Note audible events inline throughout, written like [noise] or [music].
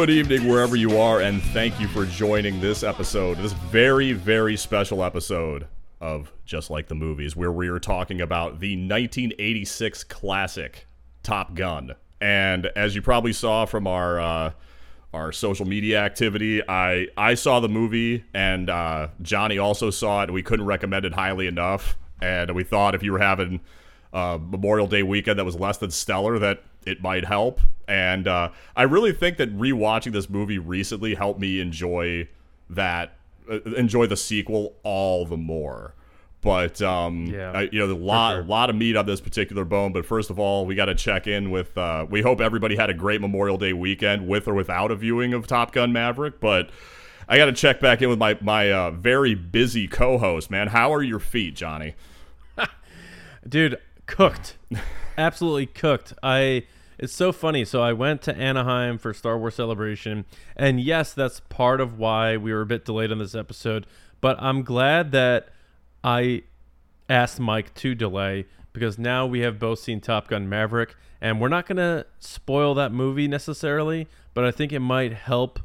Good evening, wherever you are, and thank you for joining this episode, this very, very special episode of Just Like the Movies, where we are talking about the 1986 classic Top Gun. And as you probably saw from our uh, our social media activity, I I saw the movie, and uh, Johnny also saw it. We couldn't recommend it highly enough, and we thought if you were having uh, Memorial Day weekend that was less than stellar, that it might help. And uh, I really think that rewatching this movie recently helped me enjoy that, uh, enjoy the sequel all the more. But um, Yeah, I, you know, a lot, sure. lot of meat on this particular bone. But first of all, we got to check in with. Uh, we hope everybody had a great Memorial Day weekend, with or without a viewing of Top Gun Maverick. But I got to check back in with my my uh, very busy co-host. Man, how are your feet, Johnny? [laughs] dude cooked [laughs] absolutely cooked. I it's so funny. So i went to anaheim for star wars celebration and yes that's part of why we were a bit delayed on this episode but i'm glad that i asked mike to delay because now we have both seen top gun maverick and we're not to spoil that movie necessarily but i think it might help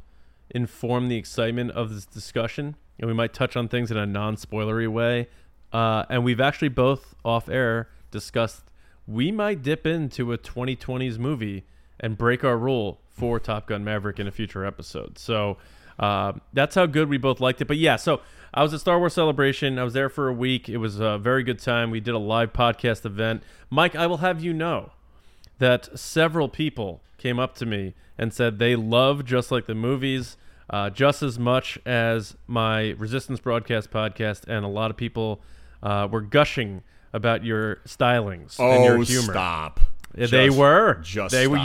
inform the excitement of this discussion and we might touch on things in a non-spoilery way. Uh, and we've actually both off air discussed we might dip into a 2020s movie and break our rule for Top Gun Maverick in a future episode. So uh, that's how good we both liked it. But yeah, so I was at Star Wars Celebration. I was there for a week. It was a very good time. We did a live podcast event. Mike, I will have you know that several people came up to me and said they love just like the movies uh, just as much as my resistance broadcast podcast and a lot of people uh, were gushing about your stylings and your Oh, humor. stop! Yeah, they Just- were. Just they were.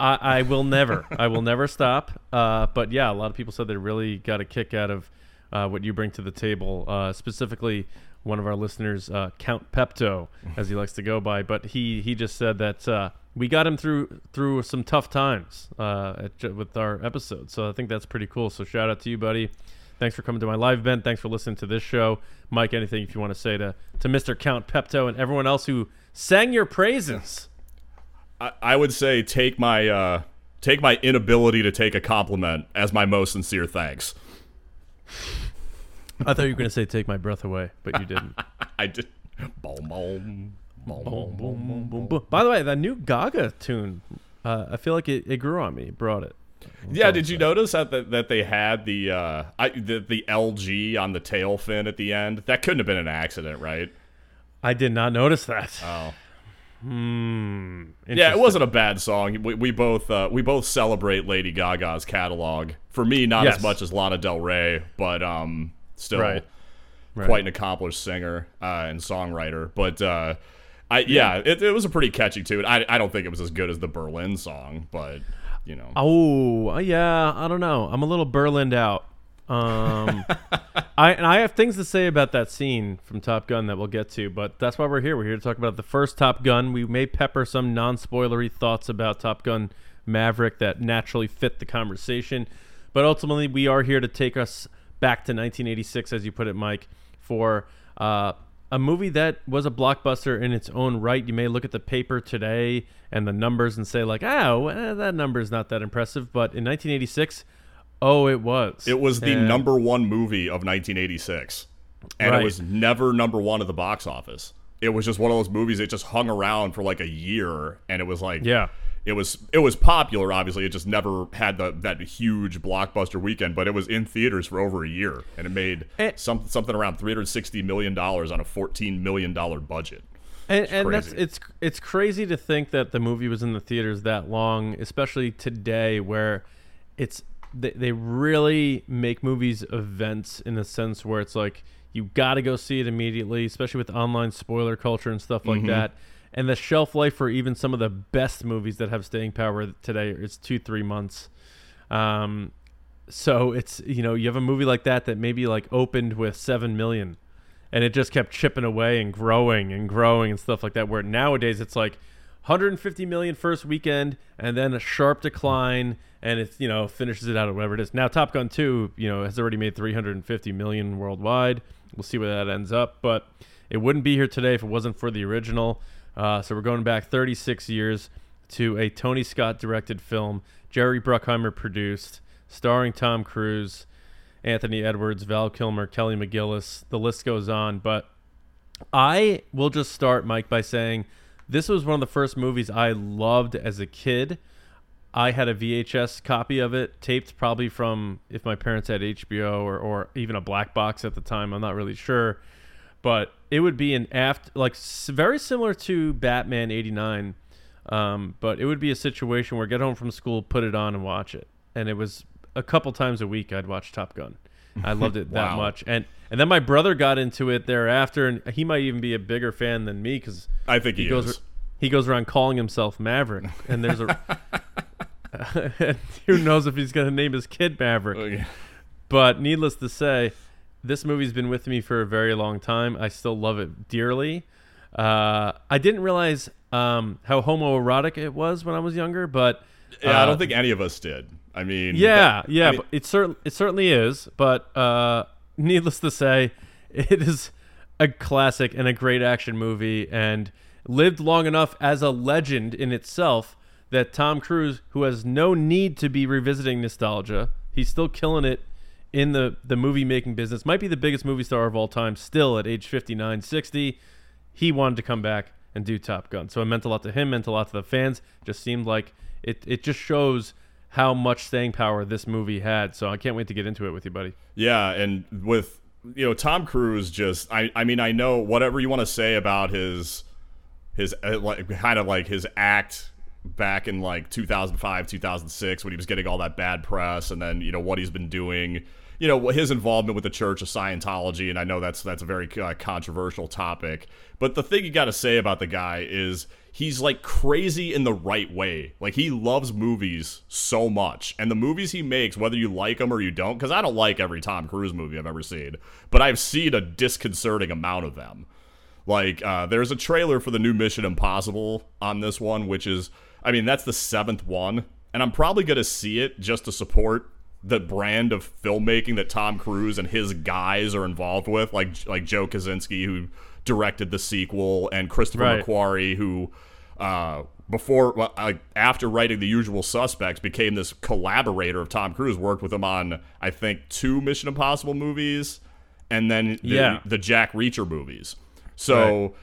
I, I will never i will never stop. Uh, but yeah a lot of people said they really got a kick out of uh, what you bring to the table uh, specifically one of our listeners uh, count pepto as he likes to go by. But he he just said that uh, we got him through through some tough times uh, at, with our episode. So i think that's pretty cool. So shout out to you buddy thanks for coming to my live event thanks for listening to this show mike anything if you want to say to to mr count pepto and everyone else who sang your praises I, I would say take my uh, take my inability to take a compliment as my most sincere thanks. I thought you were going to say "Take my breath away," but you didn't. [laughs] I did. Boom, boom, boom, boom, boom, boom, boom. By the way, that new Gaga tune, uh, I feel like it, it grew on me. Brought it. Yeah, did you notice that that, that they had the, uh, I, the the LG on the tail fin at the end? That couldn't have been an accident, right? I did not notice that. Oh, Hmm. yeah, it wasn't a bad song. We, we both uh, we both celebrate Lady Gaga's catalog. For me, not Yes. as much as Lana Del Rey, but um, still Right. Right. quite an accomplished singer uh, and songwriter. But uh, I yeah, it, it was a pretty catchy tune. I I don't think it was as good as the Berlin song, but you know. Oh, yeah. I don't know. I'm a little Berlined out. Um, [laughs] I and I have things to say about that scene from Top Gun that we'll get to, but that's why we're here. We're here to talk about the first Top Gun. We may pepper some non-spoilery thoughts about Top Gun Maverick that naturally fit the conversation, but ultimately we are here to take us back to 1986, as you put it, Mike, for uh, a movie that was a blockbuster in its own right. You may look at the paper today and the numbers and say like, "Oh, eh, that number is not that impressive," but in 1986. Oh, it was. It was the And- number one movie of 1986, and Right. it was never number one at the box office. It was just one of those movies that just hung around for like a year, and it was like, Yeah. It was it was popular. Obviously, it just never had the that huge blockbuster weekend, but it was in theaters for over a year, and it made Eh. some, something around 360 million dollars on a 14 million dollar budget. And, and that's it's it's crazy to think that the movie was in the theaters that long, especially today, where it's they, they really make movies events in the sense where it's like you got to go see it immediately, especially with online spoiler culture and stuff like that. And the shelf life for even some of the best movies that have staying power today is two three months. Um, so it's you know you have a movie like that that maybe like opened with seven million and it just kept chipping away and growing and growing and stuff like that. Where nowadays it's like 150 million first weekend and then a sharp decline and it's you know finishes it out at whatever it is. Now Top Gun 2, you know, has already made 350 million worldwide. We'll see where that ends up, but it wouldn't be here today if it wasn't for the original. Uh, so we're going back 36 years to a Tony Scott directed film, Jerry Bruckheimer produced, starring Tom Cruise, Anthony Edwards, Val Kilmer, Kelly McGillis. The list goes on. But I will just start, Mike, by saying this was one of the first movies I loved as a kid. I had a VHS copy of it, taped probably from if my parents had HBO or, or even a black box at the time. I'm not really sure. But it would be an aft, like very similar to Batman 89. Um, but it would be a situation where get home from school, put it on, and watch it. And it was a couple times a week I'd watch Top Gun. I [laughs] loved it that much. And and then my brother got into it thereafter, and he might even be a bigger fan than me because I think he, he goes he goes around calling himself Maverick, and there's a [laughs] [laughs] who knows if he's gonna name his kid Maverick. Okay. But needless to say, this movie's been with me for a very long time. I still love it dearly. Uh, I didn't realize um, how homoerotic it was when I was younger, but Yeah, I uh, don't think any of us did. I mean, yeah, that- yeah, I mean, but it certainly it certainly is. But uh, needless to say, [laughs] it is a classic and a great action movie, and lived long enough as a legend in itself that Tom Cruise, who has no need to be revisiting nostalgia, he's still killing it in the the movie making business. Might be the biggest movie star of all time, still at age 59, 60. He wanted to come back and do Top Gun, so it meant a lot to him, meant a lot to the fans. Just seemed like it. It just shows how much staying power this movie had. So I can't wait to get into it with you, buddy. Yeah, and with you know Tom Cruise, just I I mean I know whatever you want to say about his his uh, like kind of like his act back in like 2005 2006 when he was getting all that bad press and then you know what he's been doing you know his involvement with the church of scientology and i know that's that's a very uh, controversial topic but the thing you got to say about the guy is he's like crazy in the right way. Like he loves movies so much and the movies he makes whether you like them or you don't because i don't like every tom cruise movie i've ever seen but i've seen a disconcerting amount of them. Like, uh, there's a trailer for the new Mission Impossible on this one, which is, I mean, that's the seventh one, and I'm probably gonna see it just to support the brand of filmmaking that Tom Cruise and his guys are involved with, like like Joe Kosinski, who directed the sequel, and Christopher Right. McQuarrie, who uh, before well, after writing The Usual Suspects became this collaborator of Tom Cruise, worked with him on I think two Mission Impossible movies, and then the, Yeah. the Jack Reacher movies. So.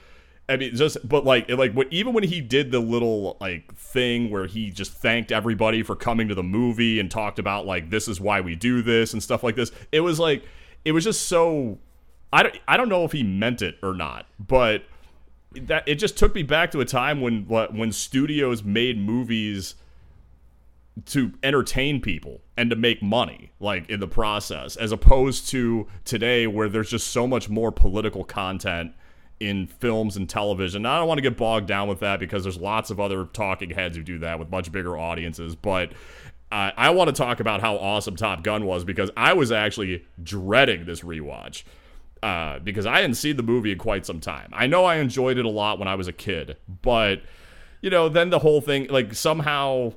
I mean, just but like like what even when he did the little like thing where he just thanked everybody for coming to the movie and talked about like this is why we do this and stuff like this. It was like it was just so I don't I don't know if he meant it or not, but that it just took me back to a time when when studios made movies to entertain people and to make money like in the process as opposed to today where there's just so much more political content in films and television. Now, I don't want to get bogged down with that because there's lots of other talking heads who do that with much bigger audiences, but I want to talk about how awesome Top Gun was because I was actually dreading this rewatch uh, because I hadn't seen the movie in quite some time. I know I enjoyed it a lot when I was a kid, but you know, then the whole thing like somehow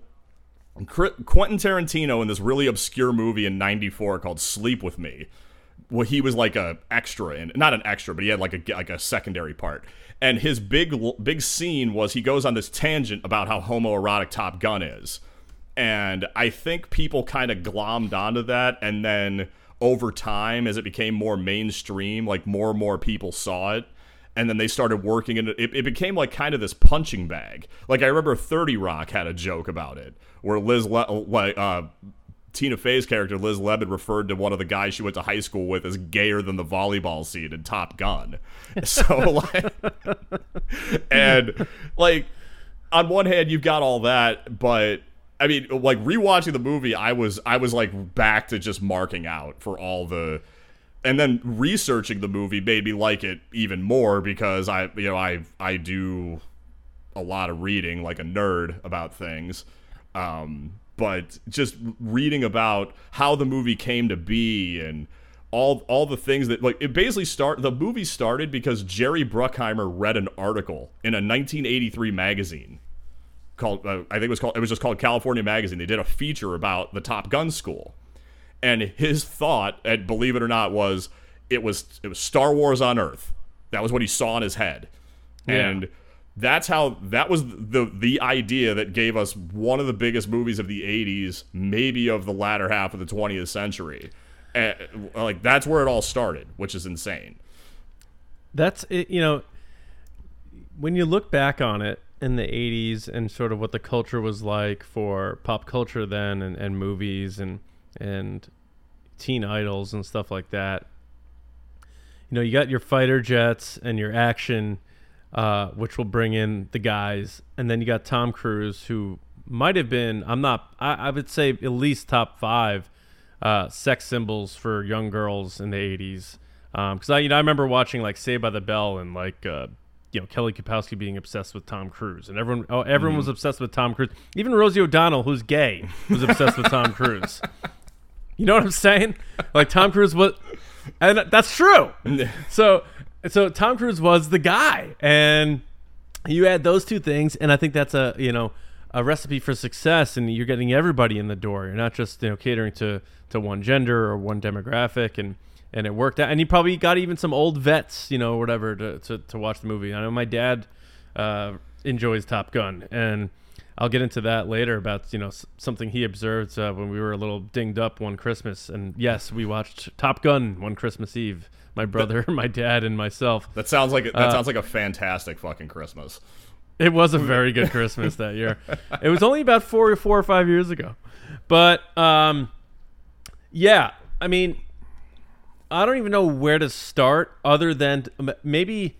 Quentin Tarantino in this really obscure movie in '94 called Sleep with Me. Well, he was like a extra in, not an extra, but he had like a like a secondary part. And his big big scene was he goes on this tangent about how homoerotic Top Gun is, and I think people kind of glommed onto that, and then over time, as it became more mainstream, like more and more people saw it, and then they started working in it. It, became like kind of this punching bag. Like I remember Thirty Rock had a joke about it, where Liz, Le- like uh, Tina Fey's character Liz Lemon referred to one of the guys she went to high school with as gayer than the volleyball scene in Top Gun. [laughs] So like, and like on one hand you've got all that, but I mean like rewatching the movie, I was I was like back to just marking out for all the and then researching the movie made me like it even more because I you know I I do a lot of reading like a nerd about things um but just reading about how the movie came to be and all all the things that like it basically start the movie started because Jerry Bruckheimer read an article in a 1983 magazine called uh, I think it was called it was just called California Magazine. They did a feature about the Top Gun school. And his thought, and believe it or not, was it was it was Star Wars on Earth. That was what he saw in his head. Yeah. And that's how that was the the idea that gave us one of the biggest movies of the 80s maybe of the latter half of the 20th century and, like that's where it all started which is insane That's it. You know, when you look back on it in the 80s and sort of what the culture was like for pop culture then and, and movies and and teen idols and stuff like that you know you got your fighter jets and your action uh, which will bring in the guys and then you got tom cruise who might have been i'm not i, I would say at least top five uh, sex symbols for young girls in the 80s because I, you know, I remember watching like Saved by the Bell and like uh, you know Kelly Kapowski being obsessed with Tom Cruise, and everyone oh, everyone was obsessed with Tom Cruise. Even Rosie O'Donnell, who's gay, was obsessed with Tom Cruise. You know what I'm saying? Like Tom Cruise was, and that's true. [laughs] So so Tom Cruise was the guy, and you add those two things, and I think that's a you know a recipe for success, and you're getting everybody in the door. You're not just you know catering to to one gender or one demographic, and and it worked out. And you probably got even some old vets, you know, whatever, to to, to watch the movie. I know my dad uh, enjoys Top Gun, and I'll get into that later about you know something he observed uh, when we were a little dinged up one Christmas. And yes, we watched Top Gun one Christmas Eve. My brother, [laughs] my dad, and myself. that sounds like that Uh, sounds like a fantastic fucking christmas It was a [laughs] very good Christmas that year. It was only about four, four or five years ago, but um, yeah. I mean, I don't even know where to start other than maybe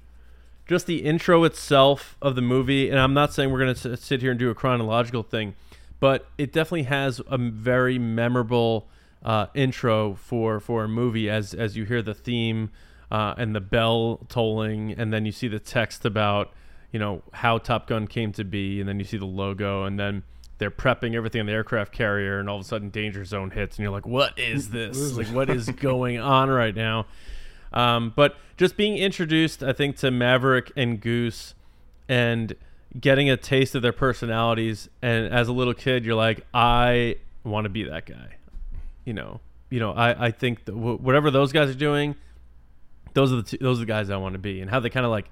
just the intro itself of the movie. And I'm not saying we're going to sit here and do a chronological thing, but it definitely has a very memorable uh, intro for for a movie as as you hear the theme uh, and the bell tolling, and then you see the text about you know how Top Gun came to be, and then you see the logo, and then they're prepping everything on the aircraft carrier, and all of a sudden Danger Zone hits, and you're like, "What is [laughs] this? Like, what is [laughs] going on right now?" Um, but just being introduced, I think, to Maverick and Goose, and getting a taste of their personalities, and as a little kid, you're like, "I want to be that guy." You know, you know, I I think wh- whatever those guys are doing, those are the two, those are the guys I want to be, and how they kind of like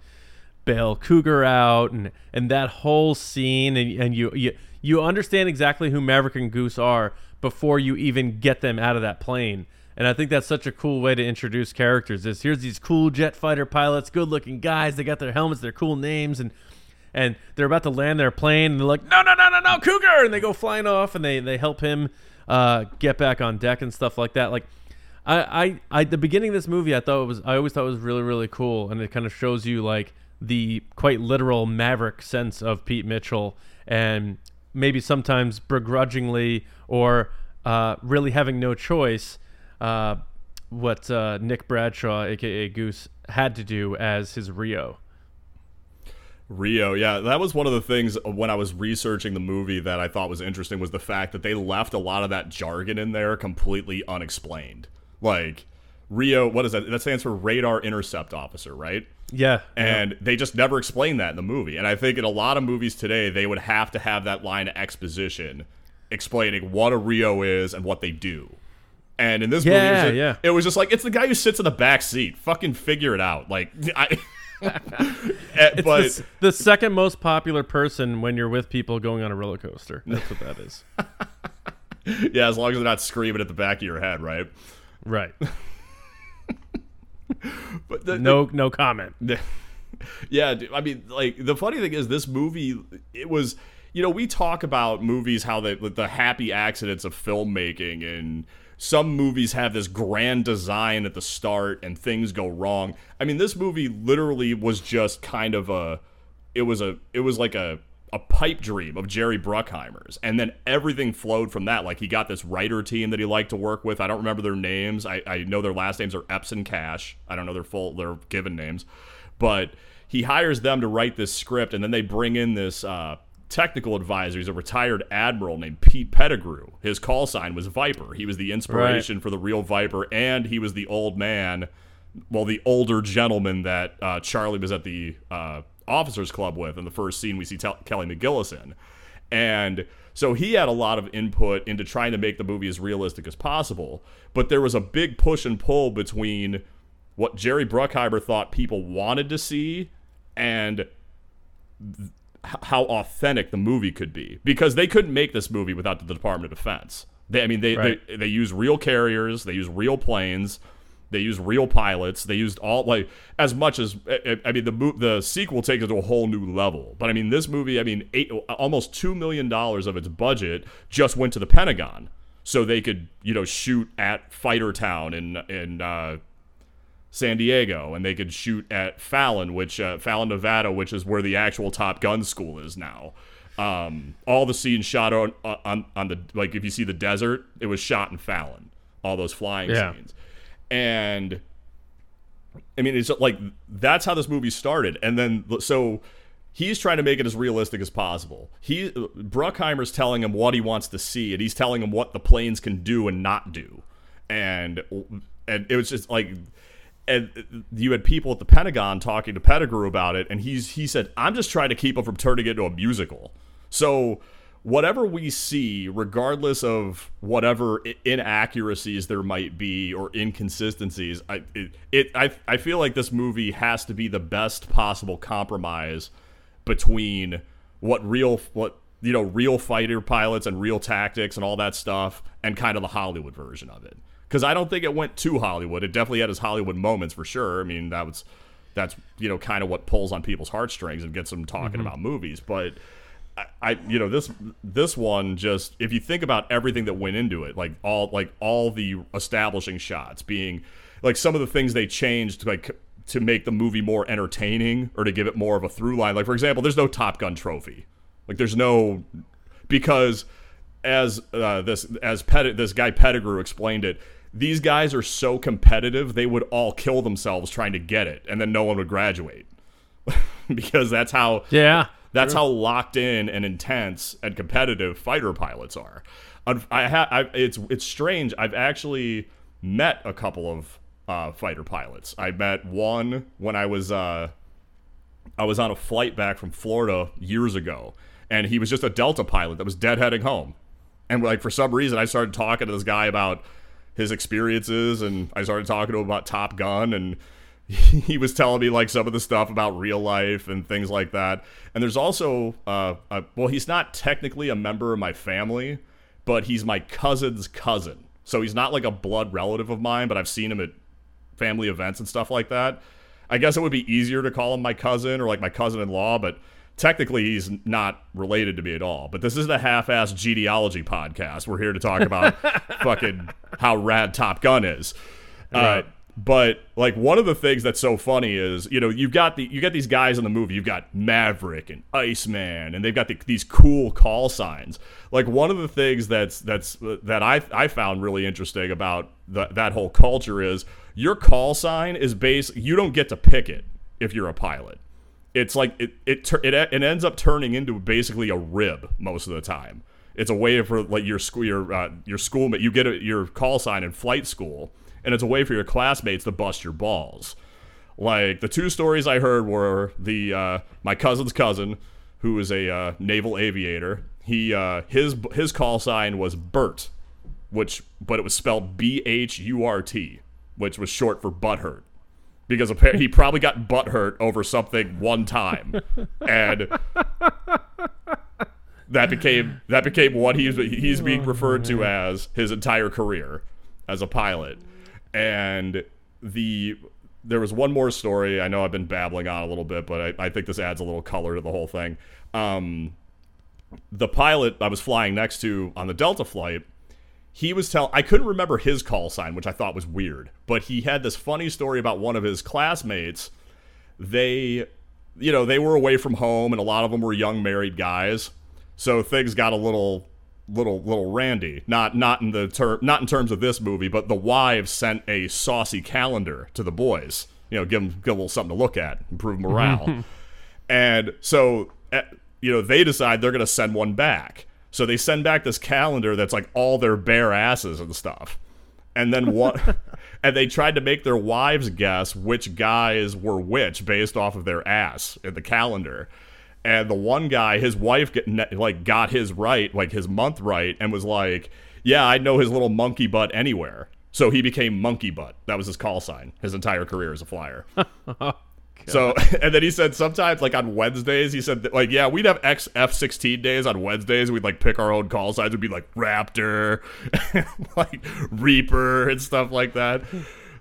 bail Cougar out and and that whole scene and, and you, you you understand exactly who Maverick and Goose are before you even get them out of that plane. And I think that's such a cool way to introduce characters. Is here's these cool jet fighter pilots, good looking guys. They got their helmets, their cool names, and and they're about to land their plane, and they're like, no, no, no, no, no, Cougar, and they go flying off, and they they help him uh, get back on deck and stuff like that. Like, I, I, I, the beginning of this movie, I thought it was, I always thought it was really, really cool, and it kind of shows you like the quite literal maverick sense of Pete Mitchell, and maybe sometimes begrudgingly or uh, really having no choice, uh, what uh, Nick Bradshaw, aka Goose, had to do as his Rio. Rio, yeah, that was one of the things when I was researching the movie that I thought was interesting was the fact that they left a lot of that jargon in there completely unexplained. Like Rio, what is that? That stands for Radar Intercept Officer, right? Yeah, And they just never explain that in the movie. And I think in a lot of movies today, they would have to have that line of exposition explaining what a Rio is and what they do. And in this movie, it was, Yeah, just, yeah. it was just like it's the guy who sits in the back seat. Fucking figure it out. Like, [laughs] I, [laughs] It's but the, the second most popular person when you're with people going on a roller coaster. That's what that is. [laughs] yeah, as long as they're not screaming at the back of your head, right? Right. [laughs] But the, No, no comment. yeah, dude, I mean, like the funny thing is, this movie it was. You know, we talk about movies how they the happy accidents of filmmaking, and some movies have this grand design at the start, and things go wrong. I mean, this movie literally was just kind of a. It was a. It was like a a pipe dream of Jerry Bruckheimer's, and then everything flowed from that. Like he got this writer team that he liked to work with. I don't remember their names. I, I know their last names are Epps and Cash. I don't know their full their given names, but he hires them to write this script, and then they bring in this uh, technical advisor. He's a retired admiral named Pete Pettigrew. His call sign was Viper. He was the inspiration for the real Viper, and he was the old man, well, the older gentleman that uh, Charlie was at the uh, officers club with in the first scene we see Tel- Kelly McGillis in. And so he had a lot of input into trying to make the movie as realistic as possible. But there was a big push and pull between what Jerry Bruckheimer thought people wanted to see and how authentic the movie could be because they couldn't make this movie without the Department of Defense. They, I mean, they, Right. they they use real carriers, they use real planes, they use real pilots, they used all like as much as I, I mean the the sequel takes it to a whole new level. But I mean, this movie, I mean, eight, uh, almost two million dollars of its budget just went to the Pentagon, so they could you know shoot at Fighter Town in in uh, San Diego, and they could shoot at Fallon, which uh, Fallon, Nevada, which is where the actual Top Gun school is now. Um, all the scenes shot on, on on the like if you see the desert, it was shot in Fallon. All those flying Yeah. scenes, and I mean, it's like that's how this movie started, and then so he's trying to make it as realistic as possible. He Bruckheimer's telling him what he wants to see, and he's telling him what the planes can do and not do, and and it was just like. And you had people at the Pentagon talking to Pettigrew about it, and he's he said, "I'm just trying to keep him from turning it into a musical." So whatever we see, regardless of whatever inaccuracies there might be or inconsistencies, I it, it I I feel like this movie has to be the best possible compromise between what real what you know real fighter pilots and real tactics and all that stuff and kind of the Hollywood version of it. Because I don't think it went to Hollywood. It definitely had its Hollywood moments for sure. I mean that was that's you know kind of what pulls on people's heartstrings and gets them talking about movies, but. I, I you know this this one just if you think about everything that went into it like all like all the establishing shots being like some of the things they changed like to make the movie more entertaining or to give it more of a through line like for example there's no Top Gun trophy like there's no because as uh, this as Pet, this guy Pettigrew explained it these guys are so competitive they would all kill themselves trying to get it and then no one would graduate [laughs] because that's how Yeah. that's how locked in and intense and competitive fighter pilots are. I've- I ha- I, it's it's strange. I've actually met a couple of uh, fighter pilots. I met one when I was uh, I was on a flight back from Florida years ago, and he was just a Delta pilot that was deadheading home. And like for some reason, I started talking to this guy about his experiences, and I started talking to him about Top Gun, and [laughs] he was telling me like some of the stuff about real life and things like that. And there's also, uh, uh, well, he's not technically a member of my family, but he's my cousin's cousin. So he's not like a blood relative of mine, but I've seen him at family events and stuff like that. I guess it would be easier to call him my cousin or like my cousin-in-law, but technically he's not related to me at all. But this isn't a half-assed genealogy podcast. We're here to talk about [laughs] fucking how rad Top Gun is. Uh, but like one of the things that's so funny is you know you've got the you got these guys in the movie you've got Maverick and Iceman and they've got the, these cool call signs like one of the things that's that's that I I found really interesting about the, that whole culture is your call sign is based you don't get to pick it if you're a pilot it's like it it it, it ends up turning into basically a rib most of the time. It's a way for like your school your uh, your schoolmate you get a, your call sign in flight school, and it's a way for your classmates to bust your balls. Like the two stories I heard were the uh, my cousin's cousin, who is a uh, naval aviator. He uh, his his call sign was Bert, which but it was spelled B H U R T, which was short for butthurt because he probably got butthurt over something one time, and that became that became what he's he's being referred to as his entire career as a pilot. And the there was one more story. I know I've been babbling on a little bit, but I, I think this adds a little color to the whole thing. Um, the pilot I was flying next to on the Delta flight he was telling I couldn't remember his call sign, which I thought was weird, but he had this funny story about one of his classmates. They, you know, they were away from home, and a lot of them were young married guys, so things got a little, little, little randy. Not, not in the term, not in terms of this movie, but the wives sent a saucy calendar to the boys. You know, give them, give 'em a little something to look at, improve morale. [laughs] And so, eh, you know, they decide they're going to send one back. So they send back this calendar that's like all their bare asses and stuff. And then what? [laughs] [laughs] and they tried to make their wives guess which guys were which based off of their ass in the calendar. And the one guy, his wife, get, like got his right, like his month right, and was like, "Yeah, I'd know his little monkey butt anywhere." So he became Monkey Butt. That was his call sign. His entire career as a flyer. [laughs] So, [laughs] and then he said sometimes, like on Wednesdays, he said, that, like, yeah, we'd have X F sixteen days on Wednesdays. We'd like pick our own call signs. Would be like Raptor, [laughs] like Reaper, and stuff like that.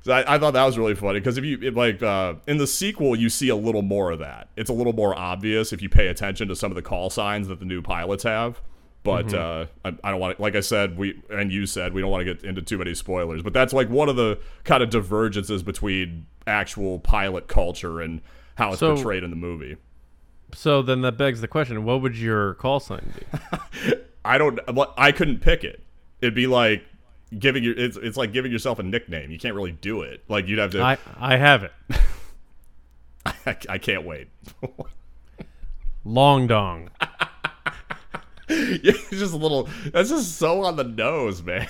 So I, I thought that was really funny because if you it, like uh, in the sequel, you see a little more of that. It's a little more obvious if you pay attention to some of the call signs that the new pilots have. But uh, I, I don't want to, like I said, we and you said we don't want to get into too many spoilers. But that's like one of the kind of divergences between actual pilot culture and how it's So- portrayed in the movie. So then that begs the question: What would your call sign be? [laughs] I don't. I couldn't pick it. It'd be like giving your. It's, it's like giving yourself a nickname. You can't really do it. Like you'd have to. I I have it. [laughs] I, I can't wait. [laughs] Long dong. [laughs] Yeah, it's just a little. That's just so on the nose, man.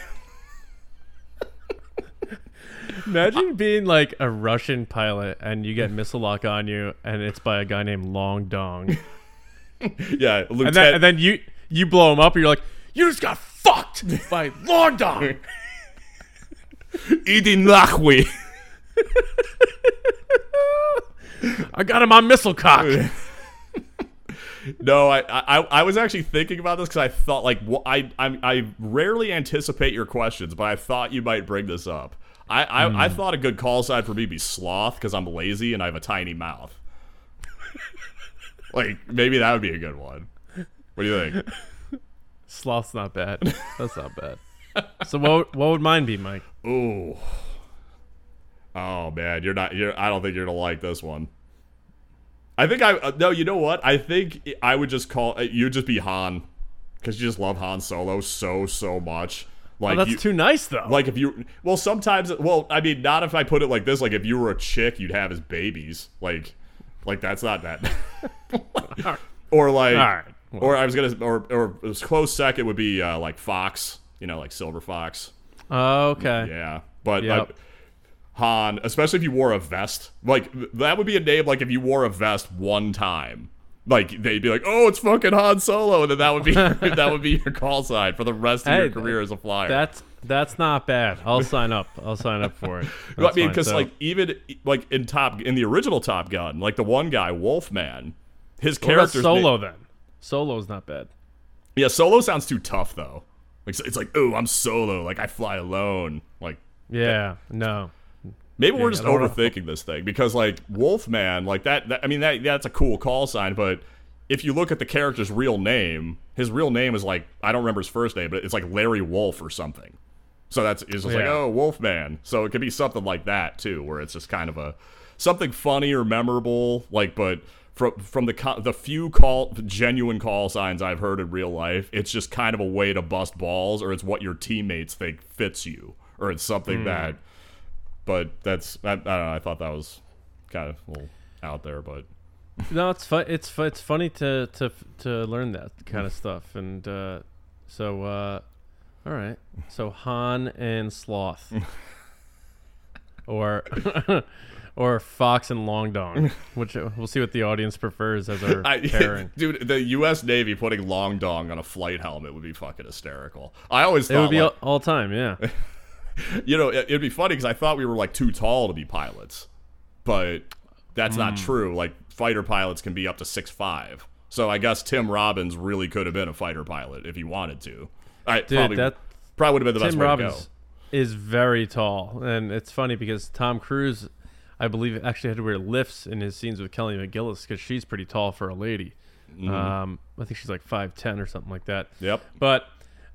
Imagine being like a Russian pilot and you get missile lock on you, and it's by a guy named Long Dong, [laughs] Yeah, and Lieutenant. then and then you you blow him up, and you're like, you just got fucked by [laughs] Long Dong. Edie Nachwi. I got him on missile cock. No, I, I I was actually thinking about this because I thought like wh- I, I I rarely anticipate your questions, but I thought you might bring this up. I I, I hmm. thought a good call sign for me be sloth because I'm lazy and I have a tiny mouth. like maybe that would be a good one. What do you think? Sloth's not bad. That's not bad. So what what would mine be, Mike? Ooh. Oh man, you're not. You're. I don't think you're gonna like this one. I think I. Uh, no, you know what? I think I would just call. Uh, you'd just be Han, because you just love Han Solo so so much. Like Oh, that's you, too nice though. like if you. Well, sometimes. Well, I mean, not if I put it like this. Like if you were a chick, you'd have his babies. Like, like that's not that. [laughs] or like. Right. Or I was gonna. Or or a close second would be uh, like Fox. You know, like Silver Fox. okay. Yeah, but Yep. uh, Han, especially if you wore a vest, like that would be a name. Like if you wore a vest one time, like they'd be like, "Oh, it's fucking Han Solo," and then that would be [laughs] that would be your call sign for the rest of Hey, your career as a flyer. That's that's not bad. I'll sign up. I'll sign up for it. [laughs] Well, I mean, because So- like even like in Top in the original Top Gun, like the one guy Wolfman, his character's solo name- then. Solo's not bad. yeah, Solo sounds too tough though. Like it's like, oh, I'm Solo, like I fly alone, like Yeah. No. Maybe we're just know. [laughs] overthinking this thing because, like, Wolfman, like that, that. I mean, that that's a cool call sign, but if you look at the character's real name, his real name is like I don't remember his first name, but it's like Larry Wolf or something. So that's it's just like Yeah. oh Wolfman. So it could be something like that too, where it's just kind of a something funny or memorable, like but. From, from the the few call genuine call signs I've heard in real life, it's just kind of a way to bust balls, or it's what your teammates think fits you, or it's something that but that's I, I don't know. I thought that was kind of a little out there, but No, it's fun. It's fu- it's funny to to to learn that kind of stuff, and uh, so uh, all right. So Han and Sloth, [laughs] or [laughs] or Fox and Long Dong, which uh, we'll see what the audience prefers as our [laughs] I, pairing. dude, the U.S. Navy putting long dong on a flight helmet would be fucking hysterical. I always thought It would be like, all, all time, yeah. You know, it, it'd be funny because I thought we were like too tall to be pilots, but that's not Hmm. true. Like fighter pilots can be up to six five. So I guess Tim Robbins really could have been a fighter pilot if he wanted to. I Dude, probably that probably would have been the best Tim way Robbins to go. is very tall, and it's funny because Tom Cruise, I believe, actually had to wear lifts in his scenes with Kelly McGillis because she's pretty tall for a lady. Mm-hmm. Um, I think she's like five ten or something like that. Yep. But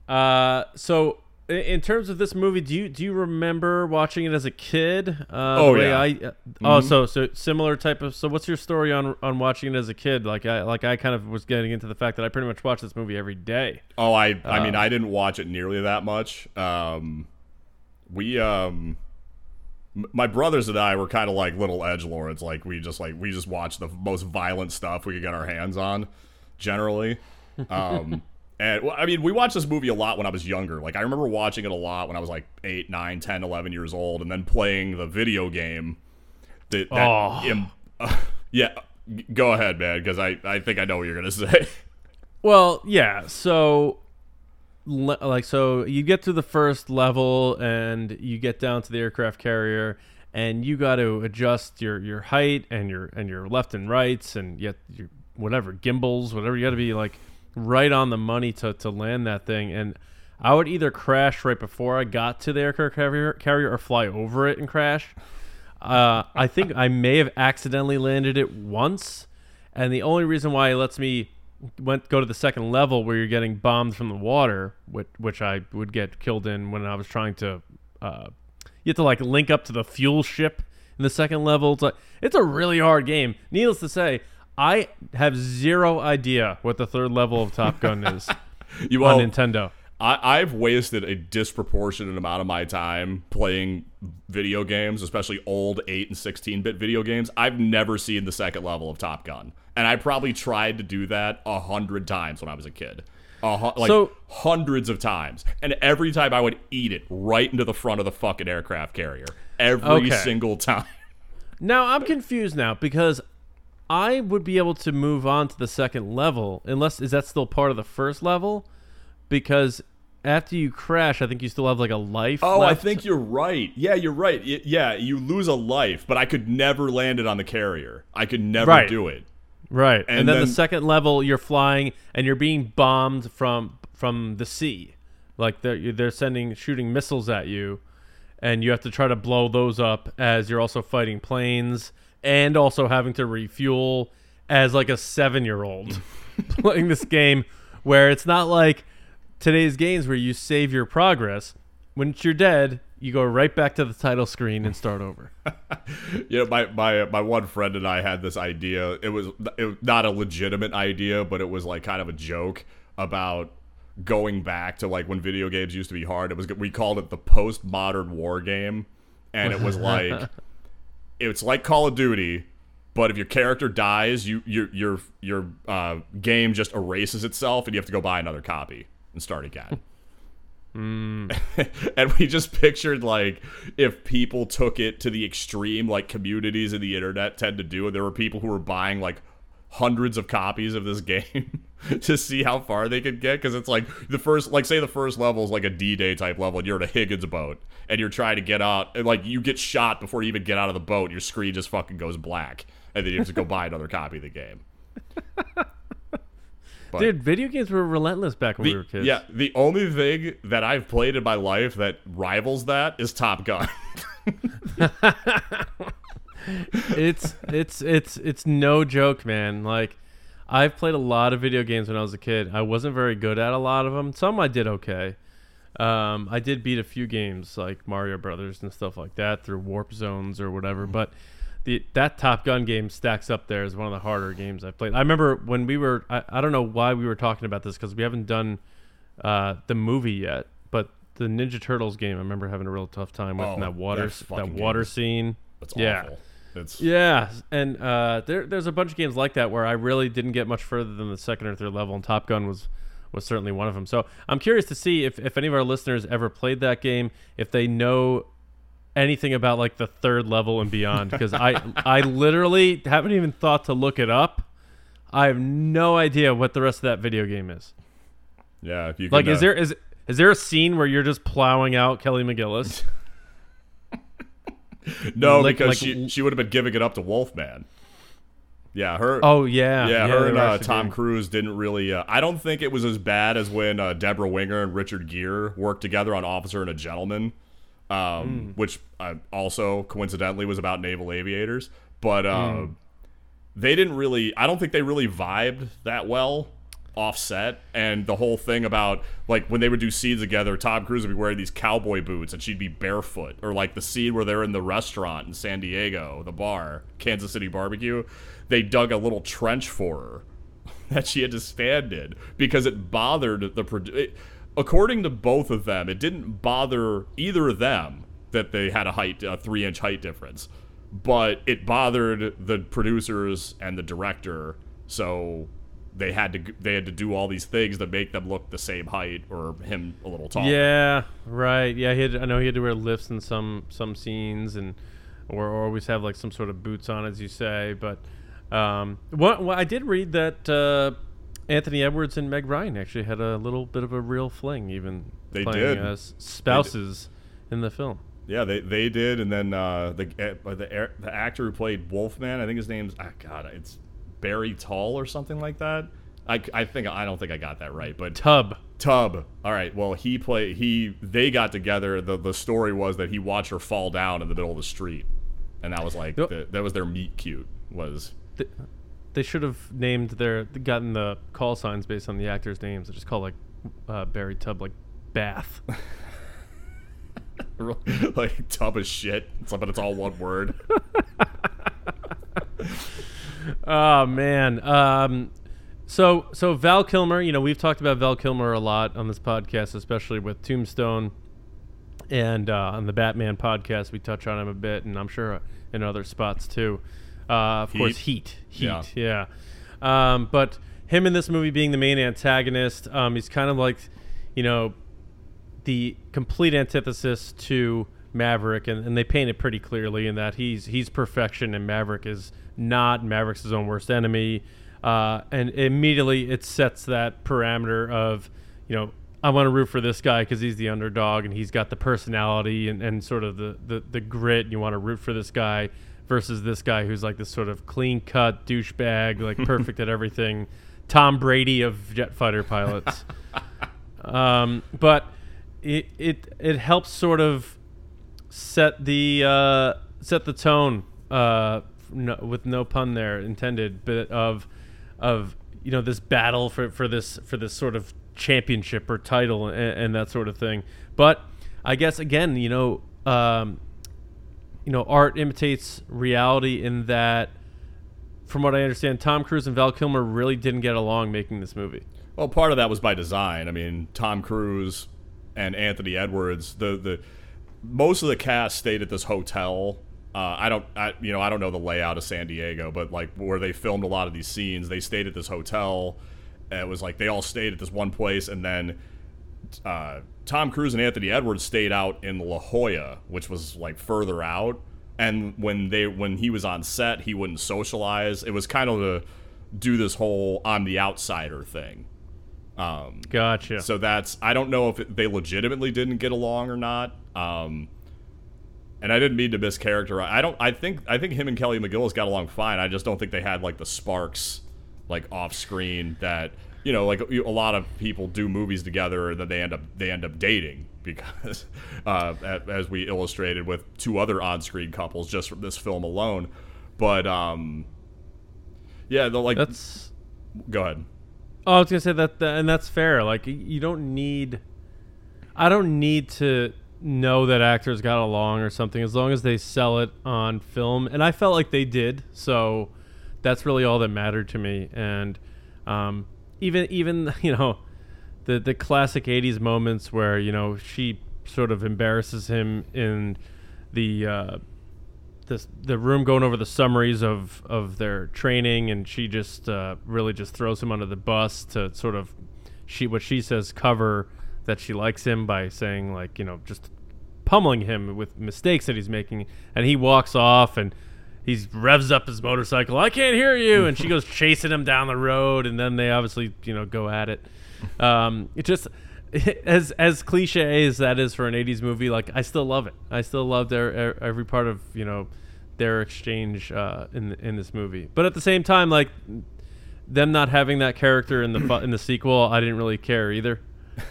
uh, so in terms of this movie, do you do you remember watching it as a kid? Uh, Oh, yeah. I, uh, Oh, so so similar type of. So what's your story on on watching it as a kid? Like I like I kind of was getting into the fact that I pretty much watch this movie every day. Oh, I I Uh, mean I didn't watch it nearly that much. Um, we um, m- my brothers and I were kind of like little edge lords. Like we just like we just watched the most violent stuff we could get our hands on, generally. [laughs] Um, and well, I mean we watched this movie a lot when I was younger. Like I remember watching it a lot when I was like 8, 9, 10, 11 years old, and then playing the video game. That, that Oh. im- [laughs] yeah, go ahead, man, because I I think I know what you're gonna [laughs] say. Well, yeah. So, le- like, so you get to the first level and you get down to the aircraft carrier, and you got to adjust your your height and your and your left and rights and yet your whatever gimbals, whatever you got to be like right on the money to to land that thing and. I would either crash right before I got to the aircraft carrier, carrier or fly over it and crash. Uh, I think I may have accidentally landed it once, and the only reason why it lets me went go to the second level where you're getting bombed from the water, which, which I would get killed in when I was trying to. Uh, you have to like link up to the fuel ship in the second level. It's like it's a really hard game. Needless to say, I have zero idea what the third level of Top Gun [laughs] is You on all, Nintendo. I, I've wasted a disproportionate amount of my time playing video games, especially old 8 and 16 bit video games. I've never seen the second level of Top Gun. And I probably tried to do that a hundred times when I was a kid. Hu- like So- hundreds of times. And every time I would eat it right into the front of the fucking aircraft carrier. Every Okay. single [laughs] time. Now I'm confused now because I would be able to move on to the second level unless is that still part of the first level? Because after you crash, I think you still have like a life. Oh, I think you're right. Yeah, you're right. Yeah, you lose a life, but I could never land it on the carrier. I could never Right. do it. right. And, and then, the second level, you're flying and you're being bombed from from the sea. Like they're they're sending shooting missiles at you, and you have to try to blow those up as you're also fighting planes and also having to refuel as like a seven year old [laughs] playing this game where it's not like today's games where you save your progress. Once you're dead, you go right back to the title screen and start over. [laughs] You know, my my my one friend and I had this idea. It was it was not a legitimate idea, but it was like kind of a joke about going back to like when video games used to be hard. It was we called it the postmodern war game, and it was [laughs] like it's like Call of Duty, but if your character dies, you your your your uh, game just erases itself, and you have to go buy another copy and start again. [laughs] and we just pictured like if people took it to the extreme like communities in the internet tend to do and there were people who were buying like hundreds of copies of this [laughs] game to see how far they could get because it's like the first like say the first level is like a d-day type level and you're in a higgins boat and you're trying to get out and like you get shot before you even get out of the boat your screen just fucking goes black and then you have to go [laughs] buy another copy of the game But- Dude, video games were relentless back when we were kids. Yeah, the only thing that I've played in my life that rivals that is Top Gun. [laughs] it's it's it's it's no joke, man. Like I've played a lot of video games when I was a kid. I wasn't very good at a lot of them. Some I did okay. Um, I did beat a few games like Mario Brothers and stuff like that through warp zones or whatever. But the that Top Gun game stacks up there as one of the harder games I've played. I remember when we were. I, I don't know why we were talking about this because we haven't done uh, the movie yet. But the Ninja Turtles game, I remember having a real tough time with Oh, that water that that water game scene. That's Yeah. awful. It's Yeah, and uh, there, there's a bunch of games like that where I really didn't get much further than the second or third level, and Top Gun was was certainly one of them. So I'm curious to see if, if any of our listeners ever played that game, if they know anything about like the third level and beyond, because I [laughs] I literally haven't even thought to look it up. I have no idea what the rest of that video game is. yeah. If you Like, can, is uh, there is is there a scene where you're just plowing out Kelly [laughs] McGillis? [laughs] no? like- because like- she she would have been giving it up to Wolfman. Yeah, her. Oh yeah, yeah, they her and uh, Tom Cruise didn't really. Uh, I don't think it was as bad as when uh, Debra Winger and Richard Gere worked together on Officer and a Gentleman, um, Hmm. which uh, also coincidentally was about naval aviators. But uh, Hmm. they didn't really. I don't think they really vibed that well offset and the whole thing about like when they would do scenes together tom cruise would be wearing these cowboy boots and she'd be barefoot or like the scene where they're in the restaurant in san diego the bar kansas city barbecue they dug a little trench for her [laughs] that she had to stand in because it bothered the produ- according to both of them it didn't bother either of them that they had a height a three inch height difference but it bothered the producers and the director so they had to they had to do all these things to make them look the same height or him a little taller Yeah, right. Yeah, he had. I know he had to wear lifts in some some scenes, and or, or always have like some sort of boots on, as you say. But um, what, what I did read that uh, Anthony Edwards and Meg Ryan actually had a little bit of a real fling, even They playing did. as spouses in the film. Yeah, they, they did, and then uh, the uh, the the actor who played Wolfman, I think his name's ah, God, it's Barry Tall or something like that. I, I think I don't think I got that right, but Tub. Tub. All right. Well, he played. He they got together. the The story was that he watched her fall down in the middle of the street, and that was like the, that was their meet cute. Was Th- They should have named their gotten the call signs based on the actors' names. They just call like uh, Barry Tubb like Bath. [laughs] like tub of shit. It's but it's all one word. [laughs] oh man. Um, so so Val Kilmer, you know, we've talked about Val Kilmer a lot on this podcast, especially with Tombstone, and uh, on the Batman podcast, we touch on him a bit, and I'm sure in other spots too. Uh, of course, Heat, Heat, Yeah. yeah. Um, but him in this movie being the main antagonist, um, he's kind of like, you know, the complete antithesis to Maverick, and, and they paint it pretty clearly in that he's he's perfection and Maverick is not. Maverick's his own worst enemy, uh, and immediately it sets that parameter of, you know, I want to root for this guy because he's the underdog and he's got the personality and, and sort of the, the, the grit. You want to root for this guy versus this guy who's like this sort of clean cut douchebag, like [laughs] perfect at everything. Tom Brady of jet fighter pilots. [laughs] um, but it, it it helps sort of set the uh, set the tone uh, no, with no pun there intended, but of of you know this battle for, for this for this sort of championship or title and, and that sort of thing. But I guess again, you know, um, you know, art imitates reality in that. From what I understand, Tom Cruise and Val Kilmer really didn't get along making this movie. Well, part of that was by design. I mean, Tom Cruise and Anthony Edwards, the the most of the cast stayed at this hotel. Uh, I don't, I, you know, I don't know the layout of San Diego, but like where they filmed a lot of these scenes, they stayed at this hotel. It was like they all stayed at this one place, and then uh, Tom Cruise and Anthony Edwards stayed out in La Jolla, which was like further out. And when they when he was on set, he wouldn't socialize. It was kind of to do this whole "I'm the outsider" thing. Um, Gotcha. so that's I don't know if it, they legitimately didn't get along or not. Um, and I didn't mean to mischaracterize. I don't. I think I think him and Kelly McGillis got along fine. I just don't think they had like the sparks, like off screen that you know, like a lot of people do movies together and then they end up they end up dating because, [laughs] uh, as we illustrated with two other on screen couples just from this film alone. But um, yeah, the like. That's go ahead. Oh, I was gonna say that, and that's fair. Like, you don't need, I don't need to know that actors got along or something as long as they sell it on film. And I felt like they did, so that's really all that mattered to me. And um, even even [laughs] you know, the the classic '80s moments where you know she sort of embarrasses him in the. Uh, this the room going over the summaries of of their training and she just uh, really just throws him under the bus to sort of she what she says cover that she likes him by saying like you know just pummeling him with mistakes that he's making. And he walks off and he revs up his motorcycle. I can't hear you. And she goes chasing him down the road and then they obviously you know go at it. Um, it just [laughs] as as cliche as that is for an 80s movie like i still love it. I still love their, every part of you know their exchange uh, in in this movie. But at the same time like them not having that character in the in the sequel i didn't really care either.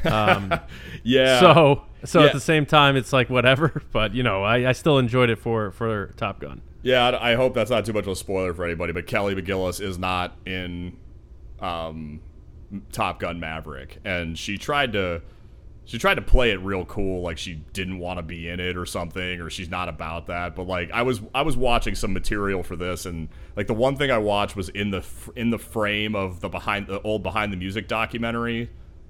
Um, [laughs] Yeah. so so Yeah. at the same time it's like whatever. [laughs] But you know I, I still enjoyed it for for top gun. Yeah, I I hope that's not too much of a spoiler for anybody, but Kelly McGillis is not in um, Top Gun Maverick, and she tried to she tried to play it real cool, like she didn't want to be in it or something, or she's not about that. But like I was I was watching some material for this, and like the one thing I watched was in the in the frame of the behind the old behind the music documentary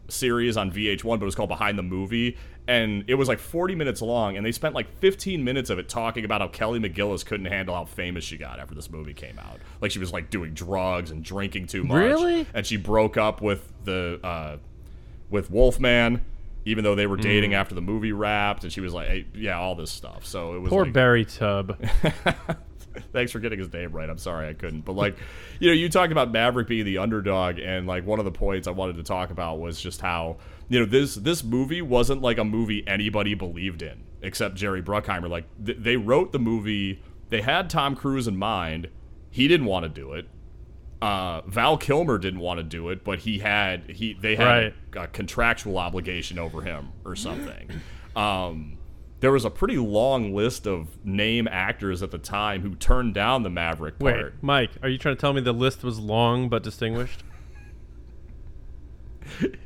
series on VH1, but it was called Behind the Movie. And it was like 40 minutes long, and they spent like 15 minutes of it talking about how Kelly McGillis couldn't handle how famous she got after this movie came out. Like she was like doing drugs and drinking too much. Really? And she broke up with the uh, with Wolfman, even though they were dating Mm. after the movie wrapped. And she was like, hey, yeah, all this stuff. So it was poor like, barry tubb [laughs] Thanks for getting his name right. I'm sorry I couldn't. But like, you know, you talked about Maverick being the underdog, and like one of the points I wanted to talk about was just how you know this this movie wasn't like a movie anybody believed in. except Jerry Bruckheimer. Like th- they wrote the movie, they had Tom Cruise in mind. He didn't want to do it. Uh, Val Kilmer didn't want to do it, but he had he they had Right. a, contractual obligation over him or something. Um, there was a pretty long list of name actors at the time who turned down the Maverick part. Wait. Mike, are you trying to tell me the list was long but distinguished?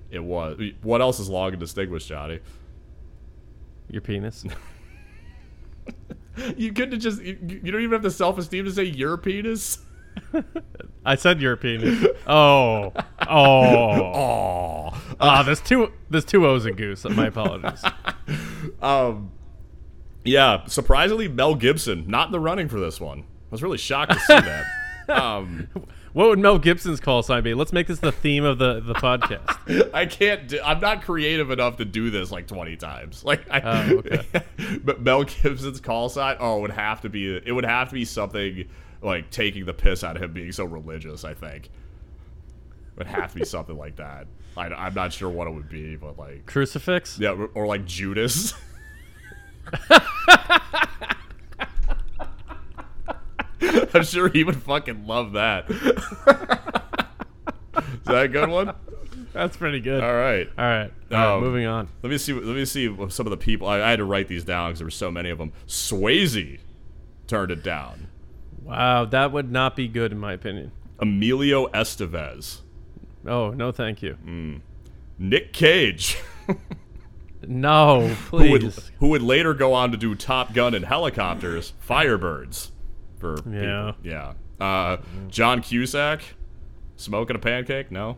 It was. What else is long and distinguished, Johnny? Your penis? [laughs] You could have just. You, you don't even have the self esteem to say your penis. [laughs] I said your penis. Oh, oh, Oh. ah! There's two. There's two O's in goose. My apologies. [laughs] Um. Yeah, surprisingly, Mel Gibson not in the running for this one. I was really shocked to see that. Um, What would Mel Gibson's call sign be? Let's make this the theme of the the podcast. [laughs] I can't. Do, I'm not creative enough to do this like 20 times. Like, I, Oh, okay. [laughs] but Mel Gibson's call sign. Oh, it would have to be. It would have to be something like taking the piss out of him being so religious. I think it would have to be [laughs] something like that. I, I'm not sure what it would be, but like, Crucifix? yeah, or, or like Judas. [laughs] I'm sure he would fucking love that. [laughs] Is that a good one? That's pretty good. All right. All right. All right, Um, moving on. Let me see. Let me see what some of the people. I, I had to write these down because there were so many of them. Swayze turned it down. Wow, that would not be good in my opinion. Emilio Estevez, Oh no, thank you. Mm. Nick Cage, [laughs] No, who would please. who would later go on to do Top Gun and helicopters, Firebirds, for people. Yeah. yeah. Uh, John Cusack, smoking a pancake? No.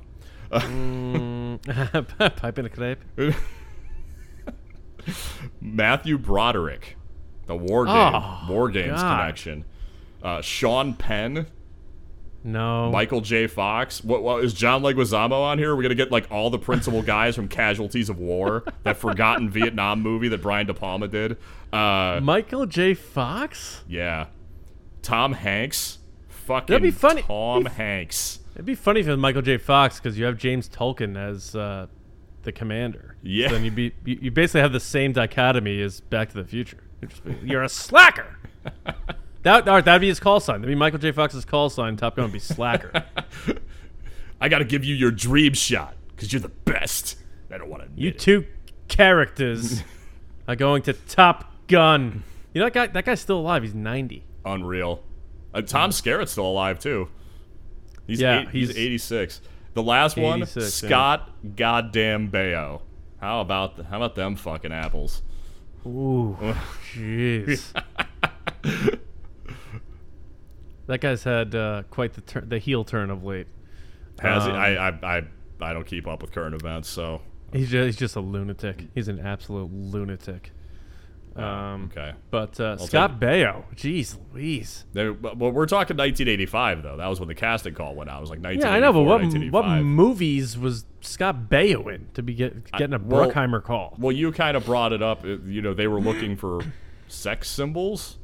Mm, [laughs] Pipe in a crepe. [laughs] Matthew Broderick, the War Game, Oh, War Games God. connection. Uh, Sean Penn, No. Michael J. Fox. What, what is John Leguizamo on here? We're gonna get like all the principal guys from Casualties of War, that [laughs] forgotten Vietnam movie that Brian De Palma did. Uh, Michael J. Fox? yeah, Tom Hanks. Fucking That'd be funny. Tom Hanks. It'd be funny if it was Michael J. Fox because you have James Tolkan as uh, the commander. Yeah. So then you be you, you basically have the same dichotomy as Back to the Future. You're, a slacker. [laughs] that all right, that'd be his call sign. That'd be Michael J. Fox's call sign. Top Gun would be slacker. [laughs] I gotta give you your dream shot because you're the best. I don't want to. you two characters [laughs] are going to Top Gun. You know that guy? That guy's still alive. He's ninety. Unreal. Uh, Tom Skerritt's still alive too. He's Yeah, eight, he's, he's- 86. The last one, 86, yeah. Scott Goddamn Baio. How about the, how about them fucking apples? Ooh, [laughs] jeez. that guy's had uh, quite the tur- the heel turn of late. Has he? Um, I, I I I don't keep up with current events, so He's just, he's just a lunatic. He's an absolute lunatic. Um, okay. But uh, Scott Baio, jeez Louise. But we're talking 1985 though. That was when the casting call went out. It was like 1984, Yeah, I know, but what what movies was Scott Baio in to be get, getting a well- Bruckheimer call? Well, you kind of brought it up. uh, You know, they were looking for sex symbols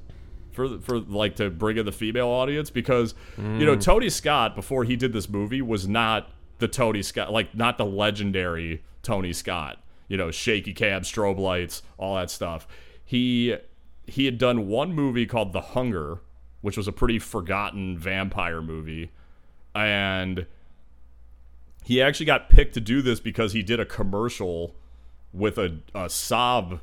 for for like to bring in the female audience because you Mm. know Tony Scott before he did this movie was not the Tony Scott like not the legendary Tony Scott. You know, shaky cam, strobe lights, all that stuff. He he had done one movie called The Hunger, which was a pretty forgotten vampire movie, and he actually got picked to do this because he did a commercial with a, a Saab.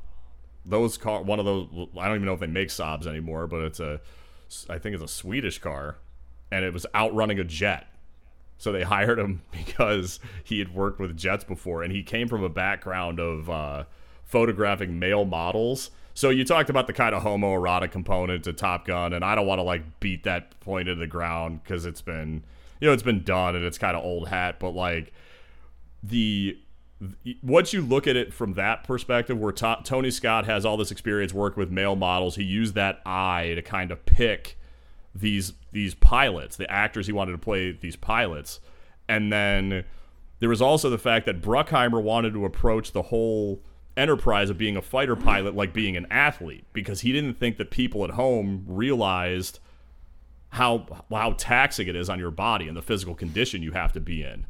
Those car, one of those. I don't even know if they make Saabs anymore, but it's a, I think it's a Swedish car, and it was outrunning a jet. So they [laughs] hired him because he had worked with jets before, and he came from a background of uh, photographing male models. So you talked about the kind of homoerotic component to Top Gun, and I don't want to like beat that point into the ground because it's been, you know, it's been done and it's kind of old hat, but like the once you look at it from that perspective, where to- Tony Scott has all this experience working with male models, he used that eye to kind of pick these these pilots, the actors he wanted to play these pilots, and then there was also the fact that Bruckheimer wanted to approach the whole enterprise of being a fighter pilot like being an athlete because he didn't think that people at home realized how how taxing it is on your body and the physical condition you have to be in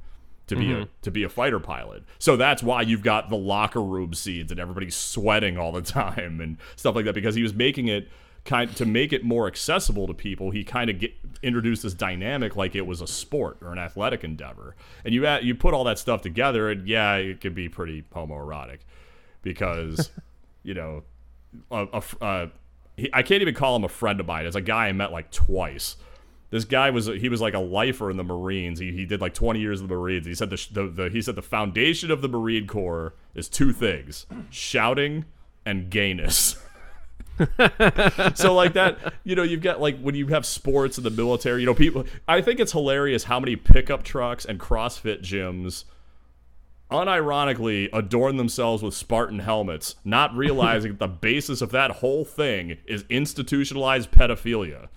to be a mm-hmm. to be a fighter pilot. So that's why you've got the locker room scenes and everybody's sweating all the [laughs] time and stuff like that because he was making it kind to make it more accessible to people. He kind of get introduced this dynamic like it was a sport or an athletic endeavor. And you add, you put all that stuff together and yeah, it could be pretty homoerotic because [laughs] you know a, a, uh, he, I can't even call him a friend of mine. It's a guy I met like twice this guy was he was like a lifer in the Marines. He, he did like 20 years in the Marines. He said the, the, the he said the foundation of the Marine Corps is two things: shouting and gayness. [laughs] so like that, you know, you've got like when you have sports in the military, you know, people. I think it's hilarious how many pickup trucks and CrossFit gyms unironically adorn themselves with Spartan helmets, not [laughs] realizing that the basis of that whole thing is institutionalized pedophilia.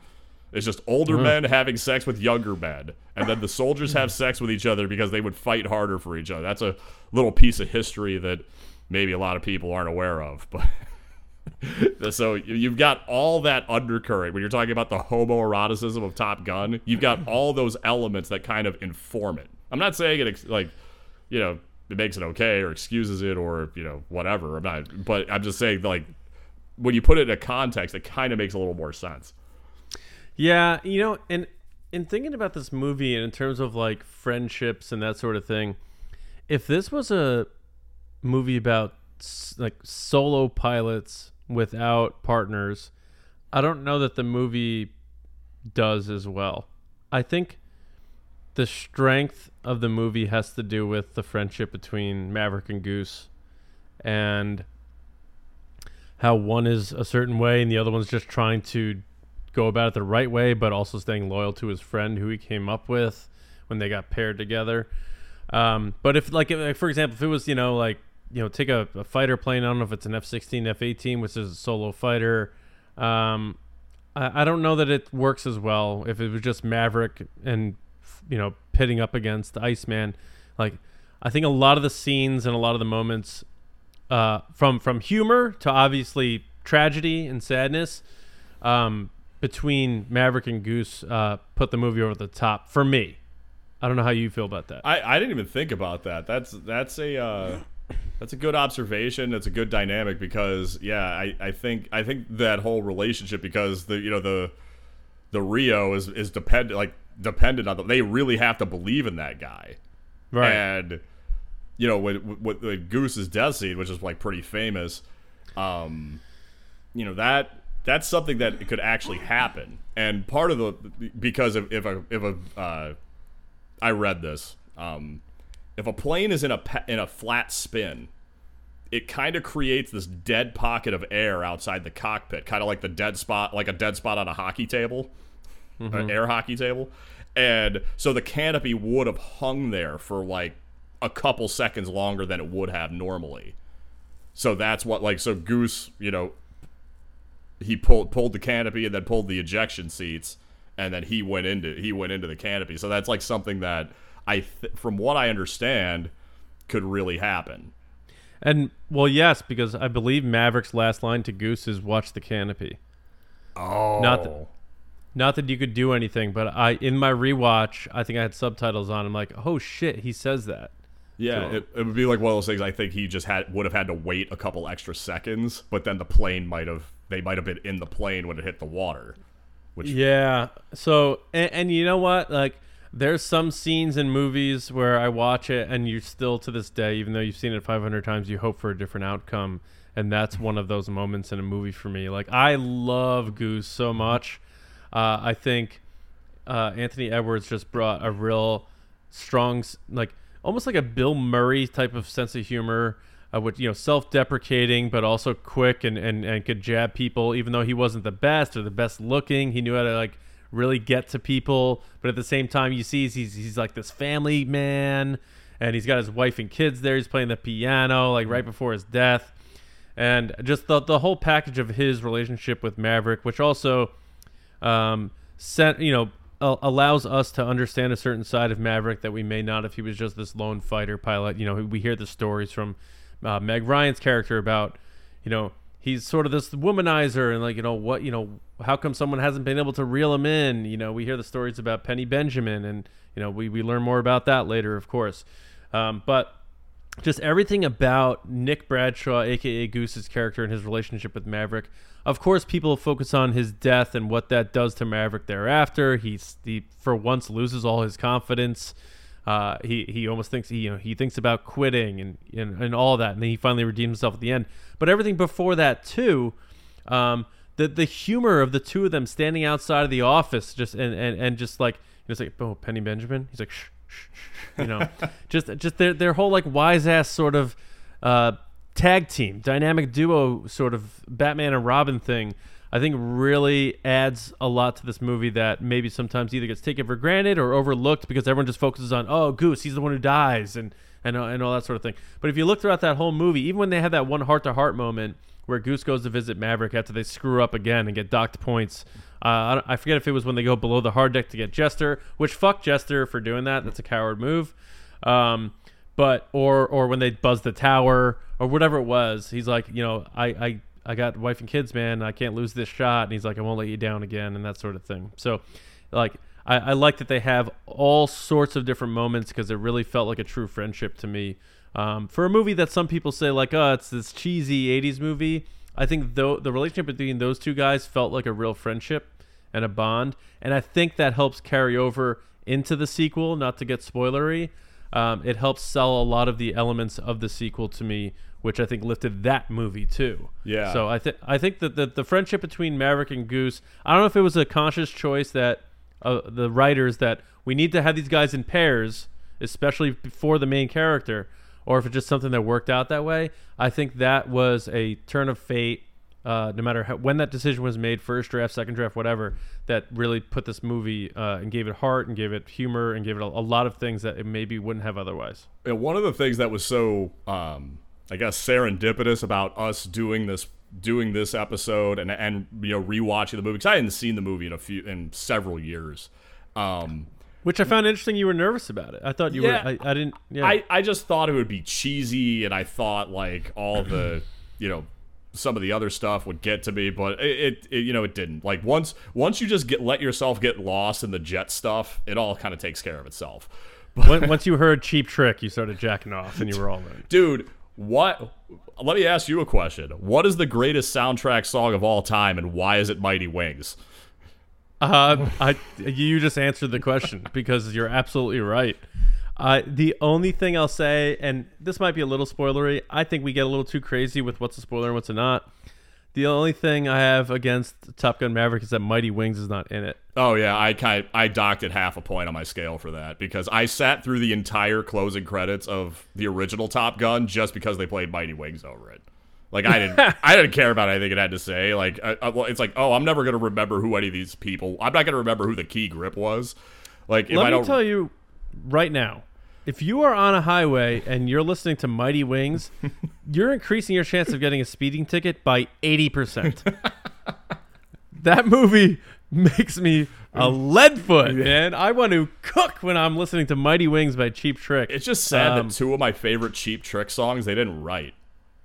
It's just older uh-huh. men having sex with younger men, and then the soldiers have sex with each other because they would fight harder for each other. That's a little piece of history that maybe a lot of people aren't aware of, but. [laughs] so you've got all that undercurrent when you're talking about the homoeroticism of Top Gun. You've got all those elements that kind of inform it. I'm not saying it like, you know, it makes it okay or excuses it or you know whatever. I'm not, but I'm just saying like when you put it in a context, it kind of makes a little more sense. Yeah, you know, and in thinking about this movie and in terms of like friendships and that sort of thing, if this was a movie about like solo pilots without partners, I don't know that the movie does as well. I think the strength of the movie has to do with the friendship between Maverick and Goose and how one is a certain way and the other one's just trying to go about it the right way, but also staying loyal to his friend who he came up with when they got paired together. Um, but if, like, if, for example, if it was, you know, like, you know, take a, a fighter plane. I don't know if it's an F 16, F 18, which is a solo fighter. Um, I, I don't know that it works as well if it was just Maverick and, you know, pitting up against the Iceman. Like, I think a lot of the scenes and a lot of the moments, uh, from from humor to obviously tragedy and sadness, um, between Maverick and Goose uh, put the movie over the top for me. I don't know how you feel about that. I, I didn't even think about that. That's that's a uh, that's a good observation. That's a good dynamic because yeah, I, I think I think that whole relationship because the you know the the Rio is is dependent like dependent on them. They really have to believe in that guy, right? And you know with with, with Goose's death scene, which is like pretty famous, um, you know that that's something that could actually happen. And part of the because if if a if a uh, I read this, um, if a plane is in a in a flat spin, it kind of creates this dead pocket of air outside the cockpit, kind of like the dead spot, like a dead spot on a hockey table, mm-hmm. an air hockey table. And so the canopy would have hung there for like a couple seconds longer than it would have normally. So that's what like so Goose, you know, he pulled pulled the canopy and then pulled the ejection seats and then he went into he went into the canopy. So that's like something that I th- from what I understand could really happen. And well, yes, because I believe Maverick's last line to Goose is "Watch the canopy." Oh, not that, not that you could do anything, but I in my rewatch, I think I had subtitles on. I'm like, oh shit, he says that. Yeah, it, it, would be like one of those things. I think he just had would have had to wait a couple extra seconds, but then the plane might have they might have been in the plane when it hit the water. Which yeah. So and, and you know what? Like there's some scenes in movies where I watch it and you still to this day, even though you've seen it 500 times, you hope for a different outcome. And that's one of those moments in a movie for me. Like I love Goose so much. Uh, I think uh, Anthony Edwards just brought a real strong, like almost like a Bill Murray type of sense of humor uh, with you know self-deprecating but also quick and, and and could jab people even though he wasn't the best or the best looking. He knew how to like really get to people but at the same time you see he's he's like this family man and he's got his wife and kids there. He's playing the piano like right before his death. And just the, the whole package of his relationship with Maverick which also um sent you know allows us to understand a certain side of Maverick that we may not if he was just this lone fighter pilot. You know, we hear the stories from uh, Meg Ryan's character about, you know, he's sort of this womanizer and like you know what you know how come someone hasn't been able to reel him in you know we hear the stories about penny benjamin and you know we, we learn more about that later of course um, but just everything about nick bradshaw aka goose's character and his relationship with maverick. Of course people focus on his death and what that does to maverick thereafter. He's he for once loses all his confidence. Uh, he he almost thinks he you know he thinks about quitting and, and and all that, and then he finally redeems himself at the end. But everything before that too, um, the the humor of the two of them standing outside of the office, just and and, and just like it's like oh Penny Benjamin, he's like shh [laughs] you know, just just their their whole like wise ass sort of uh, tag team dynamic duo sort of Batman and Robin thing I think really adds a lot to this movie that maybe sometimes either gets taken for granted or overlooked because everyone just focuses on oh Goose he's the one who dies and and and all that sort of thing. But if you look throughout that whole movie, even when they have that one heart to heart moment where Goose goes to visit Maverick after they screw up again and get docked points. Uh, I, forget if it was when they go below the hard deck to get Jester, which fuck Jester for doing that. That's a coward move. Um, but or or when they buzz the tower or whatever it was, he's like, you know, I I I got wife and kids, man. I can't lose this shot. And he's like, I won't let you down again, and that sort of thing. So, like, I, I like that they have all sorts of different moments because it really felt like a true friendship to me. Um, for a movie that some people say like, oh, it's this cheesy '80s movie. I think though the relationship between those two guys felt like a real friendship and a bond, and I think that helps carry over into the sequel. Not to get spoilery, um, it helps sell a lot of the elements of the sequel to me which I think lifted that movie too. Yeah. So I think I think that the, the friendship between Maverick and Goose, I don't know if it was a conscious choice that uh, the writers that we need to have these guys in pairs, especially for the main character, or if it's just something that worked out that way. I think that was a turn of fate. Uh, no matter how, when that decision was made, first draft, second draft, whatever, that really put this movie uh, and gave it heart and gave it humor and gave it a, a, lot of things that it maybe wouldn't have otherwise. And one of the things that was so um, I guess serendipitous about us doing this doing this episode and and you know rewatching the movie because I hadn't seen the movie in a few in several years. Um, which I found interesting. You were nervous about it. I thought you yeah, were. I, I didn't. Yeah. I I just thought it would be cheesy, and I thought like all the [clears throat] you know some of the other stuff would get to me, but it, it, it, you know it didn't. Like once once you just get let yourself get lost in the jet stuff, it all kind of takes care of itself. [laughs] But, once you heard Cheap Trick, you started jacking off, and you were all in. Dude, what? Let me ask you a question. What is the greatest soundtrack song of all time, and why is it Mighty Wings? Uh, I you just answered the question because you're absolutely right. Uh, the only thing I'll say, and this might be a little spoilery, I think we get a little too crazy with what's a spoiler and what's a not. The only thing I have against Top Gun Maverick is that Mighty Wings is not in it. Oh yeah, I kind I docked it half a point on my scale for that because I sat through the entire closing credits of the original Top Gun just because they played Mighty Wings over it. Like I didn't [laughs] I didn't care about anything it had to say. Like uh, uh, well, it's like oh I'm never gonna remember who any of these people. I'm not gonna remember who the key grip was. Like if let I me tell you right now, if you are on a highway and you're listening to Mighty Wings, [laughs] you're increasing your chance of getting a speeding ticket by 80%. that movie makes me a lead foot, man. I want to cook when I'm listening to Mighty Wings by Cheap Trick. It's just sad um, that two of my favorite Cheap Trick songs they didn't write.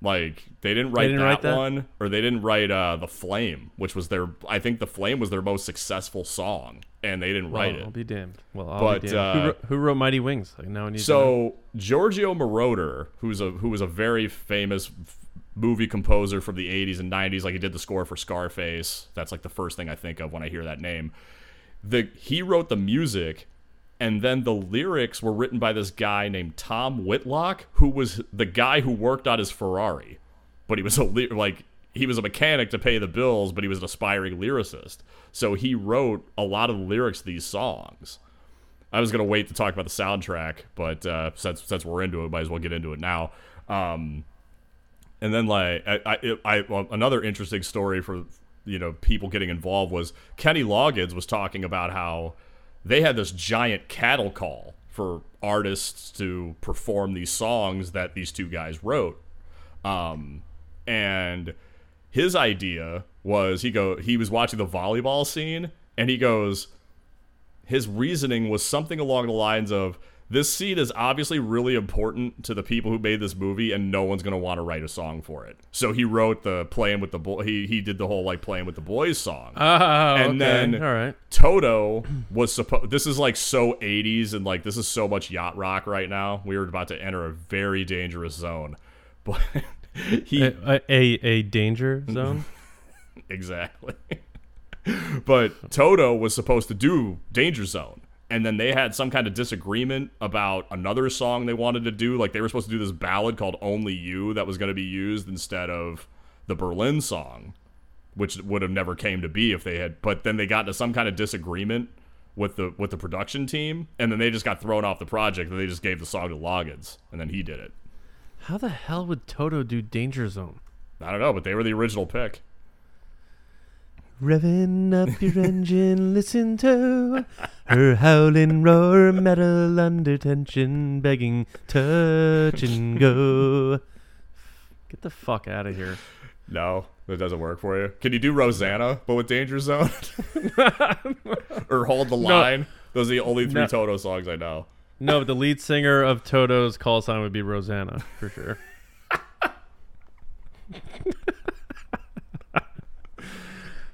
Like they didn't write, they didn't that, write that, one, or they didn't write uh, the Flame, which was their. I think the Flame was their most successful song, and they didn't write it. I'll be damned. Well, I'll but, be damned. Uh, who, wrote, who, wrote, Mighty Wings? Like now, I need so Giorgio Moroder, who's a who was a very famous movie composer from the 80s and 90s. Like he did the score for Scarface. That's like the first thing I think of when I hear that name. The he wrote the music and then the lyrics were written by this guy named Tom Whitlock, who was the guy who worked on his Ferrari, but he was a like he was a mechanic to pay the bills, but he was an aspiring lyricist. So he wrote a lot of the lyrics to these songs. I was gonna wait to talk about the soundtrack, but uh, since since we're into it, might as well get into it now. Um, and then like I, I, I well, another interesting story for you know people getting involved was Kenny Loggins was talking about how they had this giant cattle call for artists to perform these songs that these two guys wrote. Um, and his idea was he go he was watching the volleyball scene and he goes his reasoning was something along the lines of this scene is obviously really important to the people who made this movie, and no one's gonna want to write a song for it. So he wrote the playing with the boy. He he did the whole like playing with the boys song. Oh, And okay. then- all right. Toto was supposed. This is like so 80s, and like this is so much yacht rock right now. We were about to enter a very dangerous zone, [laughs] but he A, a, a danger zone. [laughs] exactly. [laughs] but Toto was supposed to do Danger Zone. And then they had some kind of disagreement about another song they wanted to do. Like they were supposed to do this ballad called Only You that was going to be used instead of the Berlin song, which would have never came to be if they had. But then they got into some kind of disagreement with the with the production team, and then they just got thrown off the project. And they just gave the song to Loggins, and then he did it. How the hell would Toto do danger zone? I don't know, but they were the original pick. Revving up your engine, listen to her howling roar, metal under tension, begging touch and go. Get the fuck out of here. No, that doesn't work for you. Can you do Rosanna, but with Danger Zone? [laughs] or Hold the Line? Those are the only three No. Toto songs I know. No, but the lead singer of Toto's call sign would be Rosanna for sure. [laughs]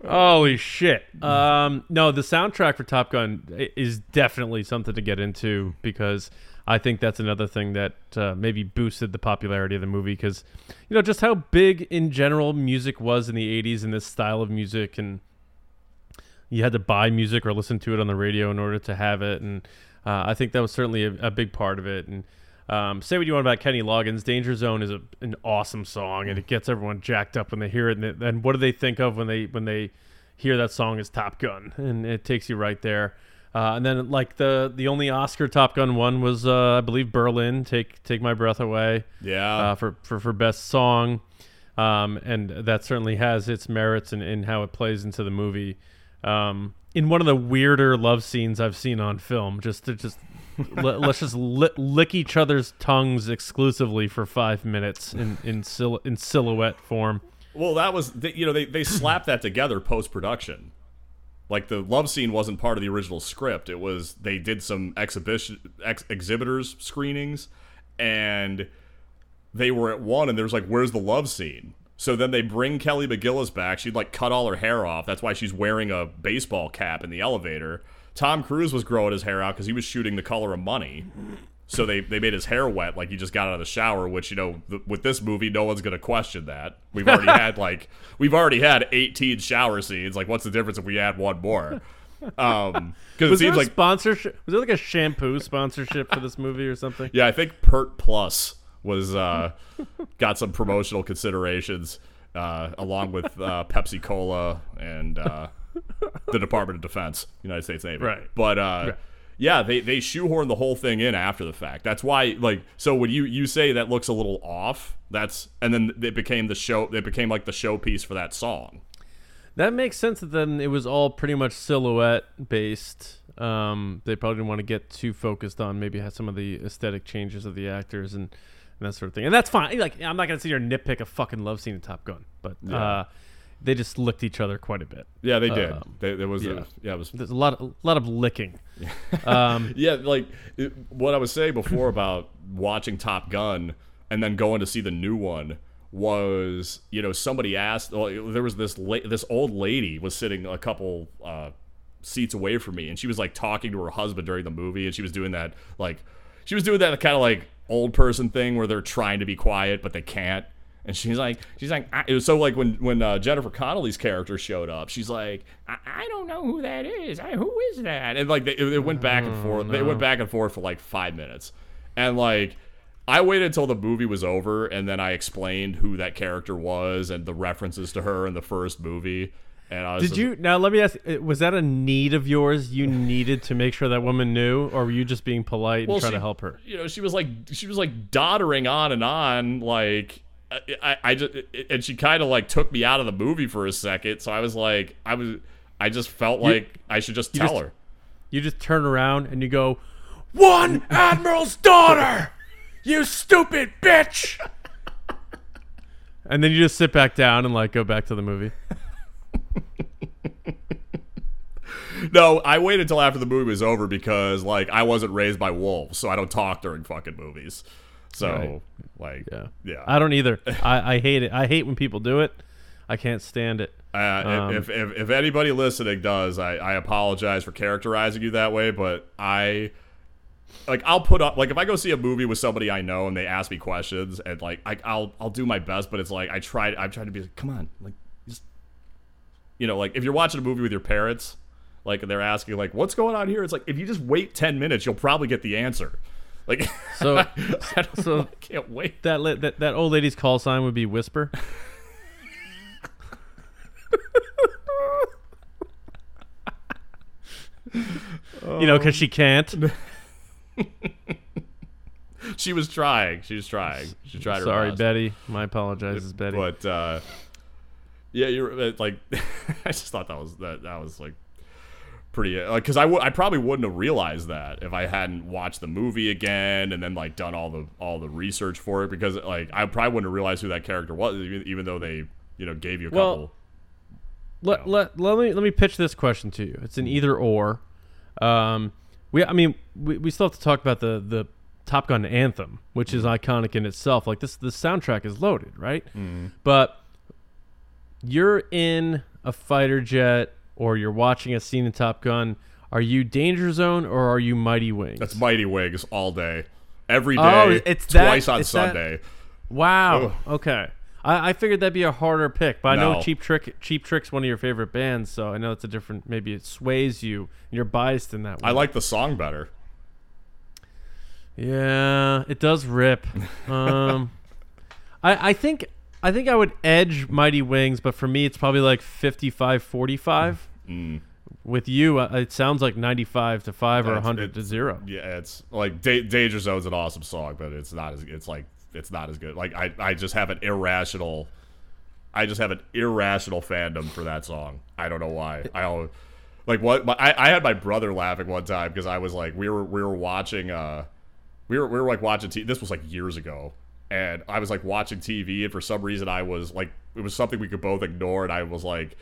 Holy shit! Um, no, the soundtrack for Top Gun is definitely something to get into because I think that's another thing that uh, maybe boosted the popularity of the movie because you know just how big in general music was in the '80s and this style of music and you had to buy music or listen to it on the radio in order to have it, and uh, I think that was certainly a, a big part of it. And um, say what you want about Kenny Loggins, "Danger Zone" is a, an awesome song, and it gets everyone jacked up when they hear it. And, and what do they think of when they when they hear that song is Top Gun, and it takes you right there. Uh, and then like the the only Oscar Top Gun won was uh, I believe Berlin, "Take Take My Breath Away." Yeah. uh, for, for for best song, um, and that certainly has its merits in, in how it plays into the movie. Um, in one of the weirder love scenes I've seen on film, just to just let, us just li- lick each other's tongues exclusively for five minutes in in, sil- in silhouette form. well, that was, they, you know, they, they slapped that together post production. Like the love scene wasn't part of the original script. It was, they did some exhibition, ex, exhibitors screenings, and they were at one, and there's like, where's the love scene? So then they bring Kelly McGillis back. She'd like cut all her hair off. That's why she's wearing a baseball cap in the elevator. Tom Cruise was growing his hair out because he was shooting The Color of Money. So they, they made his hair wet like he just got out of the shower, which you know th- with this movie no one's gonna question that. We've already had [laughs] like we've already had 18 shower scenes. Like what's the difference if we add one more? Um, because it seems like sponsorship? Was there like a shampoo sponsorship for this movie or something? yeah, I think Pert Plus was uh, got some promotional considerations uh, along with uh, Pepsi Cola and uh, the Department of Defense, United States Navy. Right. But uh, yeah, they they shoehorn the whole thing in after the fact. That's why like so when you you say that looks a little off, that's and then it became the show. It became like the showpiece for that song. That makes sense. That then it was all pretty much silhouette based. Um, they probably didn't want to get too focused on maybe some of the aesthetic changes of the actors and, and that sort of thing. And that's fine. Like I'm not gonna sit here and nitpick a fucking love scene in Top Gun, but uh, they just licked each other quite a bit. Yeah, they did. Um, they, there was yeah. a, yeah, it was There's a lot, of, a lot of licking. [laughs] Um, Yeah, like it, what I was saying before about watching Top Gun and then going to see the new one was, you know, somebody asked. Well, there was this la- this old lady was sitting a couple uh, seats away from me, and she was like talking to her husband during the movie, and she was doing that like she was doing that kind of like old person thing where they're trying to be quiet but they can't. And she's like, she's like, I, it was so like when when uh, Jennifer Connelly's character showed up, she's like, I, I don't know who that is. I, who is that? And like they, it went back and forth. They went back and forth for like five minutes, and like I waited until the movie was over, and then I explained who that character was and the references to her in the first movie. And I was did just- you now? Let me ask: uh, Was that a need of yours? You needed to make sure that woman knew, or were you just being polite and trying she- to help her? You know, she was like she was like doddering on and on, like I, I, just and she kind of like took me out of the movie for a second. So I was like, I was, I just felt like I should just tell just- her. You just turn around and you go, "One admiral's daughter, you stupid bitch!" and then you just sit back down and like go back to the movie. no, I waited until after the movie was over because like I wasn't raised by wolves, so I don't talk during fucking movies. So Right. like Yeah. yeah. I don't either. I, I hate it. I hate when people do it. I can't stand it. Uh, Um, if, if if anybody listening does, I, I apologize for characterizing you that way, but I like I'll put up like if I go see a movie with somebody I know and they ask me questions and like I, I'll I'll do my best, but it's like I tried I'm trying to be like, come on, like just you know like if you're watching a movie with your parents, like and they're asking like what's going on here, it's like if you just wait ten minutes, you'll probably get the answer. Like [laughs] So- [laughs] I so- I can't wait. That, that that old lady's call sign would be whisper. [laughs] you know, because she can't. She was trying. She was trying. She tried her Sorry, best. Betty. My apologizes, Betty. But uh, yeah, you're uh, like, I just thought that was that that was like pretty uh, like because I would I probably wouldn't have realized that if I hadn't watched the movie again and then like done all the all the research for it because like I probably wouldn't have realized who that character was even, even though they you know gave you a Well, couple. let, let, let me let me pitch this question to you. It's an either or. Um, we I mean we, we still have to talk about the the Top Gun anthem, which is mm-hmm. iconic in itself. Like this the soundtrack is loaded, right? Mm-hmm. But you're in a fighter jet or you're watching a scene in Top Gun. Are you Danger Zone or are you Mighty Wings? That's Mighty Wings all day, every day, Oh, it's that- twice on it's that- Sunday. Wow. Okay. I, I figured that'd be a harder pick, but I know Cheap Trick Cheap Trick's one of your favorite bands, so I know it's a different. Maybe it sways you. and You're biased in that way. I like the song better. Yeah, it does rip. [laughs] Um, I I think I think I would edge Mighty Wings, but for me, it's probably like 55-45. Mm. With you, uh, it sounds like ninety-five to five or It's- hundred to zero. Yeah, it's like da- Danger Zone's an awesome song, but it's not as it's like it's not as good. Like I I just have an irrational I just have an irrational fandom for that song. I don't know why. I like what my, I I had my brother laughing one time because I was like we were we were watching uh we were we were like watching t- this was like years ago and I was like watching TV and for some reason I was like it was something we could both ignore and I was like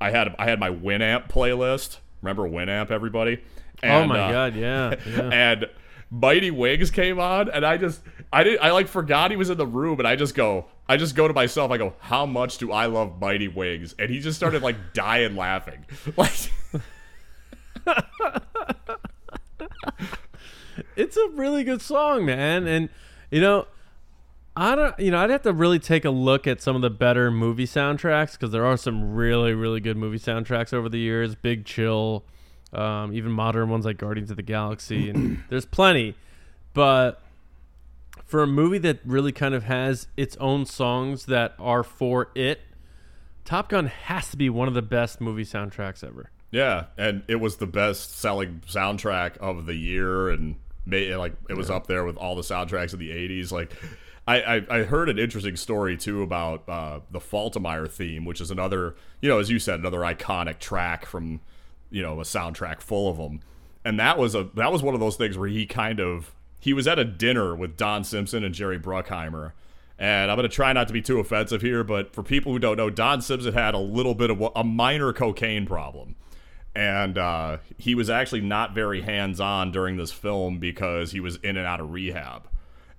I had I had my Winamp playlist. Remember Winamp everybody? oh my uh, god, yeah, [laughs] yeah. and Mighty Wings came on, and I just, I didn't, I like forgot he was in the room, and I just go, I just go to myself, I go, how much do I love Mighty Wings? And he just started like [laughs] dying laughing, [laughs] like, it's a really good song, man. And you know, I don't, you know, I'd have to really take a look at some of the better movie soundtracks because there are some really, really good movie soundtracks over the years. Big Chill, um, even modern ones like Guardians of the Galaxy, and [clears throat] there's plenty. But for a movie that really kind of has its own songs that are for it, Top Gun has to be one of the best movie soundtracks ever. yeah, and it was the best selling soundtrack of the year, and made, like it was up there with all the soundtracks of the '80s. Like, I, I, I heard an interesting story too about uh, the Faltermeyer theme, which is another, you know, as you said, another iconic track from, you know, a soundtrack full of them. And that was a that was one of those things where he kind of he was at a dinner with Don Simpson and Jerry Bruckheimer. And I'm going to try not to be too offensive here, but for people who don't know, Don Simpson had a little bit of a- minor cocaine problem and uh, he was actually not very hands-on during this film because he was in and out of rehab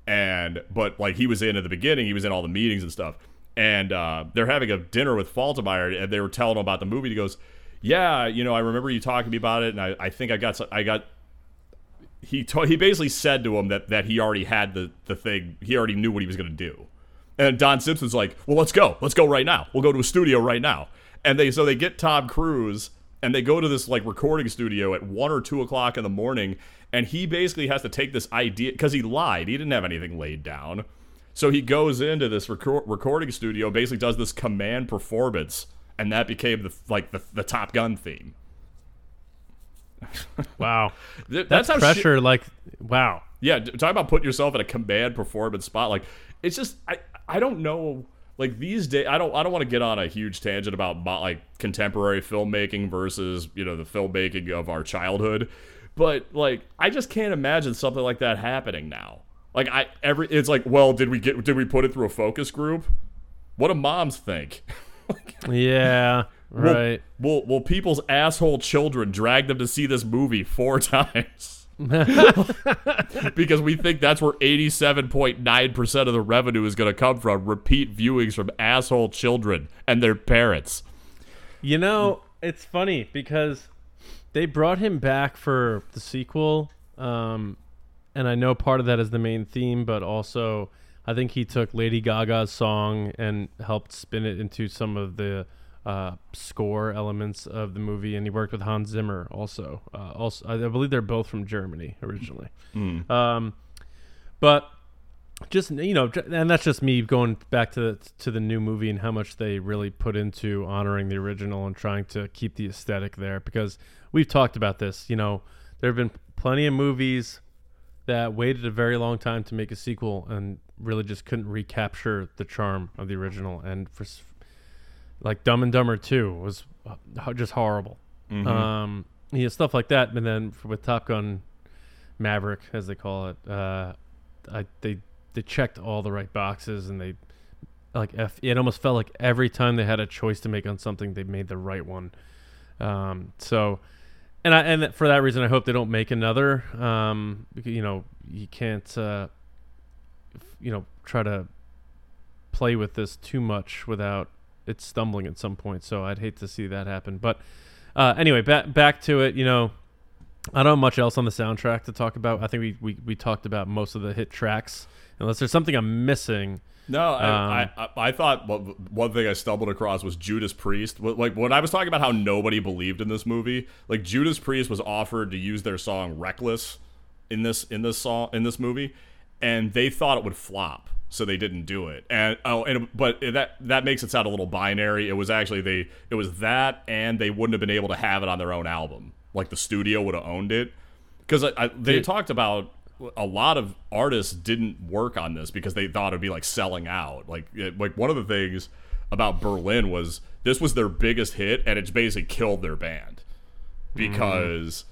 and but like he was in at the beginning he was in all the meetings and stuff and uh, they're having a dinner with Faltermeyer and they were telling him about the movie he goes yeah you know I remember you talking to me about it and I, I think I got I got he to- he basically said to him that that he already had the the thing he already knew what he was going to do and Don Simpson's like, "Well, let's go. Let's go right now. We'll go to a studio right now." And they so they get Tom Cruise and they go to this like recording studio at one or two o'clock in the morning, and he basically has to take this idea because he lied. He didn't have anything laid down, so he goes into this record, recording studio, basically does this command performance, and that became the like the, the Top Gun theme. [laughs] Wow, [laughs] Th- that's, how shit- pressure. like, wow. Yeah, talk about putting yourself in a command performance spot. Like, it's just I I don't know. Like these days, I don't I don't want to get on a huge tangent about like contemporary filmmaking versus you know the filmmaking of our childhood, but like I just can't imagine something like that happening now. Like I every it's like well did we get did we put it through a focus group? What do moms think? [laughs] Yeah, Will- Right. Will, will people's asshole children drag them to see this movie four [laughs] times? [laughs] because we think that's where 87.9% of the revenue is going to come from repeat viewings from asshole children and their parents. You know, it's funny because they brought him back for the sequel, um, and I know part of that is the main theme, but also I think he took Lady Gaga's song and helped spin it into some of the uh, score elements of the movie, and he worked with Hans Zimmer also. Uh, also, I believe they're both from Germany originally. Um, but just you know, and that's just me going back to the, to the new movie and how much they really put into honoring the original and trying to keep the aesthetic there. Because we've talked about this. You know, there have been plenty of movies that waited a very long time to make a sequel and really just couldn't recapture the charm of the original. And for like Dumb and Dumber Two was just horrible. Um, yeah, stuff like that. And then with Top Gun Maverick, as they call it, uh, I they they checked all the right boxes and they like F, it almost felt like every time they had a choice to make on something, they made the right one. Um, so, and I and for that reason, I hope they don't make another. Um, you know, you can't, uh, you know, try to play with this too much without it stumbling at some point. So I'd hate to see that happen. But uh, anyway, back back to it. You know, I don't have much else on the soundtrack to talk about. I think we, we, we talked about most of the hit tracks. Unless there's something I'm missing. No, I, Um, I, I, I thought one thing I stumbled across was Judas Priest. Like when I was talking about how nobody believed in this movie, like Judas Priest was offered to use their song "Reckless" in this in this song in this movie, and they thought it would flop, so they didn't do it. And oh, and but that that makes it sound a little binary. It was actually they it was that, and they wouldn't have been able to have it on their own album. Like the studio would have owned it because I, I, they talked about a lot of artists didn't work on this because they thought it'd be like selling out. Like it, like one of the things about Berlin was this was their biggest hit and it's basically killed their band because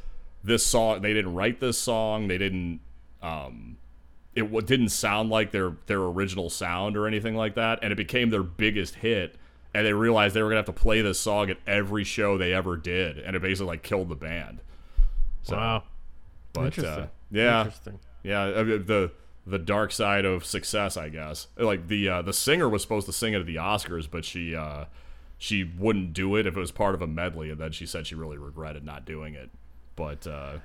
this song they didn't write this song they didn't um it w- didn't sound like their their original sound or anything like that and it became their biggest hit and they realized they were gonna have to play this song at every show they ever did and it basically like killed the band so wow. but uh, yeah Interesting. yeah, I mean, the the dark side of success, I guess. Like the uh, the singer was supposed to sing it at the Oscars, but she uh, she wouldn't do it if it was part of a medley, and then she said she really regretted not doing it. But uh,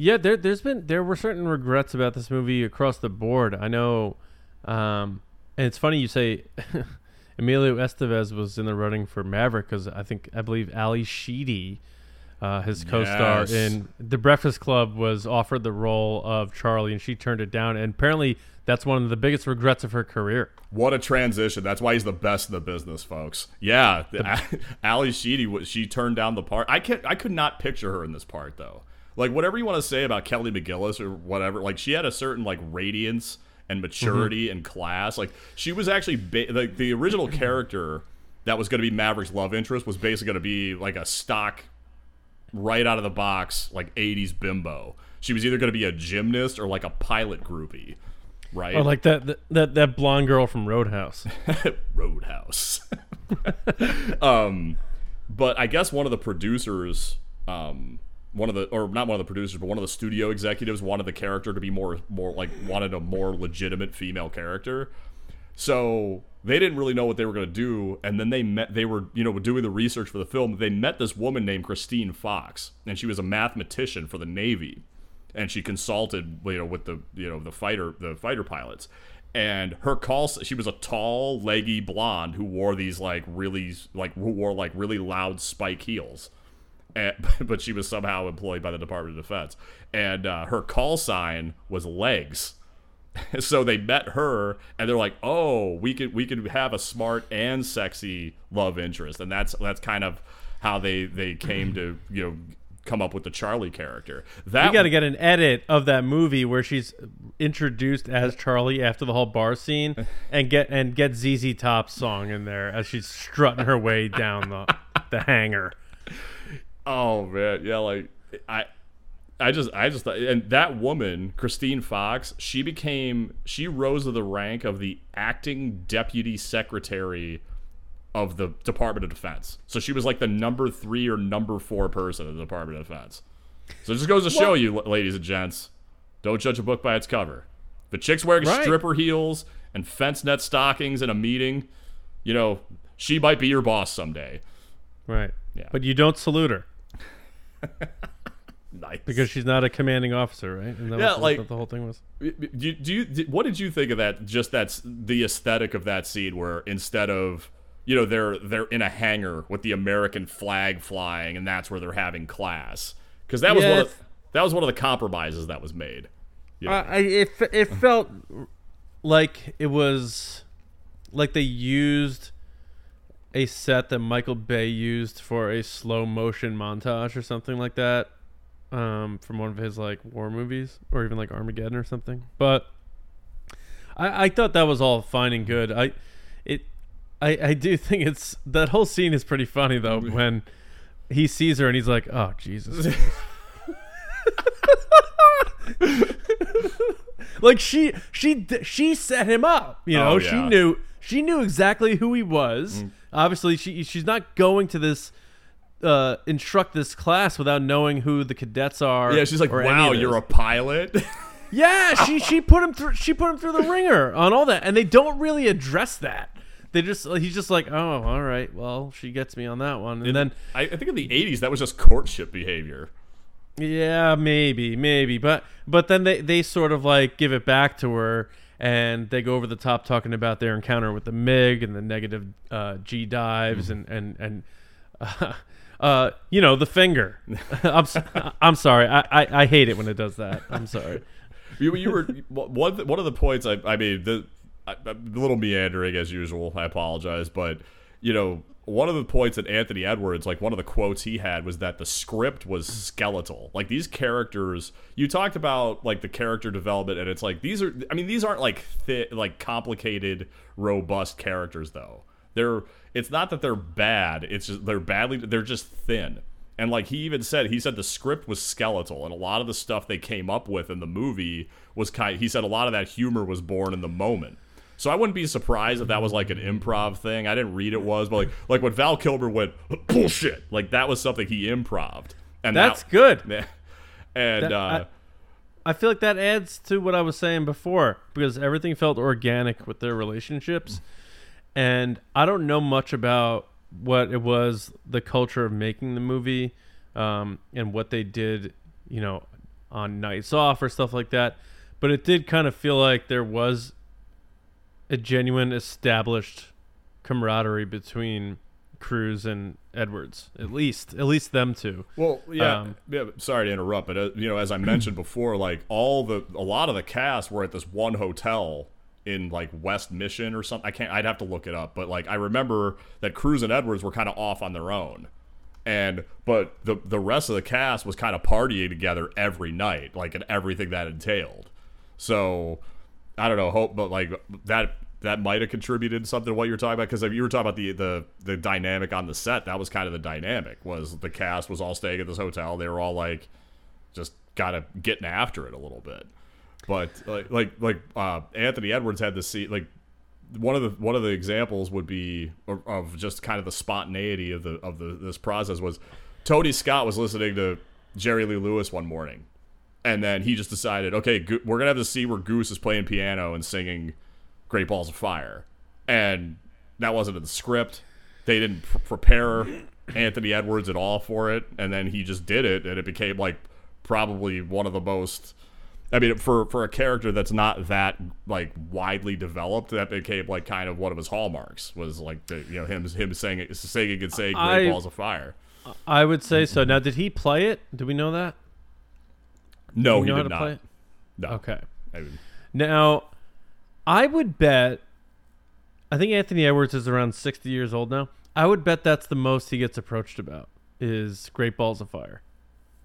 Yeah, there, there's been there were certain regrets about this movie across the board. I know, um, and it's funny you say [laughs] Emilio Estevez was in the running for Maverick because I think I believe Ally Sheedy, uh, his co-star in The Breakfast Club, was offered the role of Charlie, and she turned it down. And apparently, that's one of the biggest regrets of her career. what a transition! That's why he's the best in the business, folks. Yeah, [laughs] Ally Sheedy, she turned down the part. I can't, I could not picture her in this part though. Like whatever you want to say about Kelly McGillis or whatever, like she had a certain like radiance and maturity and class. Like she was actually ba- like the original character that was going to be Maverick's love interest was basically going to be like a stock right out of the box like 80s bimbo. She was either going to be a gymnast or like a pilot groupie, right? Or like that that that, that blonde girl from Roadhouse. [laughs] Roadhouse. [laughs] um, but I guess one of the producers, um, one of the or not one of the producers, but one of the studio executives wanted the character to be more more like wanted a more legitimate female character. So they didn't really know what they were going to do, and then they met. They were, you know, doing the research for the film. They met this woman named Christine Fox, and she was a mathematician for the Navy, and she consulted, you know, with the, you know, the fighter, the fighter pilots. And her call, she was a tall, leggy blonde who wore these like really, like who wore like really loud spike heels. And, [laughs] but she was somehow employed by the Department of Defense, and uh, her call sign was legs. [laughs] So they met her and they're like oh we could we could have a smart and sexy love interest. And that's that's kind of how they they came to you know come up with the charlie character. That We got to get an edit of that movie where she's introduced as Charlie after the whole bar scene, and get and get ZZ Top's song in there as she's strutting her way down the the [laughs] hangar. Oh man yeah like i I just, I just thought, and that woman, Christine Fox, she became, she rose to the rank of the acting deputy secretary of the Department of Defense. So she was like the number three or number four person in the Department of Defense. So it just goes to show you, ladies and gents, don't judge a book by its cover. If a chick's wearing Right. stripper heels and fence net stockings in a meeting, you know, she might be your boss someday. Right. Yeah. But you don't salute her [laughs] Nice. because she's not a commanding officer, right? And that Yeah, was like- what the whole thing was. do you, do you did- what did you think of that? Just that's the aesthetic of that scene where instead of you know they're they're in a hangar with the American flag flying and that's where they're having class because that was one of that was one of the compromises that was made. Yeah. I, I it, it felt like it was like they used a set that Michael Bay used for a slow motion montage or something like that um, from one of his like war movies or even like Armageddon or something. But I, I thought that was all fine and good. I it I, I do [laughs] think it's that whole scene is pretty funny though [laughs] when he sees her and he's like, "Oh Jesus." [laughs] like she she she set him up you know Oh, she knew she knew exactly who he was obviously she she's not going to this uh instruct this class without knowing who the cadets are yeah, she's like, "Wow, you're a pilot." [laughs] yeah she she put him through she put him through the ringer on all that and they don't really address that they just he's just like oh all right well she gets me on that one and then I, I think in the '80s that was just courtship behavior. Yeah, maybe, maybe, but but then they they sort of like give it back to her, and they go over the top talking about their encounter with the Mig and the negative uh, G dives and and and. Uh, [laughs] uh, you know the finger. [laughs] [laughs] I'm s- I'm sorry. I, I I hate it when it does that. I'm sorry. You, you were one one of the points. I, I mean, the I, little meandering as usual. I apologize, but you know, one of the points that Anthony Edwards, like one of the quotes he had, was that the script was skeletal. Like these characters, you talked about like the character development, and it's like these are. I mean, these aren't like thi- like complicated, robust characters though. They're. It's not that they're bad. It's just they're badly. They're just thin. And like he even said, he said the script was skeletal, and a lot of the stuff they came up with in the movie was kind. He said a lot of that humor was born in the moment. So I wouldn't be surprised if that was like an improv thing. I didn't read it was, but like like when Val Kilmer went [clears throat] bullshit, like that was something he improved, and That's that, good. [laughs] And That- uh, I feel like that adds to what I was saying before because everything felt organic with their relationships. And I don't know much about what it was, the culture of making the movie, um, and what they did, you know, on nights off or stuff like that. But it did kind of feel like there was a genuine established camaraderie between Cruise and Edwards, at least, at least them two. Well, yeah, Um, yeah. Sorry to interrupt, but uh, you know, as I mentioned [clears throat] before, like all the a lot of the cast were at this one hotel in like West Mission or something. I can't. I'd have to look it up, but like I remember that Cruise and Edwards were kind of off on their own, and but the the rest of the cast was kind of partying together every night, like and everything that entailed. So I don't know. Hope, but like that that might have contributed something to what you're talking about because you were talking about the the the dynamic on the set. That was kind of the dynamic. Was the cast was all staying at this hotel. They were all like just kind of getting after it a little bit. But like like like uh, Anthony Edwards had to see like one of the one of the examples would be of, of just kind of the spontaneity of the of the this process was Tony Scott was listening to Jerry Lee Lewis one morning, and then he just decided, okay, Go- we're gonna have to see where Goose is playing piano and singing "Great Balls of Fire," and that wasn't in the script. They didn't pr- prepare Anthony Edwards at all for it, and then he just did it, and it became like probably one of the most. I mean, for for a character that's not that like widely developed, that became like kind of one of his hallmarks was like the you know him him saying singing and saying "Great I- Balls of Fire." I would say so. Now, did he play it? Do we know that? No, he did not. No. Okay. I mean, Now, I would bet. I think Anthony Edwards is around sixty years old now. I would bet that's the most he gets approached about is Great Balls of Fire.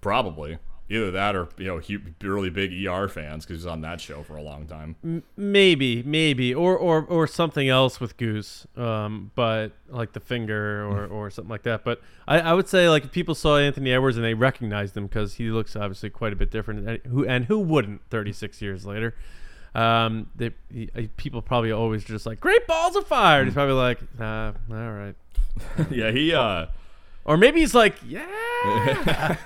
probably either that or you know hu really big ER fans because he's on that show for a long time. Maybe, maybe, or or or something else with Goose, um, but like the finger or [laughs] or something like that. But I, I would say like if people saw Anthony Edwards and they recognized him because he looks obviously quite a bit different. And who and who wouldn't thirty six years later? Um, they, he, people probably always just like great balls of fire. And he's probably like, nah, all right. [laughs] yeah, he uh Or maybe he's like, [laughs] yeah.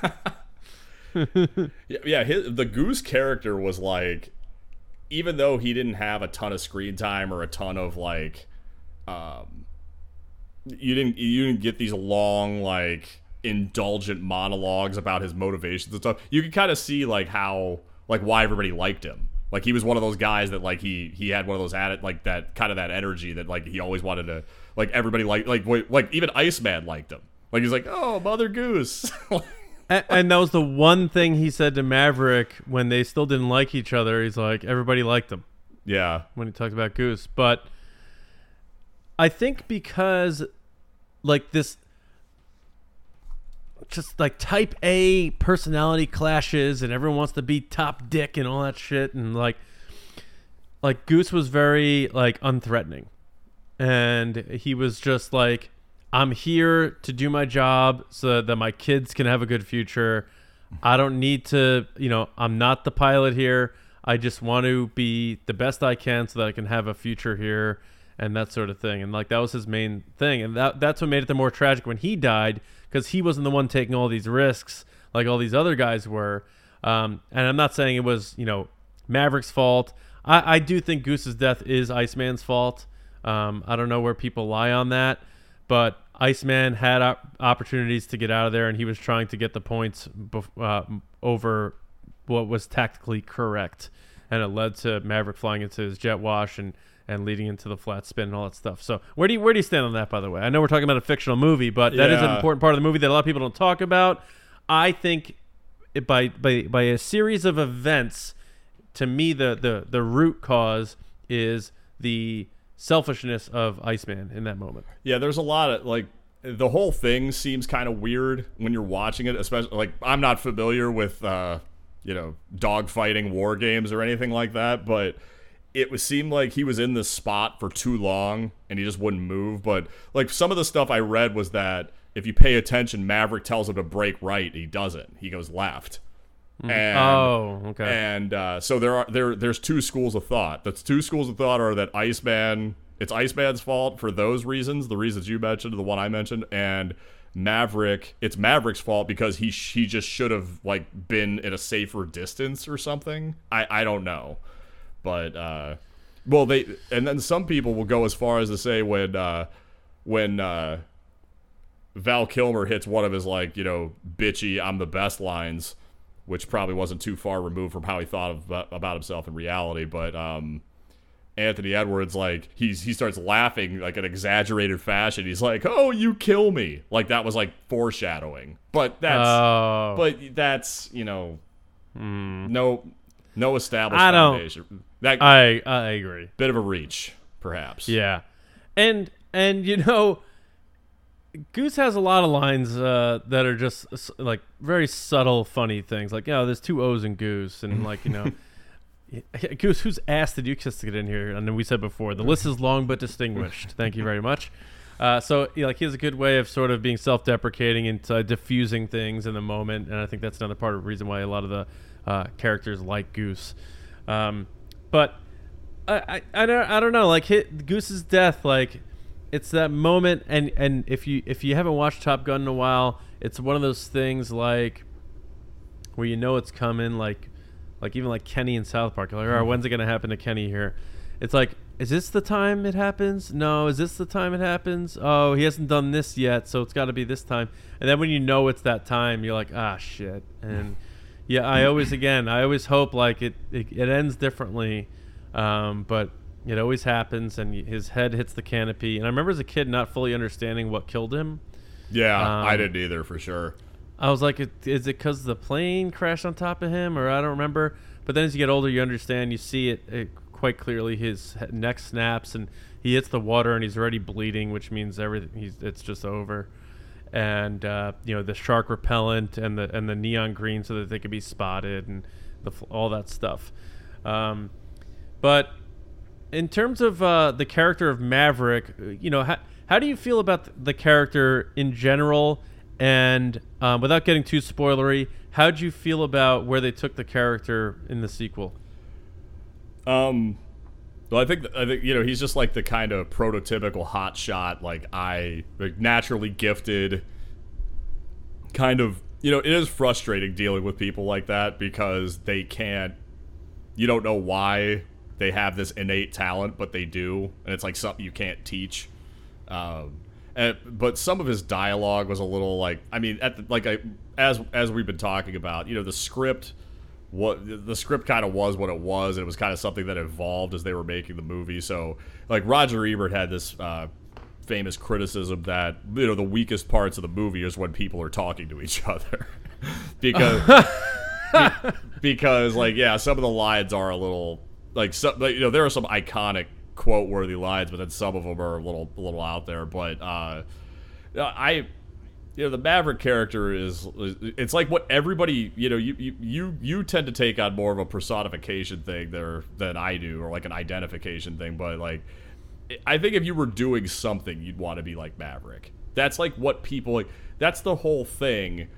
[laughs] yeah, yeah his, the goose character was like even though he didn't have a ton of screen time or a ton of like um you didn't you didn't get these long like indulgent monologues about his motivations and stuff you could kind of see like how like why everybody liked him. Like he was one of those guys that like he he had one of those added like that kind of that energy that like he always wanted to like everybody like like like even Iceman liked him. Like he's like oh Mother Goose [laughs] and, and that was the one thing he said to Maverick when they still didn't like each other. He's like, everybody liked him yeah when he talked about Goose. But I think because like this just like type A personality clashes and everyone wants to be top dick and all that shit and like like Goose was very like unthreatening. And he was just like I'm here to do my job so that my kids can have a good future. I don't need to, you know, I'm not the pilot here. I just want to be the best I can so that I can have a future here and that sort of thing. And like that was his main thing. And that that's what made it the more tragic when he died because he wasn't the one taking all these risks like all these other guys were. Um, and I'm not saying it was, you know, Maverick's fault. I, I do think Goose's death is Iceman's fault. Um, I don't know where people lie on that, but Iceman had op- opportunities to get out of there, and he was trying to get the points bef- uh, over what was tactically correct, and it led to Maverick flying into his jet wash and and leading into the flat spin and all that stuff. So where do you where do you stand on that? By the way, I know we're talking about a fictional movie, but that is an important part of the movie that a lot of people don't talk about. I think it, by by by a series of events, to me the the the root cause is the selfishness of Iceman in that moment. Yeah, there's a lot of like the whole thing seems kind of weird when you're watching it, especially like I'm not familiar with uh, you know, dogfighting war games or anything like that, but it was seemed like he was in this spot for too long and he just wouldn't move, but like some of the stuff I read was that if you pay attention, Maverick tells him to break right, he doesn't. He goes left. And oh, okay. and uh, so there are there there's two schools of thought. The two schools of thought are that Iceman it's Iceman's fault for those reasons, the reasons you mentioned, the one I mentioned, and Maverick it's Maverick's fault because he he just should have like been at a safer distance or something. I I don't know, but uh, well they and then some people will go as far as to say when uh, when uh, Val Kilmer hits one of his like you know bitchy I'm the best lines which probably wasn't too far removed from how he thought of, about himself in reality. But um, Anthony Edwards, like he's he starts laughing like an exaggerated fashion. He's like, "Oh, you kill me!" Like that was like foreshadowing. But that's oh, but that's you know no no established I don't- foundation. That I I agree. bit of a reach, perhaps. Yeah, and and you know, Goose has a lot of lines uh, that are just like very subtle, funny things. Like, yeah, there's two O's in Goose, and like you know, [laughs] [laughs] Goose, whose ass did you kiss to get in here? And then we said before, the list is long but distinguished. Thank you very much. Uh, so, you know, like, he has a good way of sort of being self-deprecating and uh, diffusing things in the moment, and I think that's another part of the reason why a lot of the uh, characters like Goose. Um, but I, I, I don't I don't know like hit Goose's death like it's that moment and and if you if you haven't watched Top Gun in a while it's one of those things like where you know it's coming like like even like Kenny in South Park. Like right when's it gonna happen to Kenny here? It's like is this the time it happens? No is this the time it happens? Oh he hasn't done this yet so it's got to be this time. And then when you know it's that time you're like ah shit. And yeah I always again I always hope like it it, it ends differently um, but it always happens and his head hits the canopy and i remember as a kid not fully understanding what killed him. Yeah, I Um, didn't either for sure. i was like is it because the plane crashed on top of him or i don't remember? But then as you get older you understand you see it, it quite clearly his neck snaps and he hits the water and he's already bleeding which means everything he's it's just over. And uh, you know the shark repellent and the and the neon green so that they could be spotted and the, all that stuff. Um, but in terms of uh, the character of Maverick, uh, you know, how, how do you feel about the character in general? And um, without getting too spoilery, how do you feel about where they took the character in the sequel? Um, well, I think I think you know he's just like the kind of prototypical hot shot, like I like naturally gifted. Kind of, you know, it is frustrating dealing with people like that because they can't. You don't know why they have this innate talent, but they do, and it's like something you can't teach. Um, and, but some of his dialogue was a little like, I mean, at the, like I as as we've been talking about, you know, the script what the script kind of was what it was and it was kind of something that evolved as they were making the movie so like roger ebert had this uh, famous criticism that you know the weakest parts of the movie is when people are talking to each [laughs] other because [laughs] be, because like yeah some of the lines are a little like some like, you know there are some iconic quote worthy lines but then some of them are a little a little out there. But uh i you know the Maverick character is it's like what everybody you know you you you, you tend to take on more of a personification thing there than I do or like an identification thing. But like I think if you were doing something you'd want to be like Maverick. That's like what people like that's the whole thing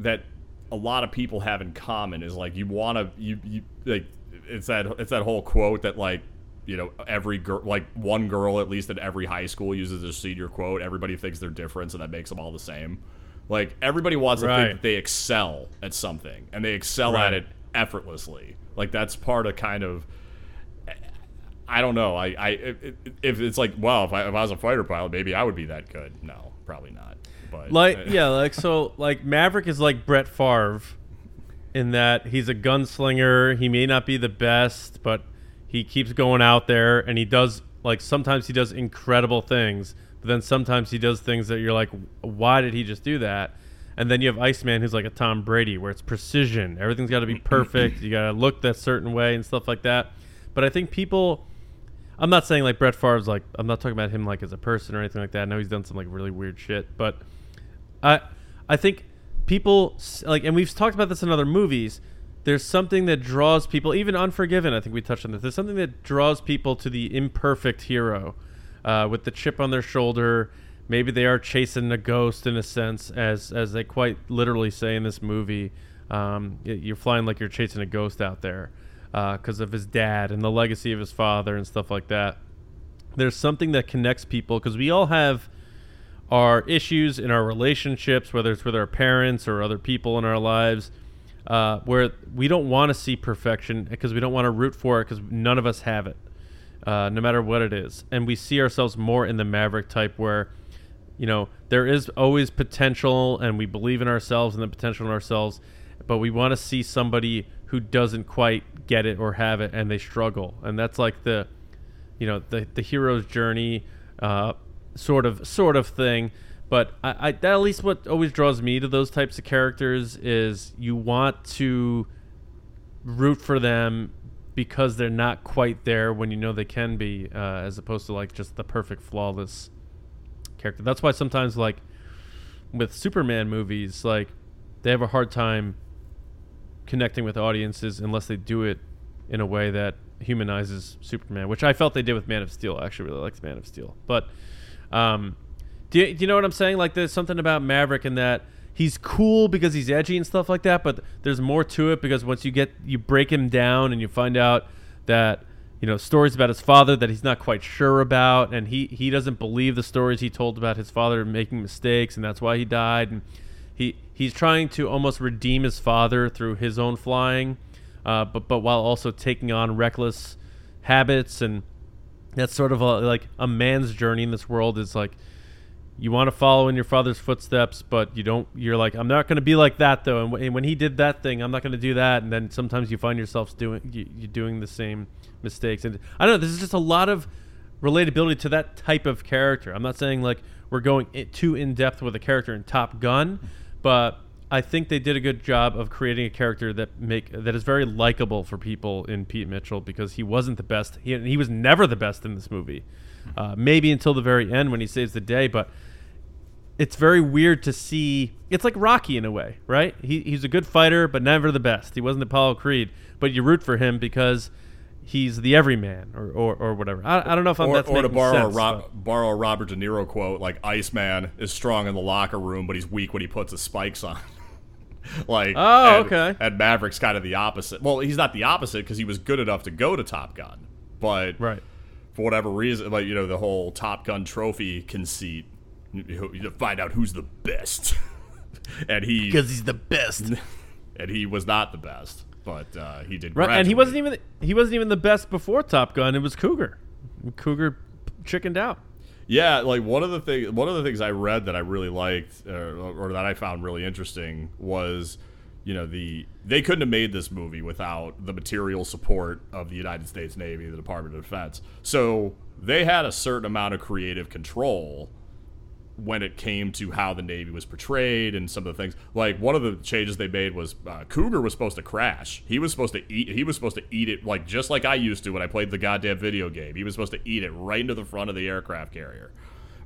that a lot of people have in common is like you want to you you like it's that it's that whole quote that like you know every girl like one girl at least at every high school uses a senior quote. Everybody thinks they're different and that makes them all the same. Like everybody wants right. to think that they excel at something and they excel right. at it effortlessly. Like that's part of kind of i don't know. I i if it's like well if I, if I was a fighter pilot maybe i would be that good. No probably not but like yeah like so like maverick is like brett Favre in that he's a gunslinger he may not be the best but he keeps going out there and he does like sometimes he does incredible things, but then sometimes he does things that you're like, why did he just do that? And then you have Iceman, who's like a Tom Brady, where it's precision. Everything's got to be [clears throat] perfect. you got to look that certain way and stuff like that. But I think people, I'm not saying like Brett Favre's like, I'm not talking about him like as a person or anything like that. I know he's done some like really weird shit, but I, I think people like, and we've talked about this in other movies there's something that draws people, even Unforgiven. I think we touched on this. There's something that draws people to the imperfect hero, uh, with the chip on their shoulder. Maybe they are chasing a ghost in a sense, as as they quite literally say in this movie. Um, you're flying like you're chasing a ghost out there because uh, of his dad and the legacy of his father and stuff like that. There's something that connects people because we all have our issues in our relationships, whether it's with our parents or other people in our lives uh, where we don't want to see perfection because we don't want to root for it because none of us have it, uh, no matter what it is. And we see ourselves more in the Maverick type where, you know, there is always potential and we believe in ourselves and the potential in ourselves, but we want to see somebody who doesn't quite get it or have it and they struggle. And that's like the, you know, the, the hero's journey uh, sort of sort of thing but I, I that at least what always draws me to those types of characters is you want to root for them because they're not quite there when you know they can be, uh, as opposed to like just the perfect flawless character. That's why sometimes like with Superman movies, like they have a hard time connecting with audiences unless they do it in a way that humanizes Superman, which I felt they did with Man of Steel. I actually really liked Man of Steel, but um, do you, do you know what I'm saying? Like, there's something about Maverick in that he's cool because he's edgy and stuff like that, but there's more to it because once you get you break him down and you find out that you know stories about his father that he's not quite sure about, and he he doesn't believe the stories he told about his father making mistakes, and that's why he died, and he he's trying to almost redeem his father through his own flying, uh, but but while also taking on reckless habits and that's sort of a, like a man's journey in this world is like you want to follow in your father's footsteps, but you don't. You're like, I'm not going to be like that though. And, w- and, when he did that thing, I'm not going to do that. And then sometimes you find yourself doing you, you doing the same mistakes. And I don't know. This is just a lot of relatability to that type of character. I'm not saying like we're going too in depth with a character in Top Gun, but I think they did a good job of creating a character that make that is very likable for people in Pete Mitchell because he wasn't the best. He he was never the best in this movie. Uh, maybe until the very end when he saves the day, but it's very weird to see. It's like Rocky in a way, right? He, he's a good fighter, but never the best. He wasn't Apollo Creed, but you root for him because he's the everyman or, or, or whatever. I, I don't know if I'm or, that's or to borrow sense, a Ro- borrow a Robert De Niro quote, like Iceman is strong in the locker room, but he's weak when he puts his spikes on. [laughs] [laughs] like, Oh, and- okay. And Maverick's kind of the opposite. Well, he's not the opposite because he was good enough to go to Top Gun, but Right. for whatever reason, like you know, the whole Top Gun trophy conceit, you, you find out who's the best, [laughs] and he Because he's the best. [laughs] and he was not the best, but uh, he did. Right, and he wasn't even he wasn't even the best before Top Gun. It was Cougar. Cougar chickened out. Yeah, like one of the thing, one of the things I read that I really liked, uh, or that I found really interesting, was, you know, the they couldn't have made this movie without the material support of the United States Navy, the Department of Defense. So they had a certain amount of creative control when it came to how the Navy was portrayed and some of the things. Like one of the changes they made was uh, Cougar was supposed to crash. He was supposed to eat. He was supposed to eat it like just like I used to when I played the goddamn video game. He was supposed to eat it right into the front of the aircraft carrier.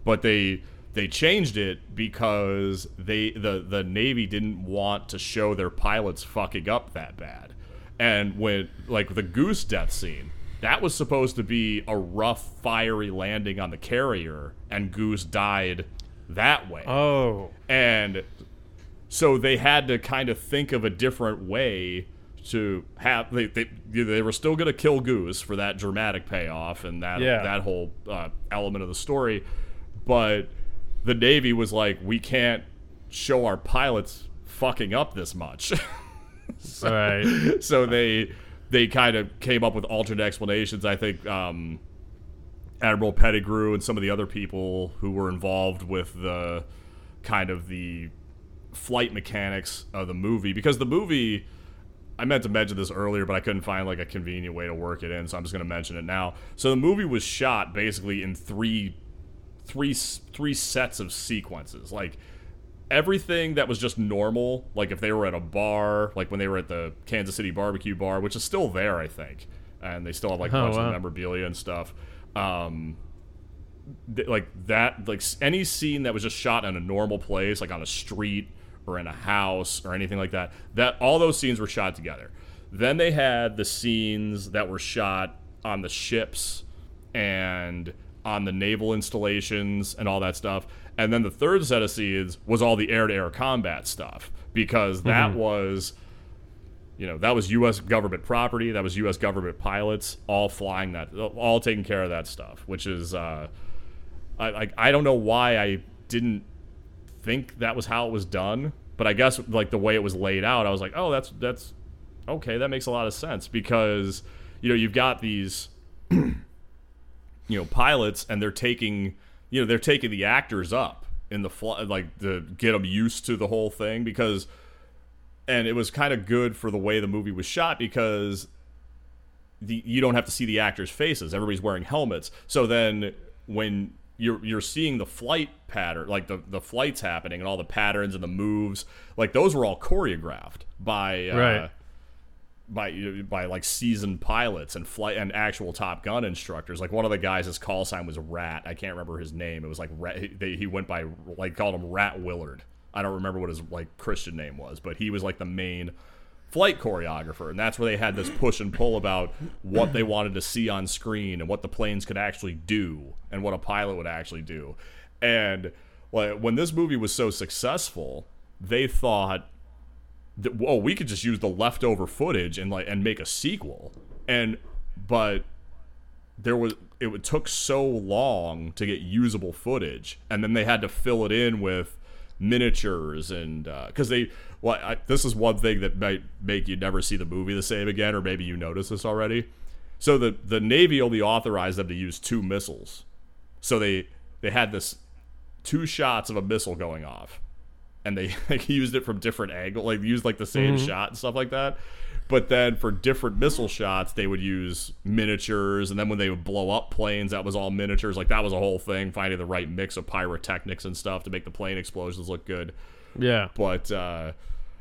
But they they changed it because they the the Navy didn't want to show their pilots fucking up that bad. And when like the goose death scene, that was supposed to be a rough, fiery landing on the carrier, and Goose died that way. Oh, And so they had to kind of think of a different way to have they they, they were still going to kill Goose for that dramatic payoff and that Yeah. that whole uh, element of the story, but the Navy was like, we can't show our pilots fucking up this much. [laughs] all right. so they they kind of came up with alternate explanations. I think um, Admiral Pettigrew and some of the other people who were involved with the kind of the flight mechanics of the movie because the movie I meant to mention this earlier but I couldn't find like a convenient way to work it in so I'm just going to mention it now. So the movie was shot basically in three three three sets of sequences. Like everything that was just normal, like if they were at a bar, like when they were at the Kansas City barbecue bar, which is still there, I think, and they still have like a Oh, bunch of memorabilia and stuff. Um, th- like that, like any scene that was just shot in a normal place, like on a street or in a house or anything like that, that all those scenes were shot together. Then they had the scenes that were shot on the ships and on the naval installations and all that stuff. And then the third set of scenes was all the air to air combat stuff because that was you know that was U.S. government property, that was U.S. government pilots, all flying that, all taking care of that stuff. Which is, uh, I, I I don't know why I didn't think that was how it was done, but I guess like the way it was laid out, I was like, oh, that's that's okay, that makes a lot of sense because you know you've got these [clears throat] you know pilots and they're taking you know they're taking the actors up in the fly like to get them used to the whole thing because and it was kind of good for the way the movie was shot because the you don't have to see the actors faces everybody's wearing helmets so then when you're you're seeing the flight pattern like the the flights happening and all the patterns and the moves like those were all choreographed by uh, Right. By by like seasoned pilots and flight and actual Top Gun instructors. Like one of the guys, his call sign was Rat. I can't remember his name. It was like Rat. He, they, he went by like called him Rat Willard. I don't remember what his like Christian name was, but he was like the main flight choreographer, and that's where they had this push and pull about what they wanted to see on screen and what the planes could actually do and what a pilot would actually do. And like, when this movie was so successful, they thought that, oh, we could just use the leftover footage and like and make a sequel. And but there was it took so long to get usable footage, and then they had to fill it in with miniatures and uh, because they well I, this is one thing that might make you never see the movie the same again or maybe you notice this already. So the the navy only authorized them to use two missiles. So they they had this two shots of a missile going off and they [laughs] like, used it from different angles, like used like the same shot and stuff like that. But then for different missile shots, they would use miniatures, and then when they would blow up planes, that was all miniatures. Like that was a whole thing, finding the right mix of pyrotechnics and stuff to make the plane explosions look good. Yeah. But uh,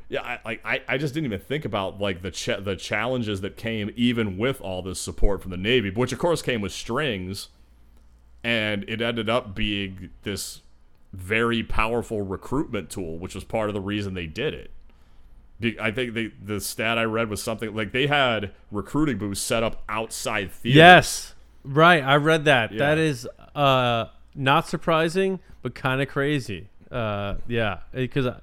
yeah, I, like I, I just didn't even think about like the ch- the challenges that came even with all this support from the Navy, which of course came with strings, and it ended up being this very powerful recruitment tool, which was part of the reason they did it. I think they, the stat I read was something like they had recruiting booths set up outside theaters. Yes. Right. I read that. Yeah. That is uh, not surprising, but kind of crazy. Uh, yeah. Because I,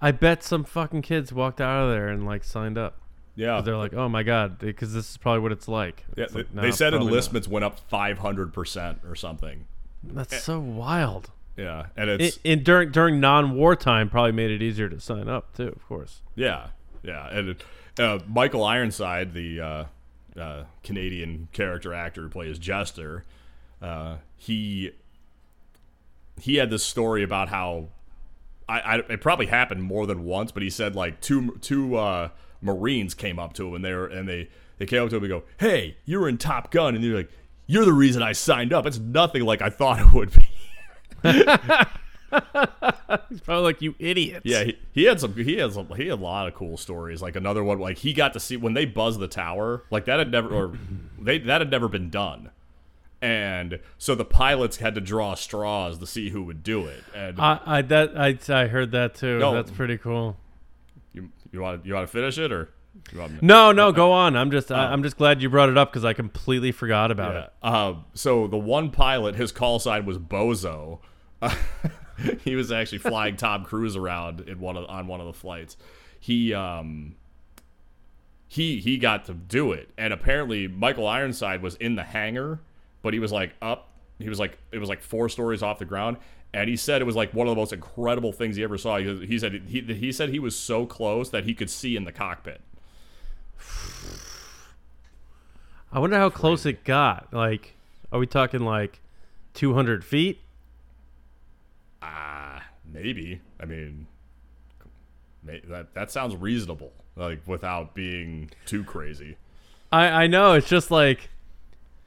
I bet some fucking kids walked out of there and like signed up. Yeah, They're like, oh my god, because this is probably what it's like. yeah. It's They, like, they said probably not. enlistments went up five hundred percent or something. That's so wild. Yeah, and it's in during during non-war time, probably made it easier to sign up too. Of course. yeah, yeah, and it, uh, Michael Ironside, the uh, uh, Canadian character actor who plays Jester, uh, he he had this story about how I, I it probably happened more than once, but he said like two two uh, Marines came up to him and they were and they they came up to him and go, "Hey, you're in Top Gun," and they're like, "You're the reason I signed up. It's nothing like I thought it would be." [laughs] [laughs] He's probably like, you idiots. Yeah, he, he had some. He had some. He had a lot of cool stories. Like another one, like he got to see when they buzzed the tower. Like that had never, or [laughs] they that had never been done. And so the pilots had to draw straws to see who would do it. And I, I that I, I heard that too. No. That's pretty cool. you you want you want to finish it or you want me- No, no, go on. I'm just I, I'm just glad you brought it up because I completely forgot about it. Um, so the one pilot, his call sign was Bozo. [laughs] he was actually flying [laughs] Tom Cruise around in one of on one of the flights. He um he he got to do it, and apparently Michael Ironside was in the hangar, but he was like up. He was like it was like four stories off the ground. And he said it was like one of the most incredible things he ever saw. He, he said he, he said he was so close that he could see in the cockpit. [sighs] I wonder how close it got. Like, are we talking like 200 feet? Ah, maybe. I mean, that that sounds reasonable. Like without being too crazy. I I know. It's just like,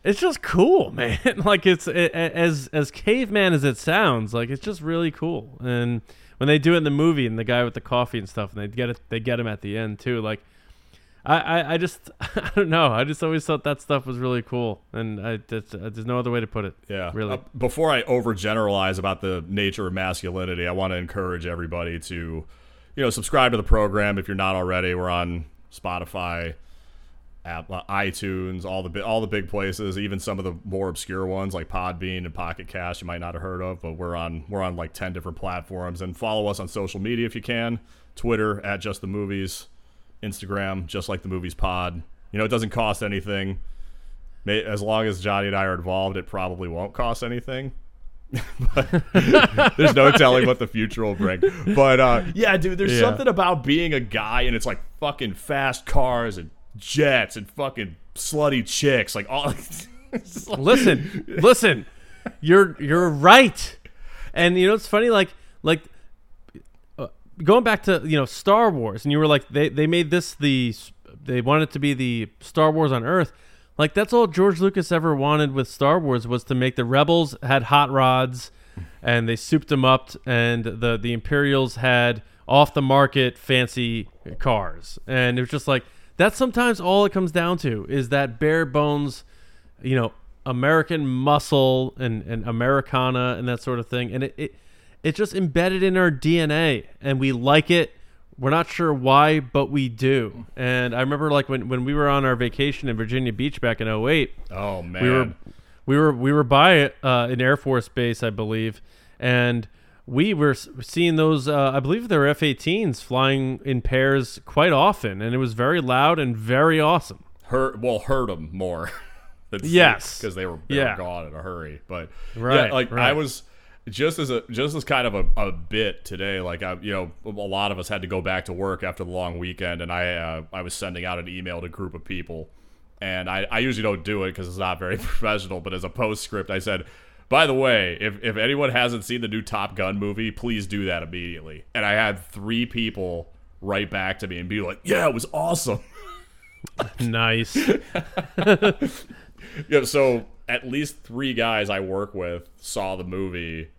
it's just cool, [laughs] man. like it's a- as as caveman as it sounds. Like it's just really cool. And when they do it in the movie, and the guy with the coffee and stuff, and they get it, they get him at the end too. Like. I, I, I just [laughs] I don't know. I just always thought that stuff was really cool, and I that's, uh, there's no other way to put it. Yeah. really. Uh, before I overgeneralize about the nature of masculinity, I want to encourage everybody to, you know, subscribe to the program if you're not already. We're on Spotify, app, uh, iTunes, all the all the big places, even some of the more obscure ones like Podbean and Pocket Cast you might not have heard of, but we're on we're on like 10 different platforms and follow us on social media if you can. Twitter at just the movies, Instagram just like the movies pod. You know, it doesn't cost anything. As long as Johnny and I are involved, it probably won't cost anything. [laughs] but [laughs] there's no telling what the future will bring. But uh, yeah, dude, there's Yeah. something about being a guy and it's like fucking fast cars and jets and fucking slutty chicks, like all. [laughs] like- listen, listen. You're you're right. And you know it's funny like like going back to, you know, Star Wars and you were like they they made this the they wanted to be the Star Wars on Earth. Like that's all George Lucas ever wanted with Star Wars was to make the rebels had hot rods and they souped them up and the the Imperials had off the market fancy cars. And it was just like that's sometimes all it comes down to is that bare bones you know American muscle and, and Americana and that sort of thing. And it, it it's just embedded in our DNA and we like it. We're not sure why, but we do. And I remember like when, when we were on our vacation in Virginia Beach back in 08, oh man, we were we were we were by uh, an Air Force base, I believe, and we were seeing those. Uh, I believe they're F-18s flying in pairs quite often, and it was very loud and very awesome. hurt well hurt them more. [laughs] Yes. because they were they Yeah. were gone in a hurry. But Right, yeah, like I was just as a just as kind of a, a bit today. Like I, you know, a lot of us had to go back to work after the long weekend, and I uh, I was sending out an email to a group of people, and I, I usually don't do it because it's not very [laughs] professional. But as a postscript, I said. By the way, if, if anyone hasn't seen the new Top Gun movie, please do that immediately. And I had three people write back to me and be like, "Yeah, it was awesome." [laughs] Nice. [laughs] Yeah, so at least three guys I work with saw the movie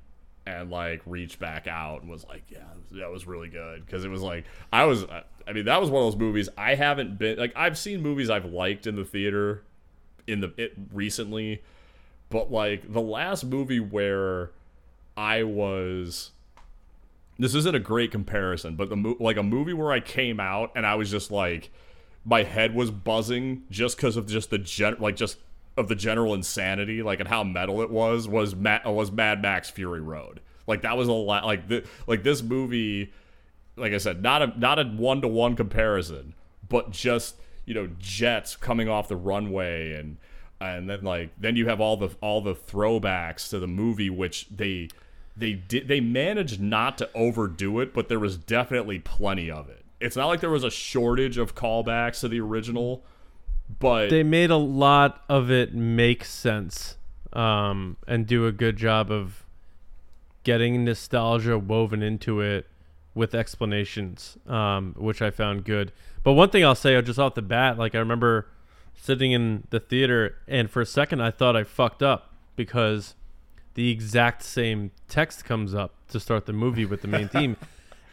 and like reached back out and was like, "Yeah, that was really good." Because it was like I was, I mean, that was one of those movies I haven't been like I've seen movies I've liked in the theater in the it recently, but like the last movie where I was. This isn't a great comparison, but the mo- like a movie where I came out and I was just like, my head was buzzing just because of just the gen like just of the general insanity like and how metal it was was Mad, was Mad Max Fury Road like that was a lot like the like this movie like I said, not a not a one to one comparison, but just you know jets coming off the runway and and then like then you have all the all the throwbacks to the movie, which they they did they managed not to overdo it, but there was definitely plenty of it. It's not like there was a shortage of callbacks to the original, but they made a lot of it make sense um, and do a good job of getting nostalgia woven into it with explanations, um, which I found good. But one thing I'll say just off the bat, like I remember sitting in the theater, and for a second I thought I fucked up because the exact same text comes up to start the movie with the main [laughs] theme.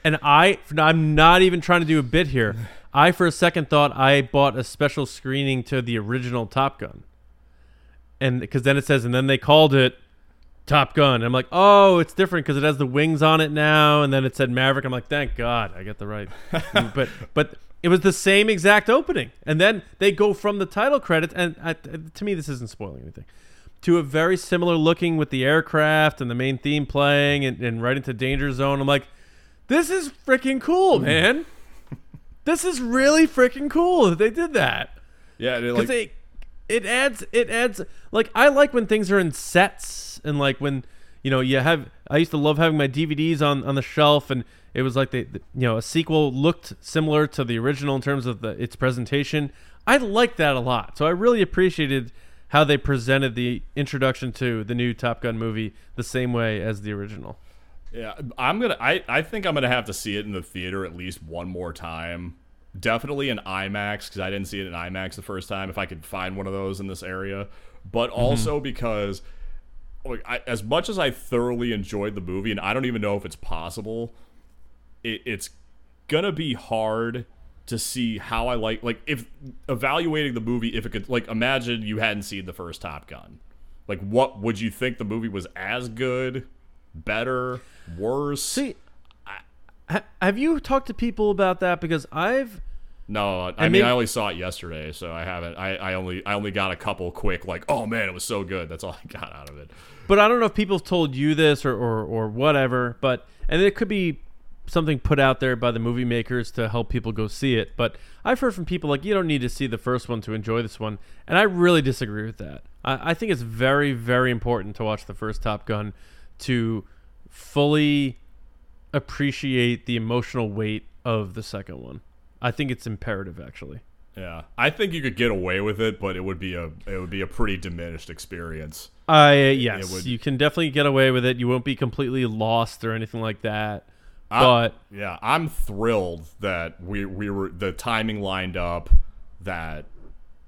And I, I'm not even trying to do a bit here. I, for a second, thought I bought a special screening to the original Top Gun. And because then it says, and then they called it Top Gun. And I'm like, oh, it's different because it has the wings on it now. And then it said Maverick. I'm like, thank God I got the right. [laughs] but, but it was the same exact opening. And then they go from the title credits. And I, to me, this isn't spoiling anything to a very similar looking with the aircraft and the main theme playing and, and right into Danger Zone. I'm like, this is freaking cool, mm. man. This is really freaking cool that they did that. yeah, Because like, they, it adds, it adds. Like I like when things are in sets and like when you know you have. I used to love having my DVDs on on the shelf and it was like they, the, you know, a sequel looked similar to the original in terms of the its presentation. I liked that a lot, so I really appreciated how they presented the introduction to the new Top Gun movie the same way as the original. Yeah, I'm gonna. I I think I'm gonna have to see it in the theater at least one more time. Definitely in IMAX because I didn't see it in IMAX the first time. If I could find one of those in this area, but mm-hmm. also because, like, I, as much as I thoroughly enjoyed the movie, and I don't even know if it's possible, it, it's gonna be hard to see how I like like if evaluating the movie if it could like imagine you hadn't seen the first Top Gun. Like what would you think the movie was as good, better, worse? See, I, have you talked to people about that? Because I've no, I, And mean maybe- I only saw it yesterday, so I haven't. I, I only I only got a couple quick like, oh man, it was so good. That's all [laughs] I got out of it. But I don't know if people have told you this or, or, or whatever, but and it could be something put out there by the movie makers to help people go see it. But I've heard from people like you don't need to see the first one to enjoy this one, and I really disagree with that. I, I think it's very, very important to watch the first Top Gun to fully appreciate the emotional weight of the second one. I think it's imperative actually. Yeah, I think you could get away with it, but it would be a it would be a pretty diminished experience. I yes, would- you can definitely get away with it. You won't be completely lost or anything like that. I- But yeah, I'm thrilled that we we were the timing lined up that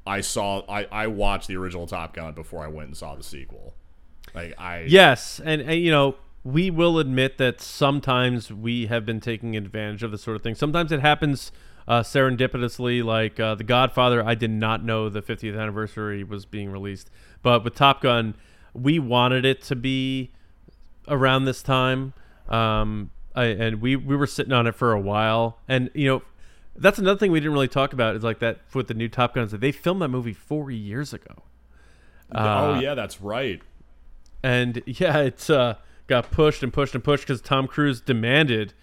I saw I I watched the original Top Gun before I went and saw the sequel. Like I yes, and, and you know we will admit that sometimes we have been taking advantage of this sort of thing. Sometimes it happens uh, serendipitously, like uh, The Godfather. I did not know the 50th anniversary was being released, but with Top Gun, we wanted it to be around this time. Um, I, and we we were sitting on it for a while, and you know. That's another thing we didn't really talk about is like that with the new Top Guns that they filmed that movie four years ago. oh Uh, yeah, that's right. and yeah, it's uh, got pushed and pushed and pushed because Tom Cruise demanded,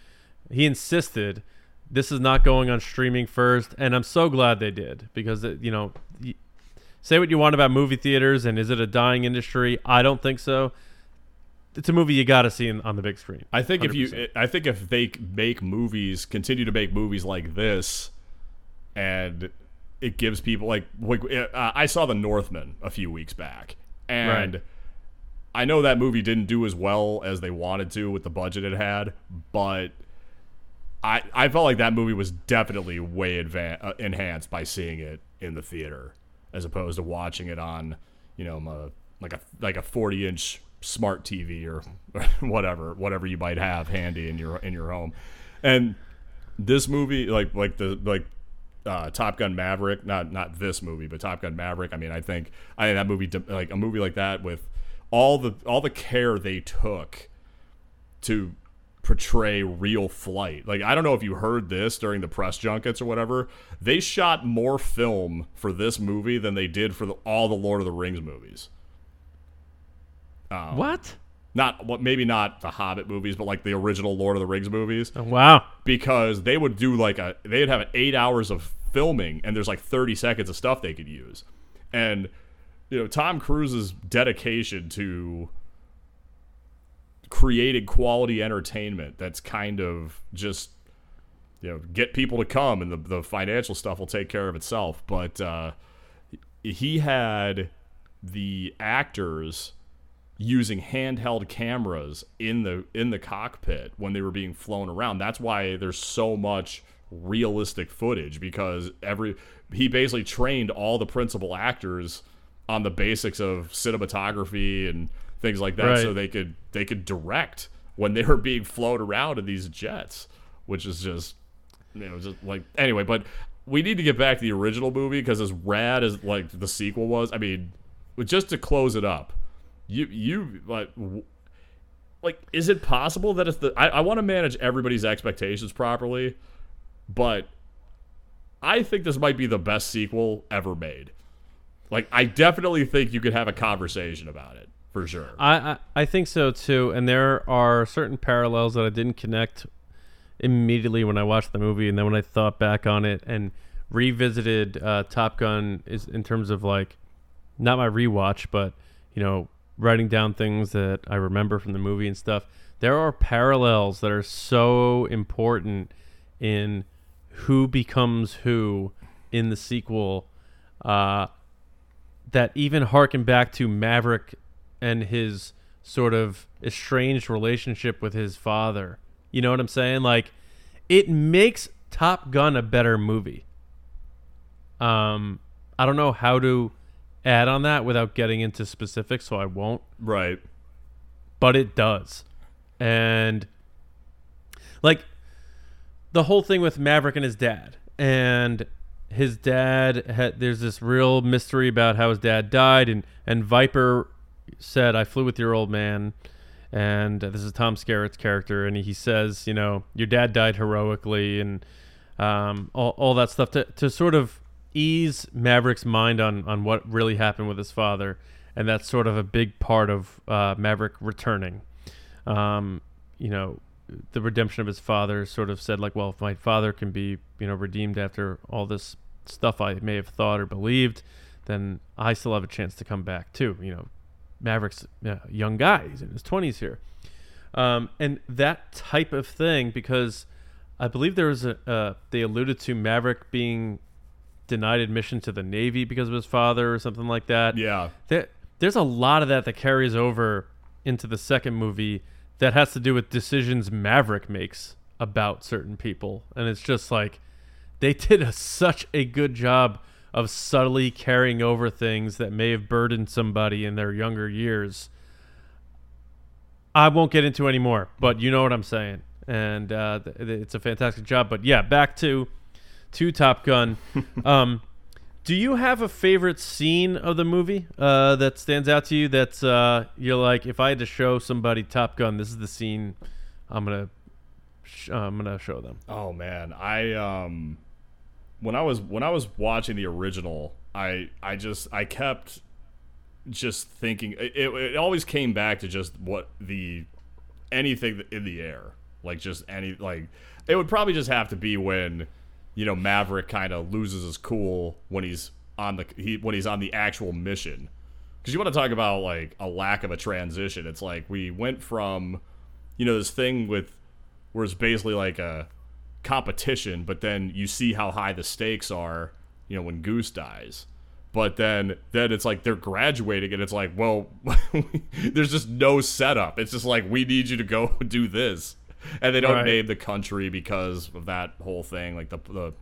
he insisted, this is not going on streaming first, and I'm so glad they did because it, you know, say what you want about movie theaters and is it a dying industry? I don't think so. It's a movie you got to see in, on the big screen. I think if you I think if they make movies continue to make movies like this and it gives people like like uh, I saw The Northman a few weeks back and Right. I know that movie didn't do as well as they wanted to with the budget it had, but I I felt like that movie was definitely way advan- uh, enhanced by seeing it in the theater as opposed to watching it on, you know, my, like a like a 40 inch smart TV or [laughs] whatever whatever you might have handy in your in your home, and this movie like like the like uh, Top Gun Maverick, not not this movie, but Top Gun Maverick. I mean, I think I think that movie like a movie like that with all the all the care they took to portray real flight. Like I don't know if you heard this during the press junkets or whatever. They shot more film for this movie than they did for the, all the Lord of the Rings movies. Um, what? not what maybe not the Hobbit movies, but like the original Lord of the Rings movies, Oh, wow. because they would do like a they'd have eight hours of filming, and there's like 30 seconds of stuff they could use, and you know Tom Cruise's dedication to creating quality entertainment that's kind of just you know get people to come and the, the financial stuff will take care of itself. But uh, he had the actors using handheld cameras in the in the cockpit when they were being flown around. That's why there's so much realistic footage because every he basically trained all the principal actors on the basics of cinematography and things like that Right. so they could they could direct when they were being flown around in these jets which is just you know just like anyway but we need to get back to the original movie because as rad as like the sequel was i mean just to close it up you you like w- like is it possible that it's the i, I want to manage everybody's expectations properly but i think this might be the best sequel ever made like i definitely think you could have a conversation about it for sure I, I I think so too, and there are certain parallels that I didn't connect immediately when I watched the movie, and then when I thought back on it and revisited uh, Top Gun, is in terms of like not my rewatch, but you know writing down things that I remember from the movie and stuff. There are parallels that are so important in who becomes who in the sequel. Uh, that even harken back to Maverick and his sort of estranged relationship with his father. You know what I'm saying? Like it makes Top Gun a better movie. Um I don't know how to add on that without getting into specifics, so I won't, right but it does. And like the whole thing with Maverick and his dad and his dad had there's this real mystery about how his dad died and and Viper said I flew with your old man. And this is Tom Skerritt's character and he says you know your dad died heroically and um, all, all that stuff to, to sort of ease Maverick's mind on on what really happened with his father and that's sort of a big part of uh, Maverick returning. Um, you know the redemption of his father sort of said like well if my father can be you know redeemed after all this stuff i may have thought or believed then i still have a chance to come back too you know. Maverick's a young guy. He's in his 20s here. Um, and that type of thing because i believe there was a uh, they alluded to maverick being denied admission to the navy because of his father or something like that. Yeah. There, there's a lot of that that carries over into the second movie that has to do with decisions Maverick makes about certain people, and it's just like they [laughs] did a, such a good job of subtly carrying over things that may have burdened somebody in their younger years. I won't get into any more, but you know what I'm saying, and uh, th- th- it's a fantastic job. But yeah, back to to Top Gun. [laughs] um, do you have a favorite scene of the movie uh, that stands out to you? That's uh, you're like, if I had to show somebody Top Gun, this is the scene I'm gonna sh- uh, I'm gonna show them. Oh man, I um when I was when I was watching the original, I I just I kept just thinking it, it, it always came back to just what the anything in the air like just any like it would probably just have to be when you know Maverick kind of loses his cool when he's on the he when he's on the actual mission. Because you want to talk about like a lack of a transition. It's like we went from you know this thing with where it's basically like a competition but then you see how high the stakes are you know when goose dies. But then then it's like they're graduating and it's like well [laughs] there's just no setup. It's just like we need you to go [laughs] do this [laughs] and they don't Right. name the country because of that whole thing like the the,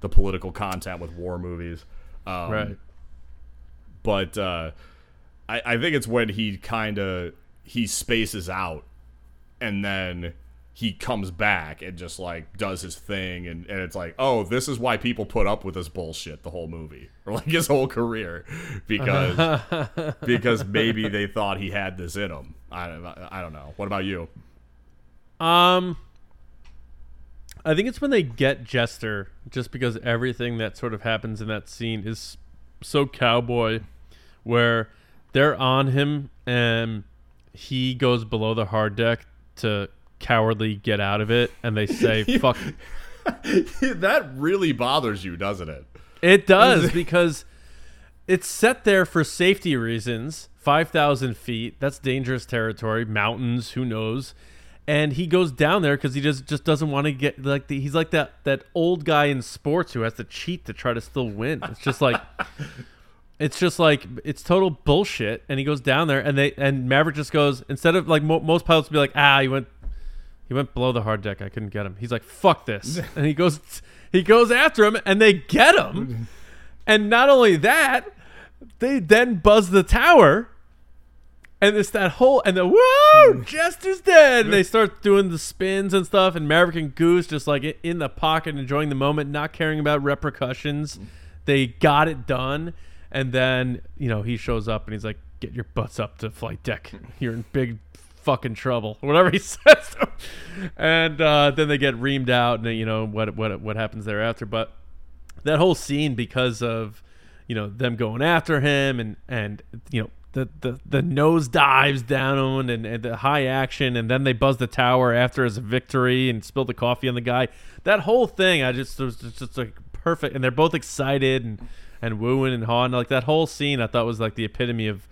the political content with war movies um, right. but uh, I, I think it's when he kind of he spaces out and then he comes back and just like does his thing and, and it's like oh this is why people put up with this bullshit the whole movie [laughs] or like his whole career [laughs] because because maybe they thought he had this in him I, don't- I don't know what about you Um, I think it's when they get Jester, just because everything that sort of happens in that scene is so cowboy, where they're on him and he goes below the hard deck to cowardly get out of it, and they say [laughs] fuck. [laughs] that really bothers you, doesn't it? It does [laughs] because it's set there for safety reasons. Five thousand feet. That's dangerous territory. Mountains. Who knows? And he goes down there because he just just doesn't want to get like the, he's like that that old guy in sports who has to cheat to try to still win. It's just like [laughs] it's just like it's total bullshit. And he goes down there, and they and Maverick just goes instead of like mo- most pilots would be like, ah, he went he went below the hard deck. I couldn't get him. He's like, fuck this, [laughs] and he goes he goes after him, and they get him. [laughs] And not only that, they then buzz the tower. And it's that whole and the whoa, Jester's dead. And they start doing the spins and stuff, and Maverick and Goose just like in the pocket, enjoying the moment, not caring about repercussions. They got it done, and then you know he shows up and he's like, "Get your butts up to flight deck. You're in big fucking trouble." Whatever he [laughs] says, and uh, then they get reamed out, and you know what what what happens thereafter. But that whole scene because of you know them going after him and and you know the the, the nose dives down and, and the high action and then they buzz the tower after a victory and spill the coffee on the guy. That whole thing i just was just, just like perfect. And they're both excited and and wooing and hawing. Like that whole scene i thought was like the epitome of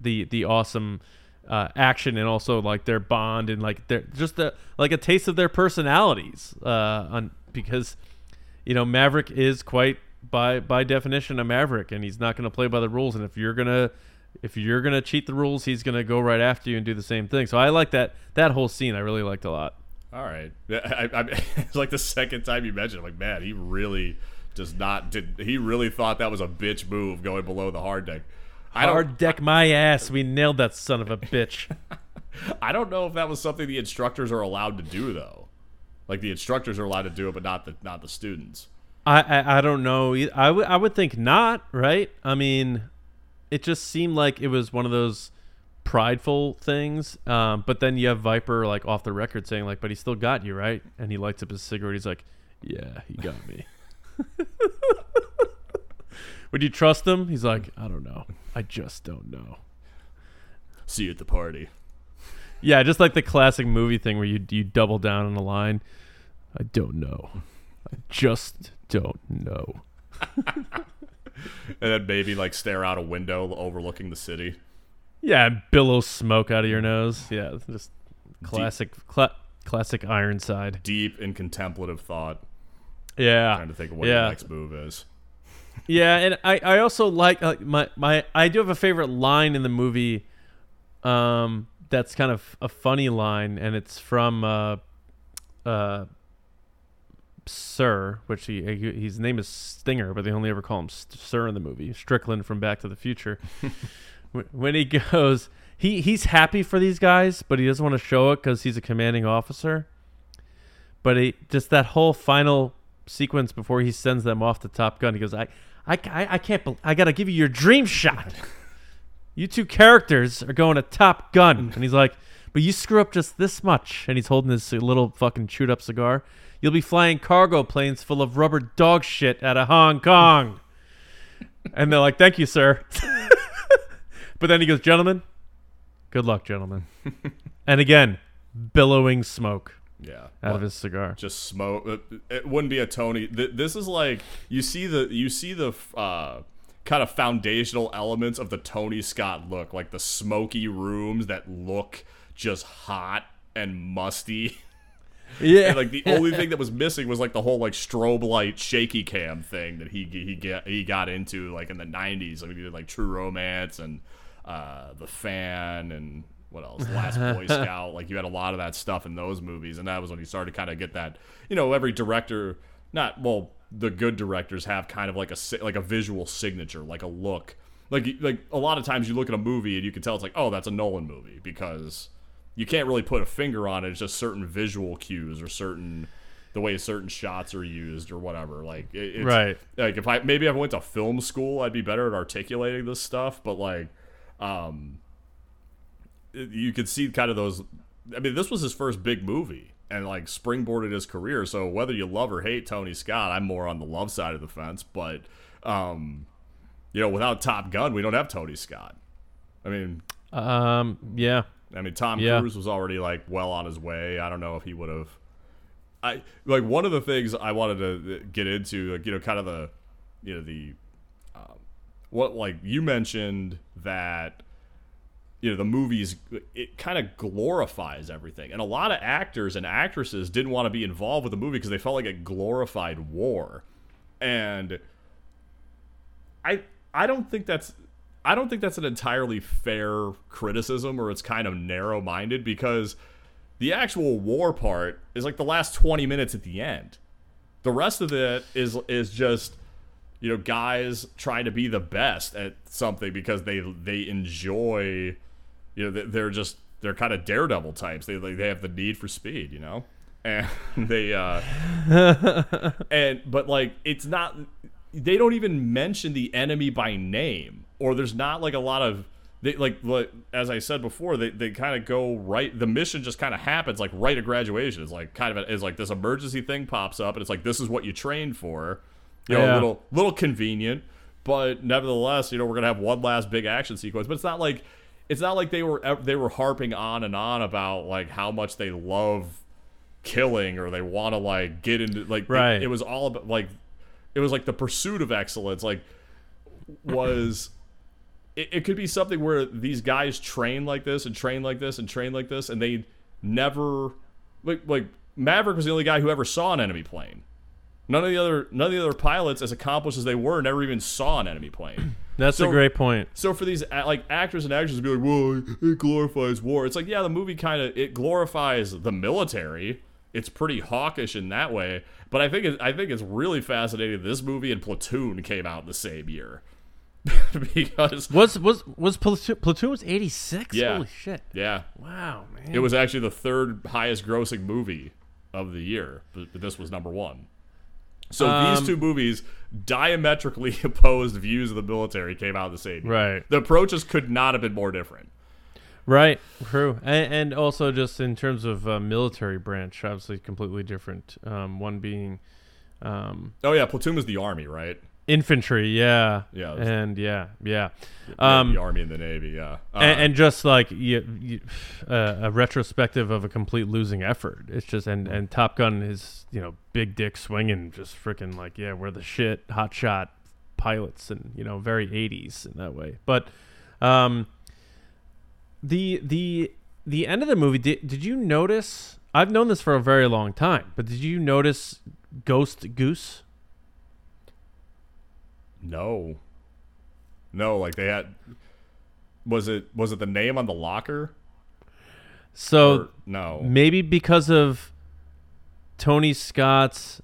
the the awesome uh, action and also like their bond and like their just the like a taste of their personalities uh on because you know Maverick is quite by by definition a Maverick and he's not going to play by the rules. And if you're going to if you're going to cheat the rules he's going to go right after you and do the same thing so I like that that whole scene I really liked a lot All right. [laughs] I, I, it's like the second time you mentioned. it. I'm like, man, he really does not. Did he really thought that was a bitch move going below the hard deck? I hard deck my ass we nailed that son of a bitch [laughs] I don't know if that was something the instructors are allowed to do though. Like the instructors are allowed to do it, but not the not the students. I, I I don't know. I would I would think not, right? I mean, it just seemed like it was one of those prideful things. Um, but then you have Viper like off the record saying like, "But he still got you, right?" And he lights up his cigarette. He's like, "Yeah, he got me." [laughs] would you trust him? He's like, "I don't know. I just don't know." See you at the party. Yeah, just like the classic movie thing where you you double down on the line. I don't know. I just don't know. [laughs] And then maybe like stare out a window overlooking the city. Yeah, billow smoke out of your nose. Yeah, just classic, cla- classic Ironside. Deep in contemplative thought, Yeah, trying to think of what yeah, your next move is. yeah. And I, I also like uh, my my. I do have a favorite line in the movie. Um, that's kind of a funny line, and it's from uh, uh, Sir, which he, he his name is Stinger, but they only ever call him St- Sir in the movie. Strickland from Back to the Future. [laughs] When he goes, he he's happy for these guys, but he doesn't want to show it because he's a commanding officer. But he just that whole final sequence before he sends them off to Top Gun, he goes, I, I, I, can't, bel I gotta give you your dream shot. You two characters are going to Top Gun, and he's like, but you screw up just this much, and he's holding this little fucking chewed up cigar. You'll be flying cargo planes full of rubber dog shit out of Hong Kong. [laughs] and they're like, thank you, sir. [laughs] but then he goes, gentlemen, good luck, gentlemen. [laughs] and again, billowing smoke Yeah. out of his cigar. just smoke. uh, It wouldn't be a Tony. th- This is like you see the you see the uh, kind of foundational elements of the Tony Scott look, like the smoky rooms that look just hot and musty. [laughs] Yeah, And like the only thing that was missing was like the whole like strobe light shaky cam thing that he he get he got into like in the '90s. Like he did like True Romance and uh, The Fan and what else? Last Boy [laughs] Scout. Like you had a lot of that stuff in those movies, and that was when you started to kind of get that. You know, every director, not well, the good directors have kind of like a like a visual signature, like a look. Like like a lot of times you look at a movie and you can tell it's like, oh, that's a Nolan movie because you can't really put a finger on it. It's just certain visual cues or certain the way certain shots are used or whatever. Like it, it's, Right. Like if I maybe if I went to film school, I'd be better at articulating this stuff. But like, um, you could see kind of those. I mean, this was his first big movie and like springboarded his career. So whether you love or hate Tony Scott, I'm more on the love side of the fence. But um, you know, without Top Gun, we don't have Tony Scott. I mean, Um, yeah, I mean, Tom Yeah. Cruise was already like well on his way. I don't know if he would have. I like one of the things I wanted to get into, like you know, kind of the, you know, the, um, what like you mentioned that, you know, the movies it kind of glorifies everything, and a lot of actors and actresses didn't want to be involved with the movie because they felt like it glorified war, and I I don't think that's I don't think that's an entirely fair criticism or it's kind of narrow minded because the actual war part is like the last 20 minutes at the end. The rest of it is is just you know guys trying to be the best at something because they they enjoy you know they- they're just they're kind of daredevil types. They like they have the need for speed, you know. And [laughs] they uh [laughs] and but like it's not they don't even mention the enemy by name or there's not like a lot of they like like as i said before they, they kind of go right the mission just kind of happens like right at graduation it's like kind of a, it's like this emergency thing pops up and it's like this is what you trained for you know a Yeah. little little convenient but nevertheless you know we're gonna have one last big action sequence but it's not like it's not like they were they were harping on and on about like how much they love killing or they want to like get into like it- Right. it, was all about like it was like the pursuit of excellence like was it, it could be something where these guys train like this and train like this and train like this and they never like like Maverick was the only guy who ever saw an enemy plane. None of the other none of the other pilots, as accomplished as they were, never even saw an enemy plane. [clears throat] That's So- a great point. So for these uh, like actors and actresses to be like, "Well, it glorifies war," it's like, yeah, the movie kind of it glorifies the military. It's pretty hawkish in that way, but I think it, I think it's really fascinating. This movie and Platoon came out the same year [laughs] because Was was was Platoon, Platoon was eighty six? Yeah. Holy shit! yeah, Wow, man. it was actually the third highest grossing movie of the year, but, but this was number one. So Um, these two movies, diametrically [laughs] opposed views of the military, came out the same year. Right. The approaches could not have been more different. Right, true, and, and also just in terms of uh, military branch, obviously completely different. Um, one being um, Oh yeah, Platoon was the army, right? Infantry, yeah, Yeah, and yeah, yeah, Yeah, um, the army and the navy, yeah. Uh, and, and just like you, you, uh, a retrospective of a complete losing effort. It's just and and Top Gun is you know big dick swinging, just freaking like yeah, we're the shit, hot shot pilots, and you know very 80s in that way. But um, the the the end of the movie did did you notice? I've known this for a very long time, but did you notice Ghost Goose? No, no, like they had. Was it was it the name on the locker? So Or- no, maybe because of Tony Scott's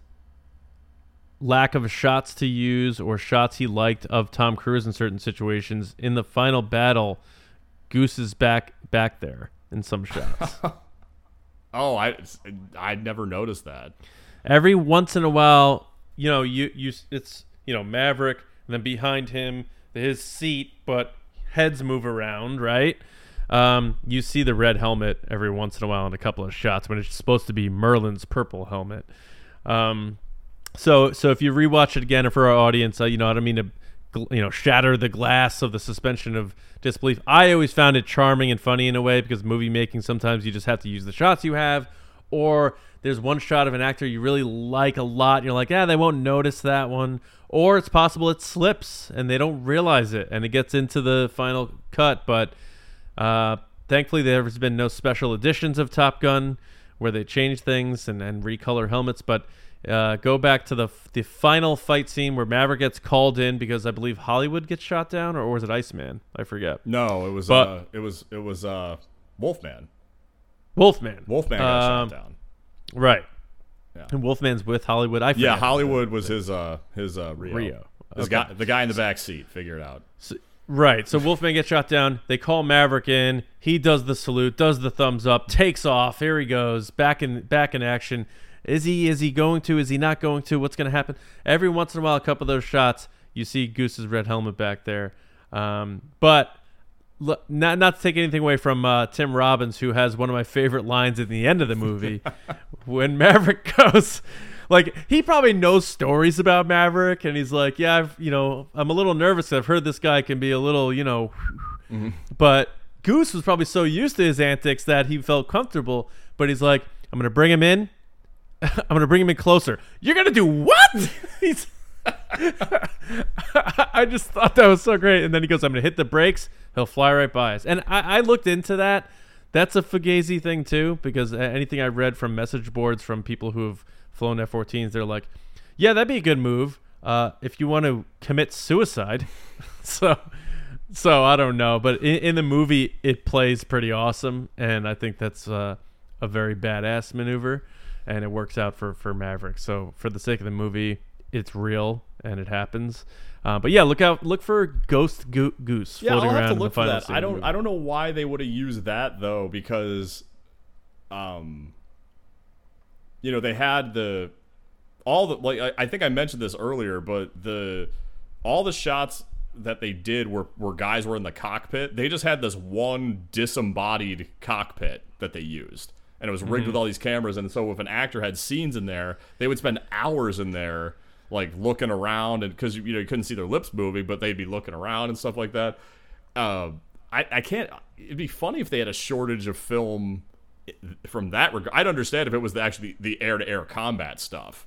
lack of shots to use or shots he liked of Tom Cruise in certain situations in the final battle Goose is back back there in some shots. [laughs] oh, I I never noticed that. Every once in a while, you know, you you it's, you know, Maverick and then behind him his seat but heads move around, right? Um, you see the red helmet every once in a while in a couple of shots when it's supposed to be Merlin's purple helmet. Um, so so if you rewatch it again, or for our audience, uh, you know I don't mean to you know shatter the glass of the suspension of disbelief. I always found it charming and funny in a way because movie making sometimes you just have to use the shots you have, or there's one shot of an actor you really like a lot, and you're like, yeah, they won't notice that one, or it's possible it slips and they don't realize it, and it gets into the final cut, but. Uh, thankfully, there's been no special editions of Top Gun where they change things and, and recolor helmets. But uh, go back to the the final fight scene where Maverick gets called in because I believe Hollywood gets shot down, or, or was it Iceman? I forget. No, it was But- uh, it was it was uh, Wolfman. Wolfman. Wolfman got Um, shot down. Right. Yeah. And Wolfman's with Hollywood. I. Yeah, Hollywood was his uh his uh Rio. Rio. His Okay. guy, the guy in the back seat, figured it out. So, right. So Wolfman gets shot down. They call Maverick in. He does the salute, does the thumbs up, takes off. Here he goes, back in back in action. Is he is he going to? Is he not going to? What's going to happen? Every once in a while, a couple of those shots, you see Goose's red helmet back there. Um, but not not to take anything away from uh, Tim Robbins, who has one of my favorite lines at the end of the movie, [laughs] when Maverick [laughs] goes, like he probably knows stories about Maverick, and he's like, yeah, I've, you know, I'm a little nervous. I've heard this guy can be a little, you know, [laughs] but Goose was probably so used to his antics that he felt comfortable. But he's like, I'm gonna bring him in. I'm gonna bring him in closer. You're gonna do what? he's. I just thought that was so great. And then he goes, I'm gonna hit the brakes. He'll fly right by us. And I, I looked into that. That's a Fugazi thing too, because anything I read from message boards from people who have flown F-14s, they're like, "Yeah, that'd be a good move uh, if you want to commit suicide." [laughs] so, so I don't know, but in, in, the movie, it plays pretty awesome, and I think that's uh, a very badass maneuver, and it works out for for Maverick. So, for the sake of the movie, it's real and it happens. Uh, but yeah, look out! Look for Ghost Go- Goose yeah, floating I'll have around. to look for that. I don't. I don't know why they would have used that though, because, um, you know, they had the all the like. I, I think I mentioned this earlier, but the all the shots that they did were where guys were in the cockpit. They just had this one disembodied cockpit that they used, and it was rigged Mm-hmm. with all these cameras. And so, if an actor had scenes in there, they would spend hours in there like looking around and because you know you couldn't see their lips moving, but they'd be looking around and stuff like that. Uh, I I can't. It'd be funny if they had a shortage of film from that regard. I'd understand if it was the, actually the air to air combat stuff.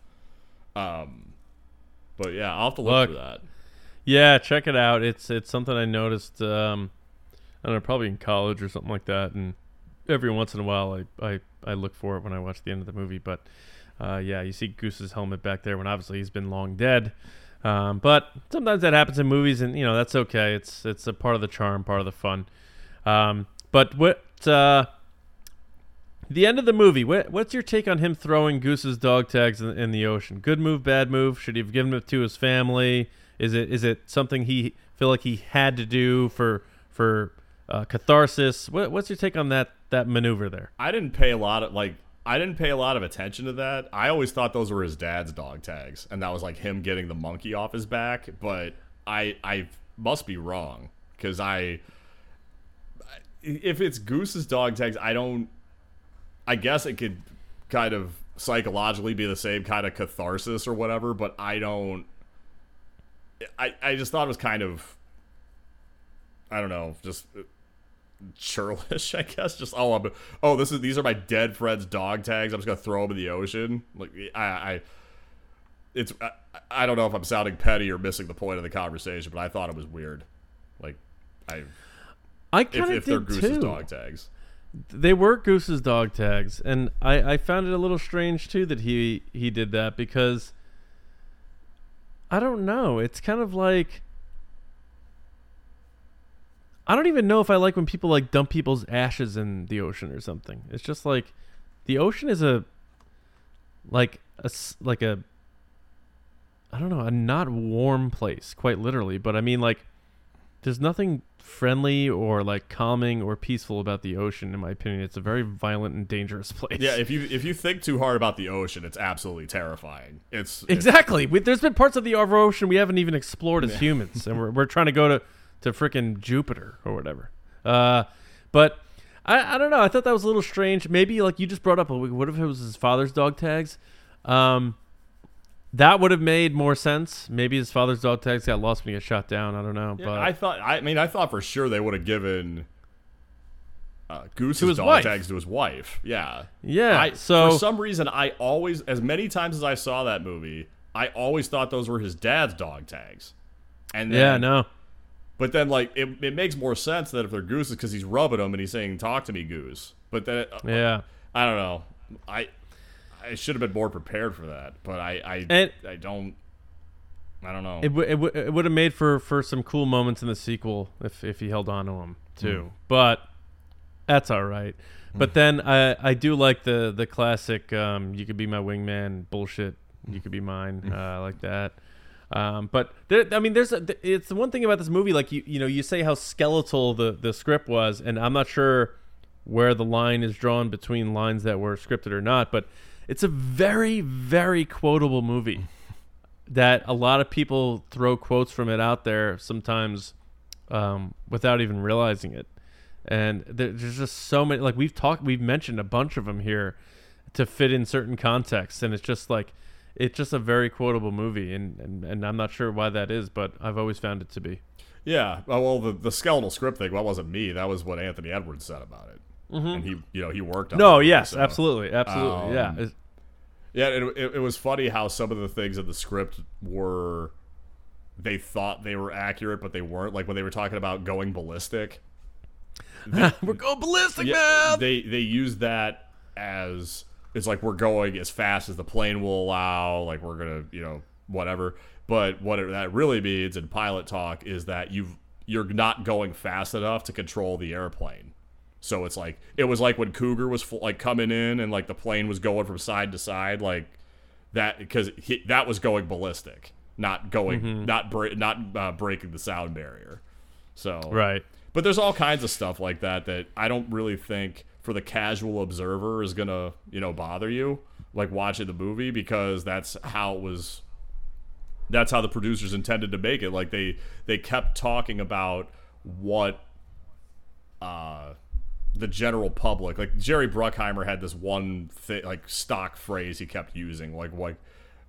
Um, but yeah, I'll have to look, Look. for that. Yeah, check it out. It's it's something I noticed. Um, I don't know, probably in college or something like that. And every once in a while, I I, I look for it when I watch the end of the movie. But uh, yeah, you see Goose's helmet back there when obviously he's been long dead. Um, but sometimes that happens in movies, and you know that's okay. It's it's a part of the charm, part of the fun. Um, but what uh, the end of the movie? What, what's your take on him throwing Goose's dog tags in, in the ocean? Good move, bad move? Should he have given it to his family? Is it is it something he feel like he had to do for for uh, catharsis? What, what's your take on that that maneuver there? I didn't pay a lot of like I didn't pay a lot of attention to that. I always thought those were his dad's dog tags, and that was like him getting the monkey off his back. But I I must be wrong because I if it's Goose's dog tags, I don't. I guess it could kind of psychologically be the same kind of catharsis or whatever, but I don't. I I just thought it was kind of. I don't know, just churlish, [laughs] I guess. Just oh, I'm, oh, this is these are my dead friend's dog tags. I'm just gonna throw them in the ocean. Like I, I it's I, I don't know if I'm sounding petty or missing the point of the conversation, but I thought it was weird. Like I I if, kind of if they're Goose's too. dog tags. They were Goose's dog tags, and I, I found it a little strange too that he he did that because I don't know. It's kind of like I don't even know if I like when people like dump people's ashes in the ocean or something. It's just like the ocean is a like a like a I don't know, a not warm place, quite literally, but I mean like there's nothing friendly or like calming or peaceful about the ocean in my opinion. It's a very violent and dangerous [laughs] place. Yeah, if you if you think too hard about the ocean, it's absolutely terrifying. It's, it's Exactly. We, there's been parts of the ocean we haven't even explored as humans, and we're, [laughs] we're trying to go to to freaking Jupiter or whatever. Uh, but I, I don't know. I thought that was a little strange. Maybe like you just brought up, what if it was his father's dog tags? Um, that would have made more sense. Maybe his father's dog tags got lost when he got shot down. I don't know. Yeah, but I thought. I mean, I thought for sure they would have given uh, Goose's To his dog wife. tags to his wife. Yeah. yeah. I, so for some reason, I always, as many times as I saw that movie, I always thought those were his dad's dog tags. And then, yeah, no. But then, like, it, it makes more sense that if they're Goose's because he's rubbing them and he's saying, "Talk to me, Goose." But then, uh, Yeah. I don't know. I I should have been more prepared for that, but I I, And- I don't. I don't know. It, w- it, w- it would have made for, for some cool moments in the sequel if, if he held on to him too. But that's all right. But then I, I do like the the classic um, "you could be my wingman" bullshit. You could be mine. Uh, like that. Um, but there, I mean, there's a, it's the one thing about this movie. Like you you know you say how skeletal the the script was, and I'm not sure where the line is drawn between lines that were scripted or not. But it's a very very quotable movie that a lot of people throw quotes from it out there sometimes um, without even realizing it. And there- there's just so many. Like we've talked, we've mentioned a bunch of them here to fit in certain contexts, and it's just like it's just a very quotable movie, and and, and I'm not sure why that is, but I've always found it to be. Yeah. Oh, well, the the skeletal script thing. That wasn't me. That was what Anthony Edwards said about it. And he, you know, he worked on. Mm-hmm. No, it, yes, so- absolutely, absolutely. yeah. Um, It's- Yeah, it, it, it was funny how some of the things in the script were they thought they were accurate, but they weren't. Like when they were talking about going ballistic. [laughs] We're going ballistic, Yeah, man. they they use that as it's like we're going as fast as the plane will allow. Like we're gonna, you know, whatever. But what it, that really means in pilot talk is that you've you're not going fast enough to control the airplane. So it's like it was like when Cougar was fl- like coming in and like the plane was going from side to side like that because that was going ballistic, not going Mm-hmm. not bre- not uh, breaking the sound barrier. So right. but there's all kinds of stuff like that that I don't really think for the casual observer is gonna you know bother you like watching the movie because that's how it was that's how the producers intended to make it. Like they they kept talking about what uh the general public like jerry bruckheimer had this one thi- like stock phrase he kept using like like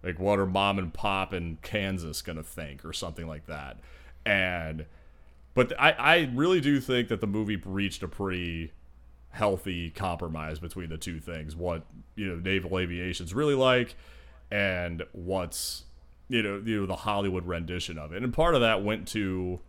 like what are mom and pop in kansas gonna think or something like that. And but I, I really do think that the movie reached a pretty healthy compromise between the two things. What you know, naval aviation's really like, and what's you know, you know, the Hollywood rendition of it. And part of that went to,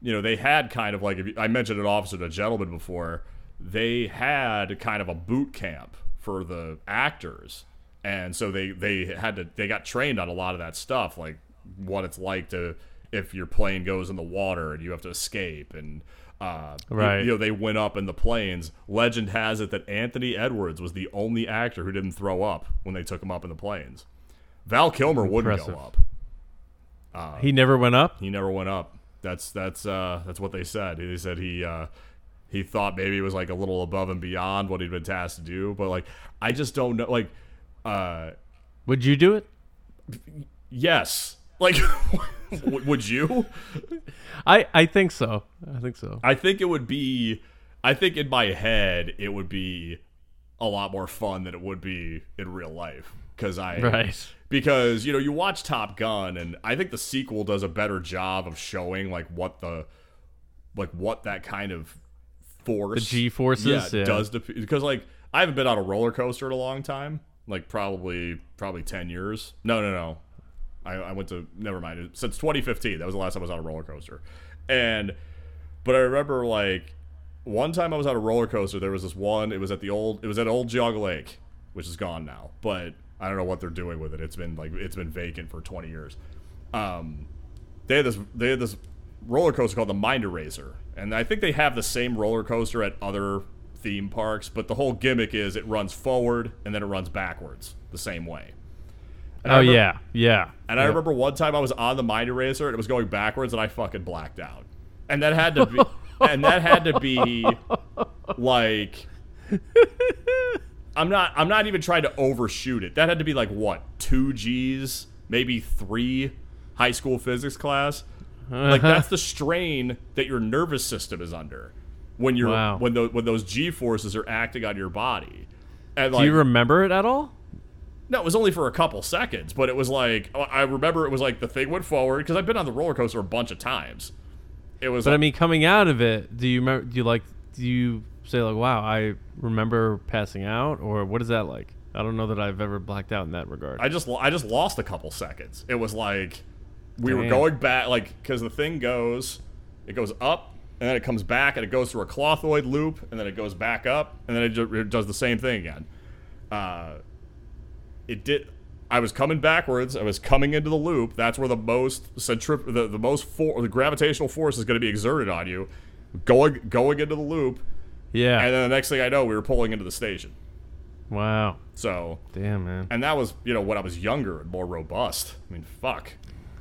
you know, they had kind of like if I mentioned an officer and a gentleman before. They had kind of a boot camp for the actors, and so they they had to they got trained on a lot of that stuff, like what it's like to if your plane goes in the water and you have to escape and uh, Right. you know they went up in the planes legend has it that anthony edwards was the only actor who didn't throw up when they took him up in the planes val kilmer wouldn't Impressive. go up he never went up. he never went up that's that's uh that's what they said they said he uh he thought maybe it was like a little above and beyond what he'd been tasked to do but like i just don't know like uh Would you do it? yes like [laughs] would you I I think so. I think so. I think it would be I think in my head it would be a lot more fun than it would be in real life cuz I Right. because you know you watch Top Gun and I think the sequel does a better job of showing like what the like what that kind of force The G-forces, yeah, yeah. does to because like I haven't been on a roller coaster in a long time like probably probably 10 years no no no I, I went to never mind since 2015 that was the last time I was on a roller coaster and but I remember like one time I was on a roller coaster. There was this one. It was at the old. It was at Old Geauga Lake, which is gone now. But I don't know what they're doing with it. It's been like it's been vacant for 20 years. Um, they had this. They had this roller coaster called the Mind Eraser, and I think they have the same roller coaster at other theme parks. But the whole gimmick is it runs forward and then it runs backwards the same way. And Oh remember- yeah, yeah. and I remember one time I was on the mind eraser and it was going backwards and I fucking blacked out. And that had to be [laughs] and that had to be like I'm not I'm not even trying to overshoot it. That had to be like what? 2 Gs, maybe 3 high school physics class. Like uh-huh. that's the strain that your nervous system is under when you're Wow. when those when those G forces are acting on your body. And Do you remember it at all? No, it was only for a couple seconds, but it was like I remember it was like the thing went forward because I've been on the roller coaster a bunch of times. It was, But I mean, coming out of it, do you remember? Do you like? Do you say like, "Wow, I remember passing out," or what is that like? I don't know that I've ever blacked out in that regard. I just I just lost a couple seconds. It was like we were going back, like because the thing goes, it goes up and then it comes back and it goes through a clothoid loop and then it goes back up and then it, ju- it does the same thing again. Uh, it did. I was coming backwards. I was coming into the loop. That's where the most centrip, the, the most for, the gravitational force is going to be exerted on you. Going going into the loop, yeah. and then the next thing I know, we were pulling into the station. wow. So, Damn, man. and that was you know when I was younger and more robust. I mean, fuck.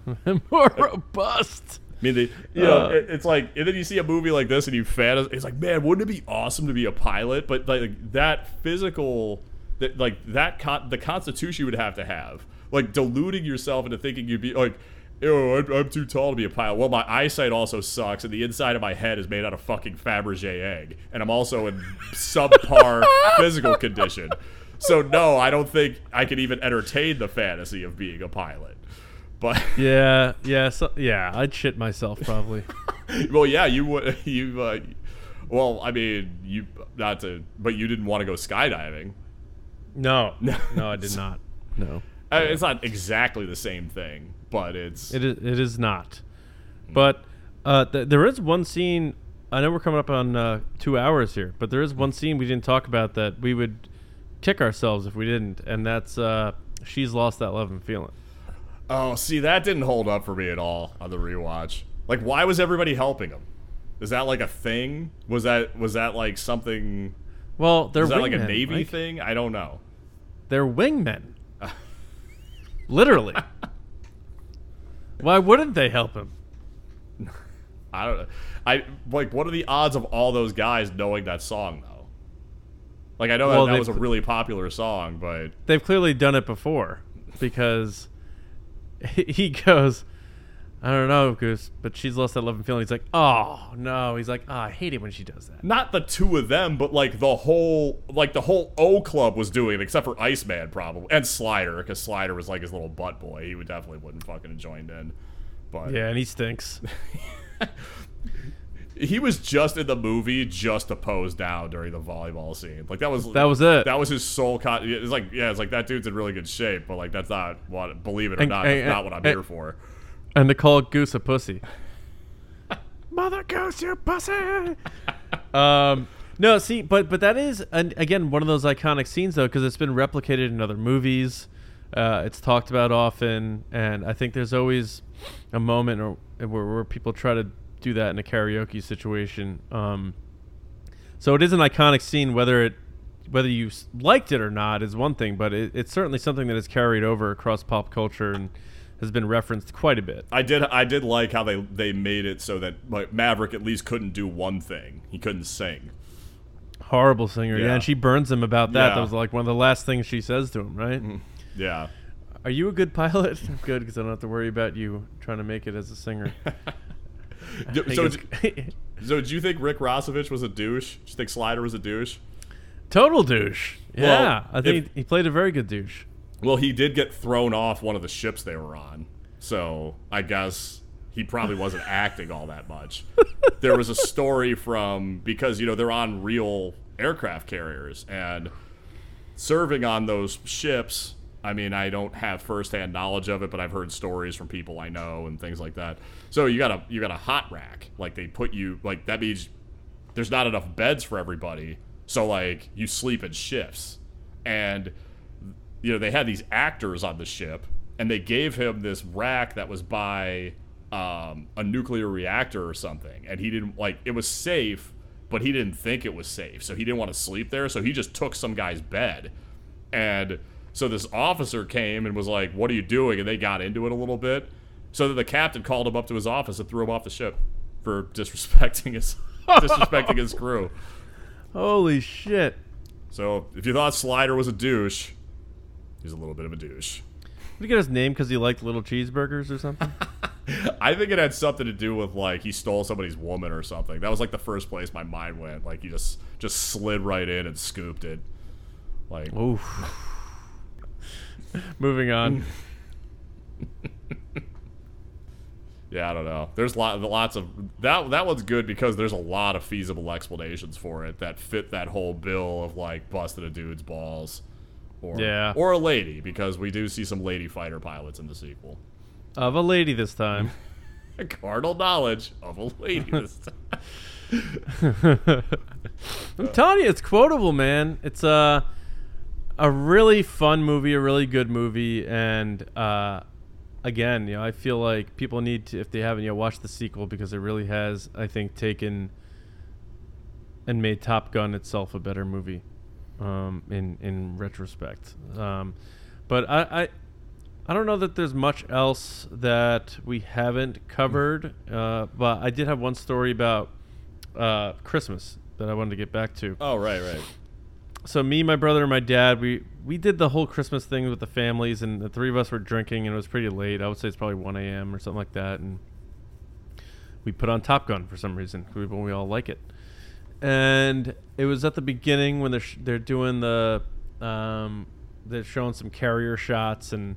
[laughs] More robust. I mean, the, you know, Uh. it, it's like, and then you see a movie like this, and you fantasize. It's like, man, wouldn't it be awesome to be a pilot? But like that physical, that like that, con- the constitution you would have to have, like deluding yourself into thinking you'd be like, oh, I'm, I'm too tall to be a pilot. Well, my eyesight also sucks, and the inside of my head is made out of fucking Fabergé egg, and I'm also in subpar [laughs] physical condition. So no, I don't think I could even entertain the fantasy of being a pilot. But [laughs] Yeah, yeah, so, yeah. I'd shit myself probably. [laughs] well, yeah, you would. You, uh, well, I mean, you not to, but you didn't want to go skydiving. No, [laughs] no, no, I did not. No, Uh, It's not exactly the same thing, but it's. it is. It is not. But uh, th- there is one scene. I know we're coming up on uh, two hours here, but there is one scene we didn't talk about that we would kick ourselves if we didn't, and that's uh, she's lost that love and feeling. Oh, see, that didn't hold up for me at all on the rewatch. Like, why was everybody helping him? Is that like a thing? Was that was that like something? Well, they're Is that like a navy Mike. thing? I don't know. They're wingmen. [laughs] Literally. Why wouldn't they help him? [laughs] I don't. Know. I like. What are the odds of all those guys knowing that song though? Like, I know Well, that, that was a really popular song, but They've clearly done it before because [laughs] he goes, I don't know, Goose, but she's lost that love and feeling. He's like, oh no. He's like, oh, I hate it when she does that. not the two of them, but like the whole like the whole O Club was doing it, except for Iceman probably and Slider, because Slider was like his little butt boy. He would definitely wouldn't fucking have joined in. But Yeah, and he stinks. [laughs] he was just in the movie just to pose down during the volleyball scene. Like that was That was it. That was his sole. Con- it's like yeah, it's like that dude's in really good shape, but like that's not what. Believe it or And- not, and- that's not what I'm and- here for. And to call Goose a pussy. [laughs] Mother Goose, you pussy. [laughs] um, no, see, but but that is and again one of those iconic scenes though because it's been replicated in other movies. Uh, it's talked about often, and I think there's always a moment or, where, where people try to do that in a karaoke situation. Um, so it is an iconic scene, whether it whether you liked it or not is one thing, but it, it's certainly something that is carried over across pop culture and has been referenced quite a bit. I did. I did like how they they made it so that like Maverick at least couldn't do one thing. He couldn't sing. Horrible singer, yeah. Yeah. and she burns him about that. That was like one of the last things she says to him, right? Mm-hmm. Yeah. Are you a good pilot? [laughs] good, because I don't have to worry about you trying to make it as a singer. [laughs] So, d- [laughs] so do you think Rick Rossovich was a douche? Do you think Slider was a douche? total douche. Well, Yeah, I think if- he played a very good douche. Well, he did get thrown off one of the ships they were on, so I guess he probably wasn't [laughs] acting all that much. There was a story from because you know they're on real aircraft carriers and serving on those ships. I mean, I don't have firsthand knowledge of it, but I've heard stories from people I know and things like that. So you got a you got a hot rack, like they put you like that means there's not enough beds for everybody. So like you sleep in shifts, and you know they had these actors on the ship, and they gave him this rack that was by um, a nuclear reactor or something, and he didn't like it was safe, but he didn't think it was safe, so he didn't want to sleep there, so he just took some guy's bed, and so this officer came and was like, "What are you doing?" And they got into it a little bit. So that the captain called him up to his office and threw him off the ship for [laughs] disrespecting his disrespecting his crew. Holy shit! So if you thought Slider was a douche, he's a little bit of a douche. Did he get his name because he liked little cheeseburgers or something? [laughs] I think it had something to do with like he stole somebody's woman or something. That was like the first place my mind went. Like he just just slid right in and scooped it. Like Oof. [laughs] Moving on. [laughs] yeah, I don't know. There's lot, lots of that. That one's good because there's a lot of feasible explanations for it that fit that whole bill of like busting a dude's balls, or Yeah. or a lady because we do see some lady fighter pilots in the sequel. Of a lady this time. [laughs] Carnal knowledge of a lady. [laughs] this time. I'm telling you, it's quotable, man. It's a a really fun movie, a really good movie, and uh, again, you know, I feel like people need to, if they haven't yet, watch the sequel because it really has, I think, taken and made Top Gun itself a better movie, um, in in retrospect. Um, but I, I I don't know that there's much else that we haven't covered, uh, but I did have one story about uh, Christmas that I wanted to get back to. oh right, right. So me, my brother, and my dad, we we did the whole Christmas thing with the families, and the three of us were drinking, and it was pretty late. I would say it's probably 1 a.m. or something like that, and we put on Top Gun for some reason. We, we all like it, and it was at the beginning when they're sh- they're doing the um, they're showing some carrier shots and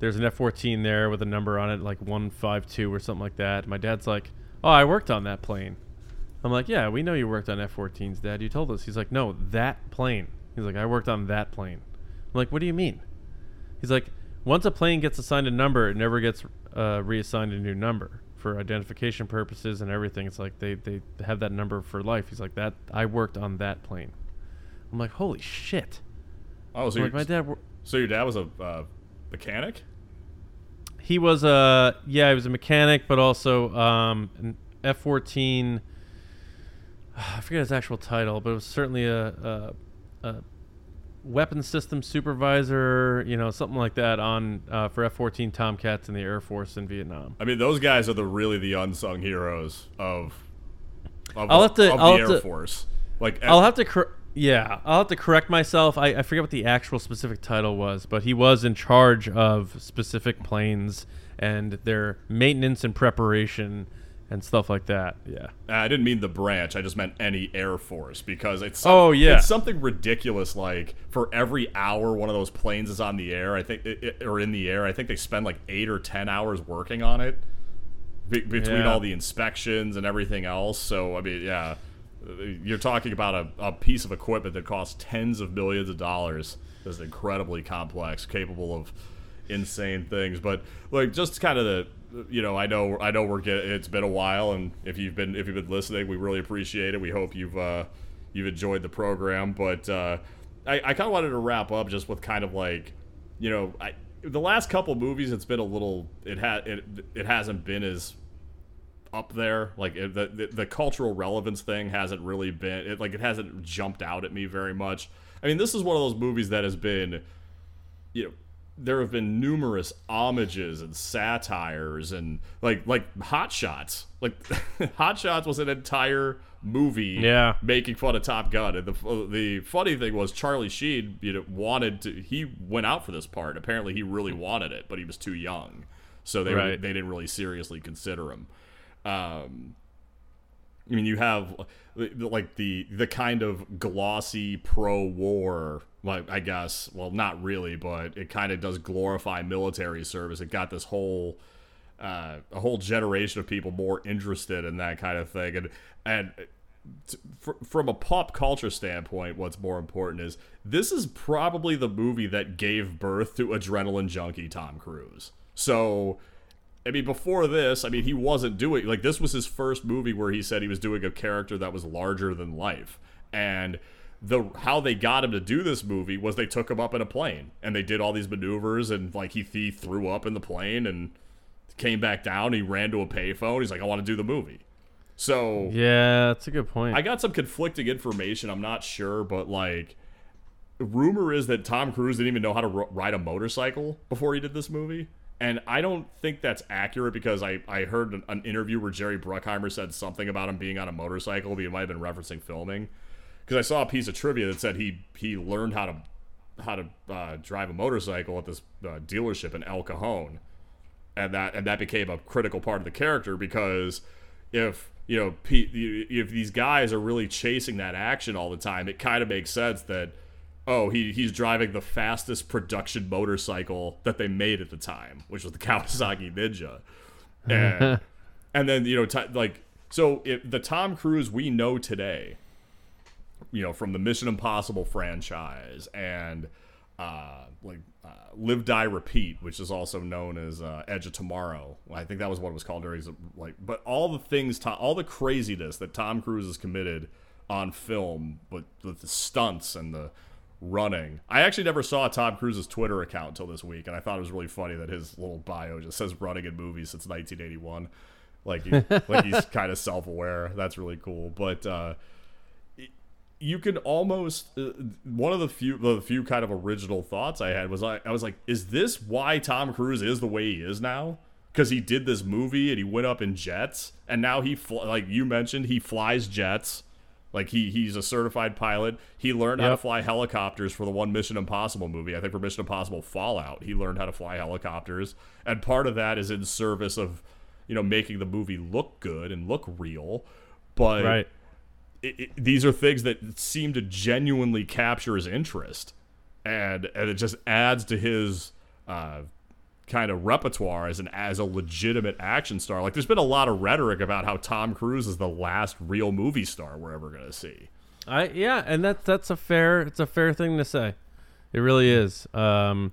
there's an F-14 there with a number on it like 152 or something like that. My dad's like, "Oh, I worked on that plane." I'm like, "Yeah, we know you worked on F-14s, Dad. You told us." He's like, "No, that plane." He's like, "I worked on that plane." I'm like, "What do you mean?" He's like, "Once a plane gets assigned a number, it never gets uh, reassigned a new number for identification purposes and everything. It's like they they have that number for life." He's like, "That I worked on that plane." I'm like, "Holy shit!" Oh, so, your, like my dad. wor- so your dad was a uh, mechanic? He was a yeah, he was a mechanic, but also um, an F fourteen. [sighs] I forget his actual title, but it was certainly a, a, a weapon system supervisor, you know, something like that on uh, for F fourteen Tomcats in the Air Force in Vietnam. I mean, those guys are the really the unsung heroes of of, I'll have to- I'll the have Air to- Force. Like I'll have to cor- yeah, I'll have to correct myself. I, I forget what the actual specific title was, but he was in charge of specific planes and their maintenance and preparation and stuff like that. Yeah. Uh, I didn't mean the branch. I just meant any Air Force because it's Oh, yeah. it's something ridiculous. Like for every hour one of those planes is on the air, I think, it, it- or in the air, I think they spend like eight or ten hours working on it be- between Yeah. all the inspections and everything else. So I mean, yeah, you're talking about a, a piece of equipment that costs tens of millions of dollars. That's incredibly complex, capable of insane things. But like just kind of the you know, I know I know we're getting it's been a while and if you've been if you've been listening, we really appreciate it. We hope you've uh you've enjoyed the program. But uh I, I kinda wanted to wrap up just with kind of like you know, I the last couple movies it's been a little it had it it hasn't been as up there. Like it, the, the the cultural relevance thing hasn't really been it, like it hasn't jumped out at me very much. I mean, this is one of those movies that has been, you know, there have been numerous homages and satires and like like Hot Shots. Like [laughs] Hot Shots was an entire movie Yeah. making fun of Top Gun. And the the funny thing was Charlie Sheen, you know, wanted to he went out for this part. Apparently he really wanted it, but he was too young. So they Right. they didn't really seriously consider him. Um, I mean, you have like the the kind of glossy pro-war, like I guess, well, not really, but it kind of does glorify military service. It got this whole uh, a whole generation of people more interested in that kind of thing, and and t- fr- from a pop culture standpoint, what's more important is this is probably the movie that gave birth to adrenaline junkie Tom Cruise. So I mean, before this, I mean, he wasn't doing like this was his first movie where he said he was doing a character that was larger than life, and the how they got him to do this movie was they took him up in a plane and they did all these maneuvers and like he, he threw up in the plane and came back down. He ran to a payphone. He's like, I want to do the movie. So Yeah, that's a good point. I got some conflicting information. I'm not sure, but like, rumor is that Tom Cruise didn't even know how to ro- ride a motorcycle before he did this movie. And I don't think that's accurate because I, I heard an, an interview where Jerry Bruckheimer said something about him being on a motorcycle, but he might have been referencing filming. Because I saw a piece of trivia that said he he learned how to how to uh, drive a motorcycle at this uh, dealership in El Cajon, and that and that became a critical part of the character because if you know P- if these guys are really chasing that action all the time, it kind of makes sense that oh he he's driving the fastest production motorcycle that they made at the time, which was the [laughs] Kawasaki Ninja, and [laughs] and then you know t- like so if the Tom Cruise we know today, you know from the Mission Impossible franchise and uh, like uh, Live Die Repeat, which is also known as uh, Edge of Tomorrow. I think that was what it was called during like. But all the things, to, all the craziness that Tom Cruise has committed on film, but with the stunts and the running. I actually never saw Tom Cruise's Twitter account until this week, and I thought it was really funny that his little bio just says running in movies since 1981. Like, he, like he's [laughs] kind of self-aware. That's really cool. But uh, you can almost uh, one of the few the few kind of original thoughts I had was I, I was like, is this why Tom Cruise is the way he is now? Because he did this movie and he went up in jets, and now he fl- like you mentioned he flies jets. Like he he's a certified pilot. He learned how to fly helicopters for the one Mission Impossible movie. I think for Mission Impossible Fallout, he learned how to fly helicopters, and part of that is in service of you know making the movie look good and look real. But right. it, it, these are things that seem to genuinely capture his interest, and and it just adds to his uh, kind of repertoire as an as a legitimate action star. Like there's been a lot of rhetoric about how Tom Cruise is the last real movie star we're ever to see. I yeah, and that's that's a fair it's a fair thing to say. It really is. Um,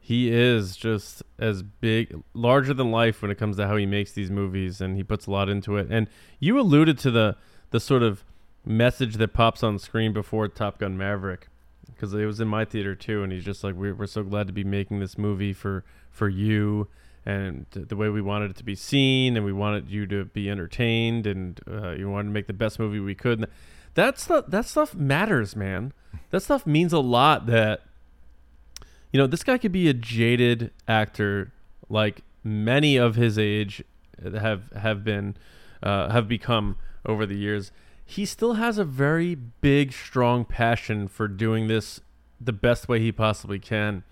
he is just as big, larger than life when it comes to how he makes these movies, and he puts a lot into it. And you alluded to the the sort of message that pops on screen before Top Gun Maverick, because it was in my theater too, and he's just like, we're, we're so glad to be making this movie for for you and the way we wanted it to be seen, and we wanted you to be entertained, and uh, you wanted to make the best movie we could. That stuff, that stuff matters, man. That stuff means a lot. That you know, this guy could be a jaded actor, like many of his age have have been uh, have become over the years. He still has a very big, strong passion for doing this the best way he possibly can.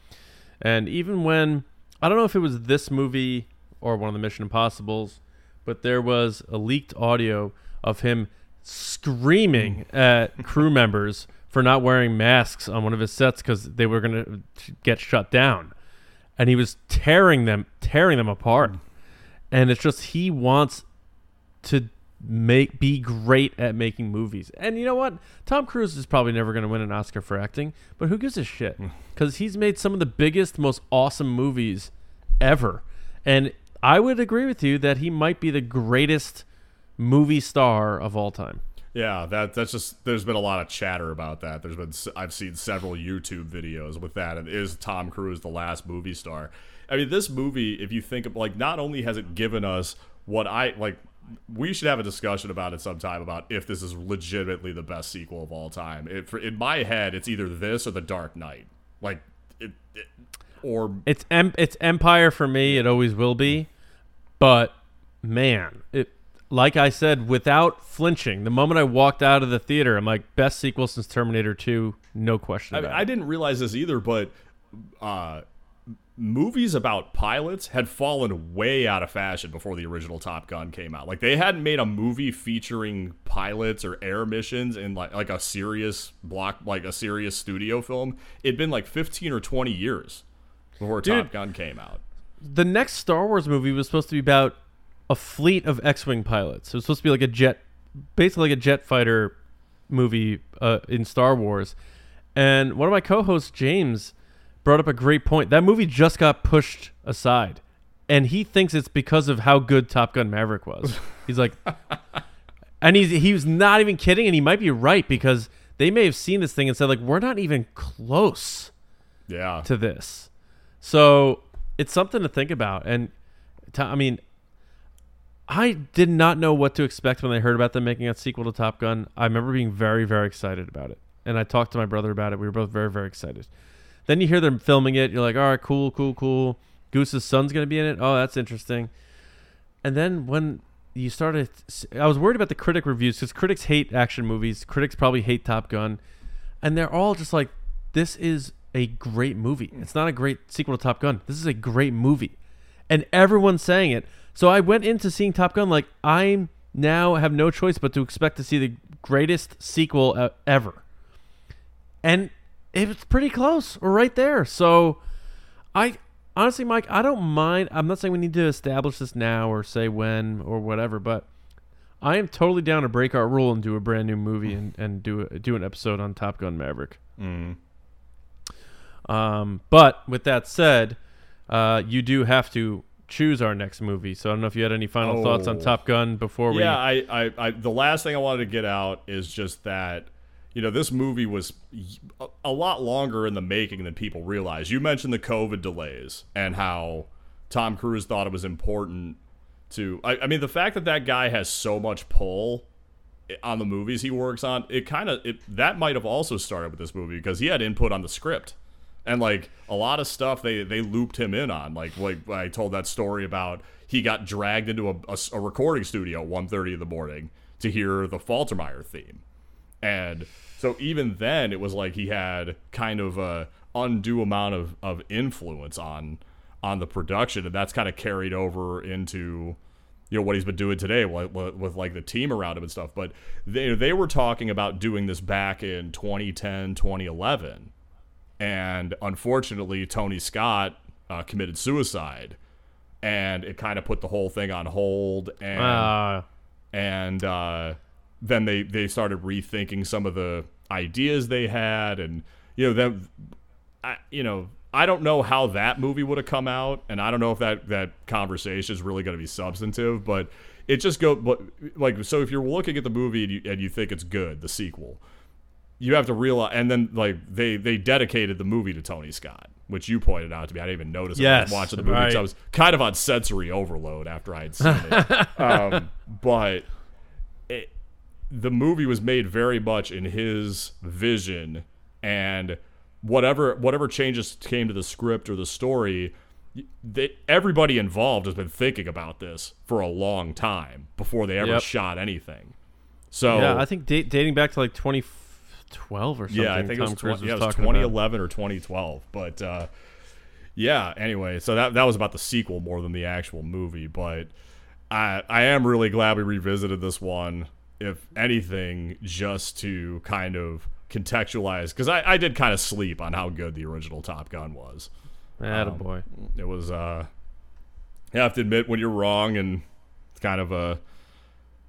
And even when I don't know if it was this movie or one of the Mission Impossibles, but there was a leaked audio of him screaming mm. at crew [laughs] members for not wearing masks on one of his sets because they were going to get shut down, and he was tearing them, tearing them apart. Mm. And it's just he wants to make be great at making movies. And you know what? Tom Cruise is probably never going to win an Oscar for acting, but who gives a shit? Hmm. Cuz he's made some of the biggest most awesome movies ever. And I would agree with you that he might be the greatest movie star of all time. Yeah, that that's just there's been a lot of chatter about that. There's been I've seen several YouTube videos with that. And is Tom Cruise the last movie star? I mean, this movie, if you think of like, not only has it given us what I like, we should have a discussion about it sometime about if this is legitimately the best sequel of all time. It, for, in my head, it's either this or The Dark Knight. Like, it, it or It's em- it's Empire for me. It always will be. But man, it like I said, without flinching, the moment I walked out of the theater, I'm like, best sequel since Terminator 2, no question I, about I didn't realize this either, but uh, movies about pilots had fallen way out of fashion before the original Top Gun came out. Like they hadn't made a movie featuring pilots or air missions in like like a serious block, like a serious studio film. It'd been like 15 or 20 years before Dude. Top Gun came out. The next Star Wars movie was supposed to be about a fleet of X-wing pilots. It was supposed to be like a jet, basically like a jet fighter movie uh, in Star Wars. And one of my co-hosts, James, brought up a great point. That movie just got pushed aside, and he thinks it's because of how good Top Gun Maverick was. [laughs] He's like, and he's he was not even kidding, and he might be right because they may have seen this thing and said like, we're not even close Yeah. to this. So it's something to think about. And to, I mean, I did not know what to expect when I heard about them making a sequel to Top Gun. I remember being very, very excited about it. And I talked to my brother about it. We were both very, very excited. Then you hear them filming it. You're like, all right, cool, cool, cool. Goose's son's to be in it. Oh, that's interesting. And then when you started, I was worried about the critic reviews because critics hate action movies. Critics probably hate Top Gun. And they're all just like, this is a great movie. It's not a great sequel to Top Gun. This is a great movie. And everyone's saying it. So I went into seeing Top Gun like I now have no choice but to expect to see the greatest sequel ever. And it's pretty close. We're right there. So I honestly, Mike, I don't mind. I'm not saying we need to establish this now or say when or whatever, but I am totally down to break our rule and do a brand new movie and, and do a, do an episode on Top Gun Maverick. Mm. Um, but with that said, uh, you do have to choose our next movie. So I don't know if you had any final thoughts on Oh. Top Gun before we. Yeah, I, I, I, the last thing I wanted to get out is just that, you know, this movie was a, lot longer in the making than people realize. You mentioned the COVID delays and how Tom Cruise thought it was important to. I, I mean, the fact that that guy has so much pull on the movies he works on, it kind of that might have also started with this movie because he had input on the script. And like a lot of stuff they they looped him in on. Like like I told that story about he got dragged into a, a, a recording studio at 1.30 in the morning to hear the Faltermeyer theme. And so even then it was like he had kind of a undue amount of, of influence on on the production. And that's kind of carried over into you know what he's been doing today with, with, with like the team around him and stuff. But they they were talking about doing this back in 2010 2011 and unfortunately tony scott uh, committed suicide, and it kind of put the whole thing on hold. And Uh, and uh, then they they started rethinking some of the ideas they had, and you know them, I, you know. I don't know how that movie would have come out, and I don't know if that that conversation is really going to be substantive. But it just go, but like, so if you're looking at the movie and you, and you think it's good, the sequel, you have to realize, and then like they they dedicated the movie to Tony Scott, which you pointed out to me. I didn't even notice it when I was watching the movie 'cause I was kind of on sensory overload after I had seen it. [laughs] um, but the movie was made very much in his vision, and whatever whatever changes came to the script or the story. They, everybody involved has been thinking about this for a long time before they ever Yep. shot anything. So yeah, I think date, dating back to like 2012 or something. yeah, I think Tom it was, tw- yeah, it was talking about. 2011 or 2012. But uh, yeah, anyway, so that that was about the sequel more than the actual movie. But I I am really glad we revisited this one. If anything, just to kind of contextualize, because I, I did kind of sleep on how good the original Top Gun was. Attaboy. It was uh, you have to admit when you're wrong, and it's kind of a.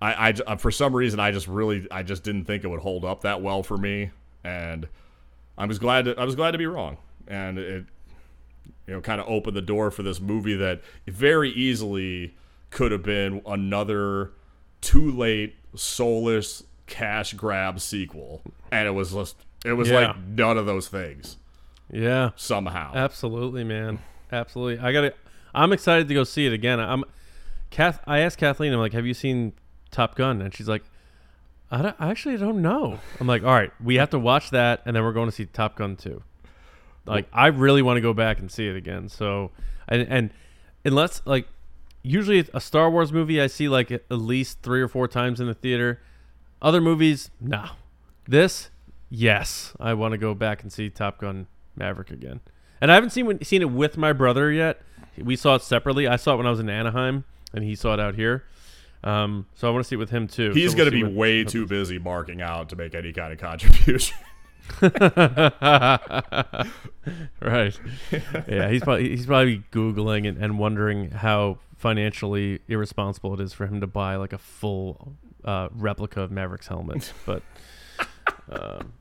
I, I uh, for some reason I just really I just didn't think it would hold up that well for me, and I was glad to, I was glad to be wrong, and it you know kind of opened the door for this movie that very easily could have been another too late soulless cash grab sequel, and it was just it was Yeah. like none of those things yeah, somehow. absolutely, man. Absolutely. I got to I'm excited to go see it again. I'm Kath I asked Kathleen I'm like, "Have you seen Top Gun?" And she's like, I, don't, I actually don't know. I'm like, "All right, we have to watch that and then we're going to see Top Gun 2." Like I really want to go back and see it again. So and and unless like usually a Star Wars movie I see like at least 3 or 4 times in the theater. Other movies, no. This, yes, I want to go back and see Top Gun Maverick again. And I haven't seen seen it with my brother yet. We saw it separately. I saw it when I was in Anaheim, and he saw it out here. Um, so I want to see it with him too. He's So going we'll to be way too busy marking out to make any kind of contribution. [laughs] [laughs] right. yeah, he's probably he's probably googling and, and wondering how financially irresponsible it is for him to buy like a full uh, replica of Maverick's helmet. [laughs] But um,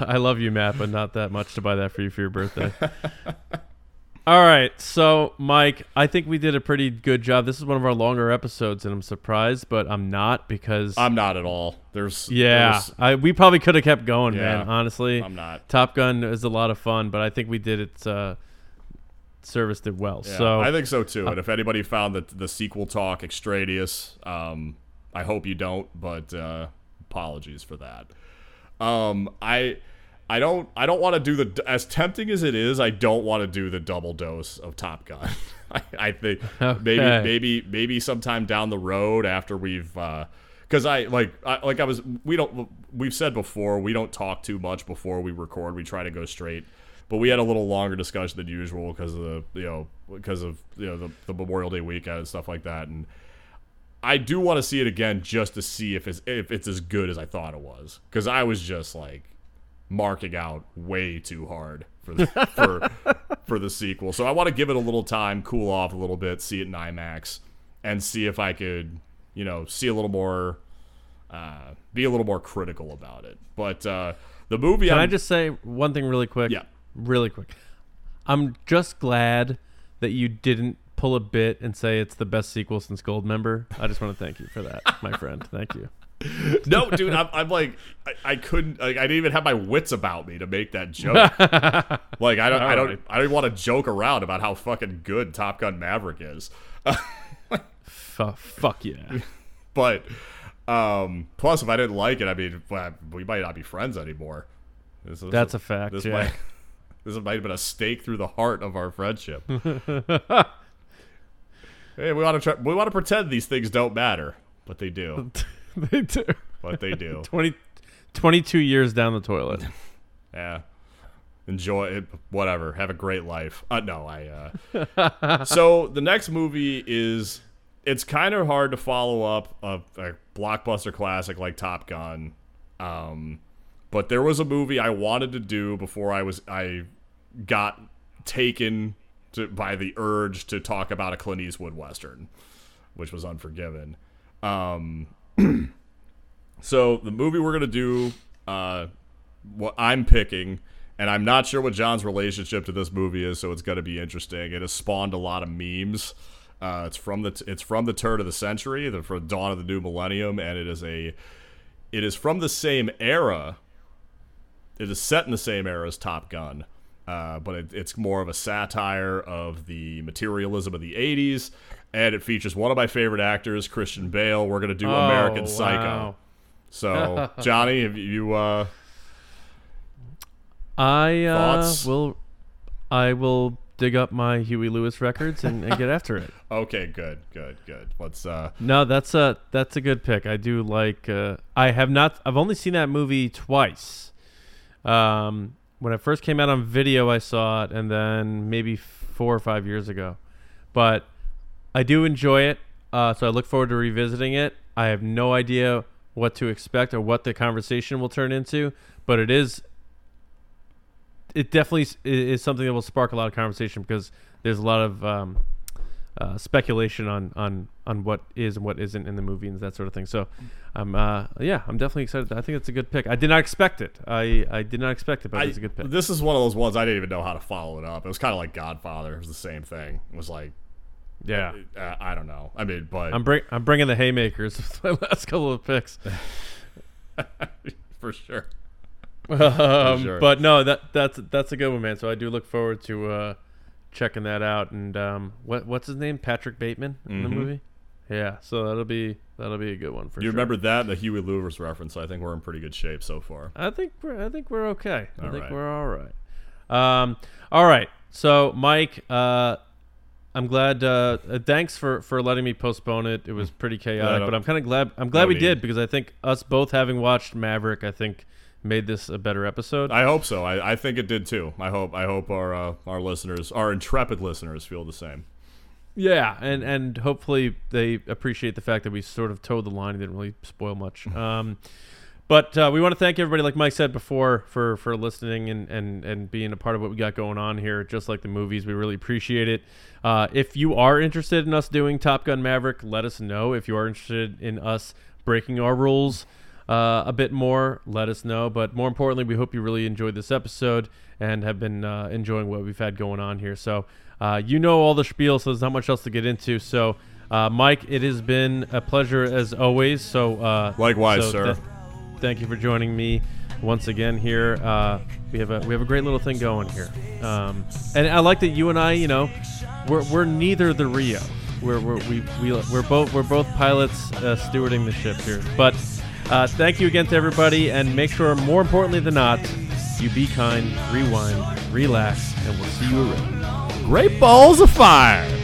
I love you, Matt, but not that much to buy that for you for your birthday. [laughs] All right, so Mike, I think we did a pretty good job. This is one of our longer episodes, and I'm surprised, but I'm not because I'm not at all. There's yeah, there's- I, we probably could have kept going, man. Honestly, I'm not. Top Gun is a lot of fun, but I think we did it. Uh, serviced it well. Yeah, so I think so too. And if anybody found that the sequel talk extraneous, um, I hope you don't. But uh, apologies for that. Um, I. I don't. I don't want to do the as tempting as it is. I don't want to do the double dose of Top Gun. [laughs] I, I think maybe, Okay. maybe, maybe sometime down the road after we've, because I like, I, like I was. We don't. We've said before we don't talk too much before we record. We try to go straight but we had a little longer discussion than usual because of the you know because of you know the, the Memorial Day weekend and stuff like that. And I do want to see it again just to see if it's if it's as good as I thought it was because I was just like marking out way too hard for the, [laughs] for for the sequel. So I want to give it a little time, cool off a little bit, see it in IMAX, and see if I could you know see a little more. Uh, be a little more critical about it, but uh, the movie. can I'm, I just say one thing really quick? Yeah. Really quick. I'm just glad that you didn't pull a bit and say it's the best sequel since Goldmember. I just want to thank you for that, my friend. Thank you. [laughs] No, dude, I'm, I'm like, I, I couldn't, like, I didn't even have my wits about me to make that joke. [laughs] like, I don't, I don't, Alright. I don't want to joke around about how fucking good Top Gun Maverick is. F- fuck yeah. [laughs] But, um, plus, if I didn't like it, I mean, we might not be friends anymore. This is- That's a fact, This yeah. might, this might have been a stake through the heart of our friendship. [laughs] hey, we want to try, we want to pretend these things don't matter, but they do. [laughs] they do. But they do. [laughs] 20, 22 years down the toilet. Yeah. Enjoy it. Whatever. Have a great life. Uh, no, I. Uh... so the next movie is. It's kind of hard to follow up a, a blockbuster classic like Top Gun, um, but there was a movie I wanted to do before I was I got taken to, by the urge to talk about a Clint Eastwood western, which was Unforgiven. Um, [clears throat] so the movie we're gonna do, uh, what I'm picking, and I'm not sure what John's relationship to this movie is, so it's gonna be interesting. It has spawned a lot of memes. Uh, it's from the t- it's from the turn of the century, the dawn of the new millennium, and it is a it is from the same era. It is set in the same era as Top Gun, uh, but it, it's more of a satire of the materialism of the '80s, and it features one of my favorite actors, Christian Bale. We're gonna do American Oh, Psycho. wow. So, [laughs] Johnny, have you uh, I uh, will. I will dig up my Huey Lewis records and, and get after it. [laughs] okay? Good, good, good. Let's. Uh, No, that's a that's a good pick. I do like. Uh, I have not. I've only seen that movie twice. Um, when it first came out on video, I saw it, and then maybe four or five years ago. But I do enjoy it, uh, so I look forward to revisiting it. I have no idea what to expect or what the conversation will turn into, but it is. It definitely is something that will spark a lot of conversation because there's a lot of um, uh, speculation on, on on what is and what isn't in the movie and that sort of thing. So, I'm uh, yeah, I'm definitely excited. I think it's a good pick. I did not expect it. I, I did not expect it, but I, it's a good pick. This is one of those ones I didn't even know how to follow it up. It was kind of like Godfather. It was the same thing. It was like, yeah, uh, I don't know. I mean, but I'm bring I'm bringing the haymakers [laughs] with my last couple of picks. [laughs] for sure. [laughs] um, sure. But no, that that's that's a good one, man. So I do look forward to uh, checking that out. And um, what what's his name? Patrick Bateman in the Mhm. movie. Yeah, so that'll be that'll be a good one for you sure. remember that the Huey Lewis reference? I think we're in pretty good shape so far. I think we're I think we're okay. I All think right. we're all right. Um, all right. So Mike, uh, I'm glad. Uh, uh, thanks for for letting me postpone it. It was pretty chaotic, no- but I'm kind of glad. I'm glad no we need. did because I think us both having watched Maverick, I think made this a better episode. I hope so. I, I think it did too. I hope I hope our uh, our listeners, our intrepid listeners, feel the same. Yeah, and and hopefully they appreciate the fact that we sort of towed the line and didn't really spoil much. [laughs] Um, but uh, we want to thank everybody, like Mike said before, for for listening and and and being a part of what we got going on here. Just like the movies, we really appreciate it. Uh, if you are interested in us doing Top Gun Maverick, let us know. If you are interested in us breaking our rules uh, a bit more, let us know. But more importantly, we hope you really enjoyed this episode and have been uh, enjoying what we've had going on here. So, uh, you know all the spiel, so there's not much else to get into. So, uh, Mike, it has been a pleasure as always. So, uh, Likewise, so sir. th- thank you for joining me once again here. Uh, we have a we have a great little thing going here, um, and I like that you and I, you know, we're, we're neither the RIO. We're, we're we we we're both we're both pilots uh, stewarding the ship here. But uh, thank you again to everybody, and make sure, more importantly than not, you be kind, rewind, relax, and we'll see you around. Great balls of fire.